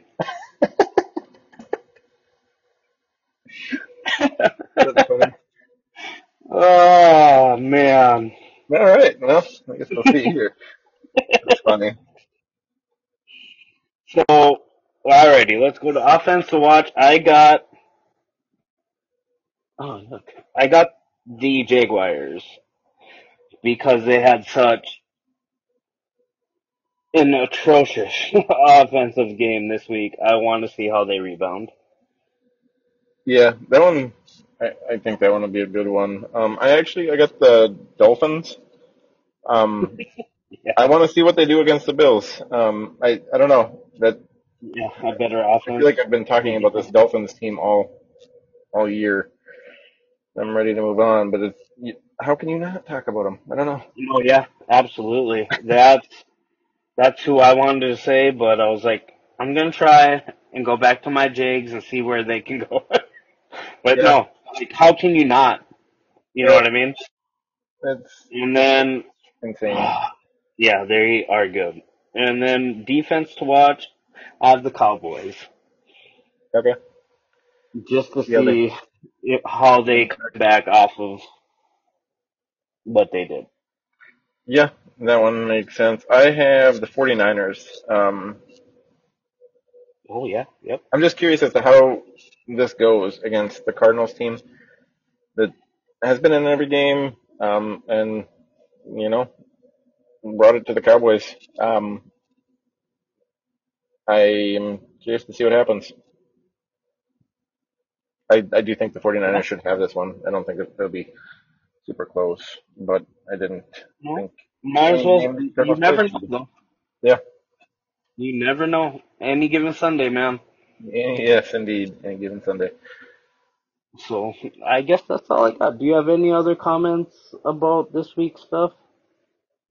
Oh man. All right. Well, I guess we'll see you here. That's funny. So, alrighty, let's go to offense to watch. I got, oh look, I got the Jaguars because they had such an atrocious offensive game this week. I want to see how they rebound. Yeah, that one. I, I think that one will be a good one. Um, I actually I got the Dolphins. Um, Yeah. I want to see what they do against the Bills. Um, I I don't know that Yeah, a better I feel like I've been talking about this Dolphins team all all year. I'm ready to move on, but it's you, how can you not talk about them? I don't know. Oh yeah, absolutely. That's that's who I wanted to say, but I was like, I'm gonna try and go back to my Jags and see where they can go. but Yeah. no, like, how can you not? You know what I mean? It's And then, insane. yeah, they are good. And then defense to watch, I have the Cowboys Okay. just to Yeah, they- see if, how they come back off of what they did. Yeah, that one makes sense. I have the 49ers. Um, Oh yeah, yep. I'm just curious as to how this goes against the Cardinals team that has been in every game, um, and you know, brought it to the Cowboys. Um, I am curious to see what happens. I, I do think the 49ers should have this one. I don't think it, it'll be super close, but I didn't No, think. might as well. You never know though. Yeah. You never know. Any given Sunday, man. Yes, indeed. Any given Sunday. So I guess that's all I got. Do you have any other comments about this week's stuff?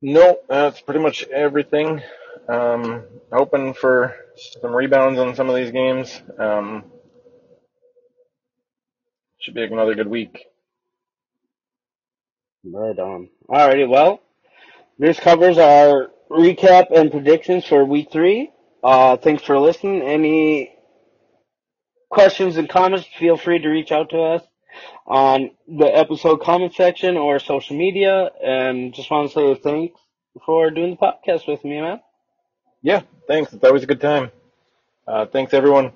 No, that's pretty much everything. Um, hoping for some rebounds on some of these games. Um, should be another good week. Right on. Alrighty, well, this covers our recap and predictions for week three. Uh, thanks for listening. Any questions and comments, feel free to reach out to us on the episode comment section or social media. And just want to say thanks for doing the podcast with me, man. Yeah, thanks. It's always a good time. Uh, thanks everyone.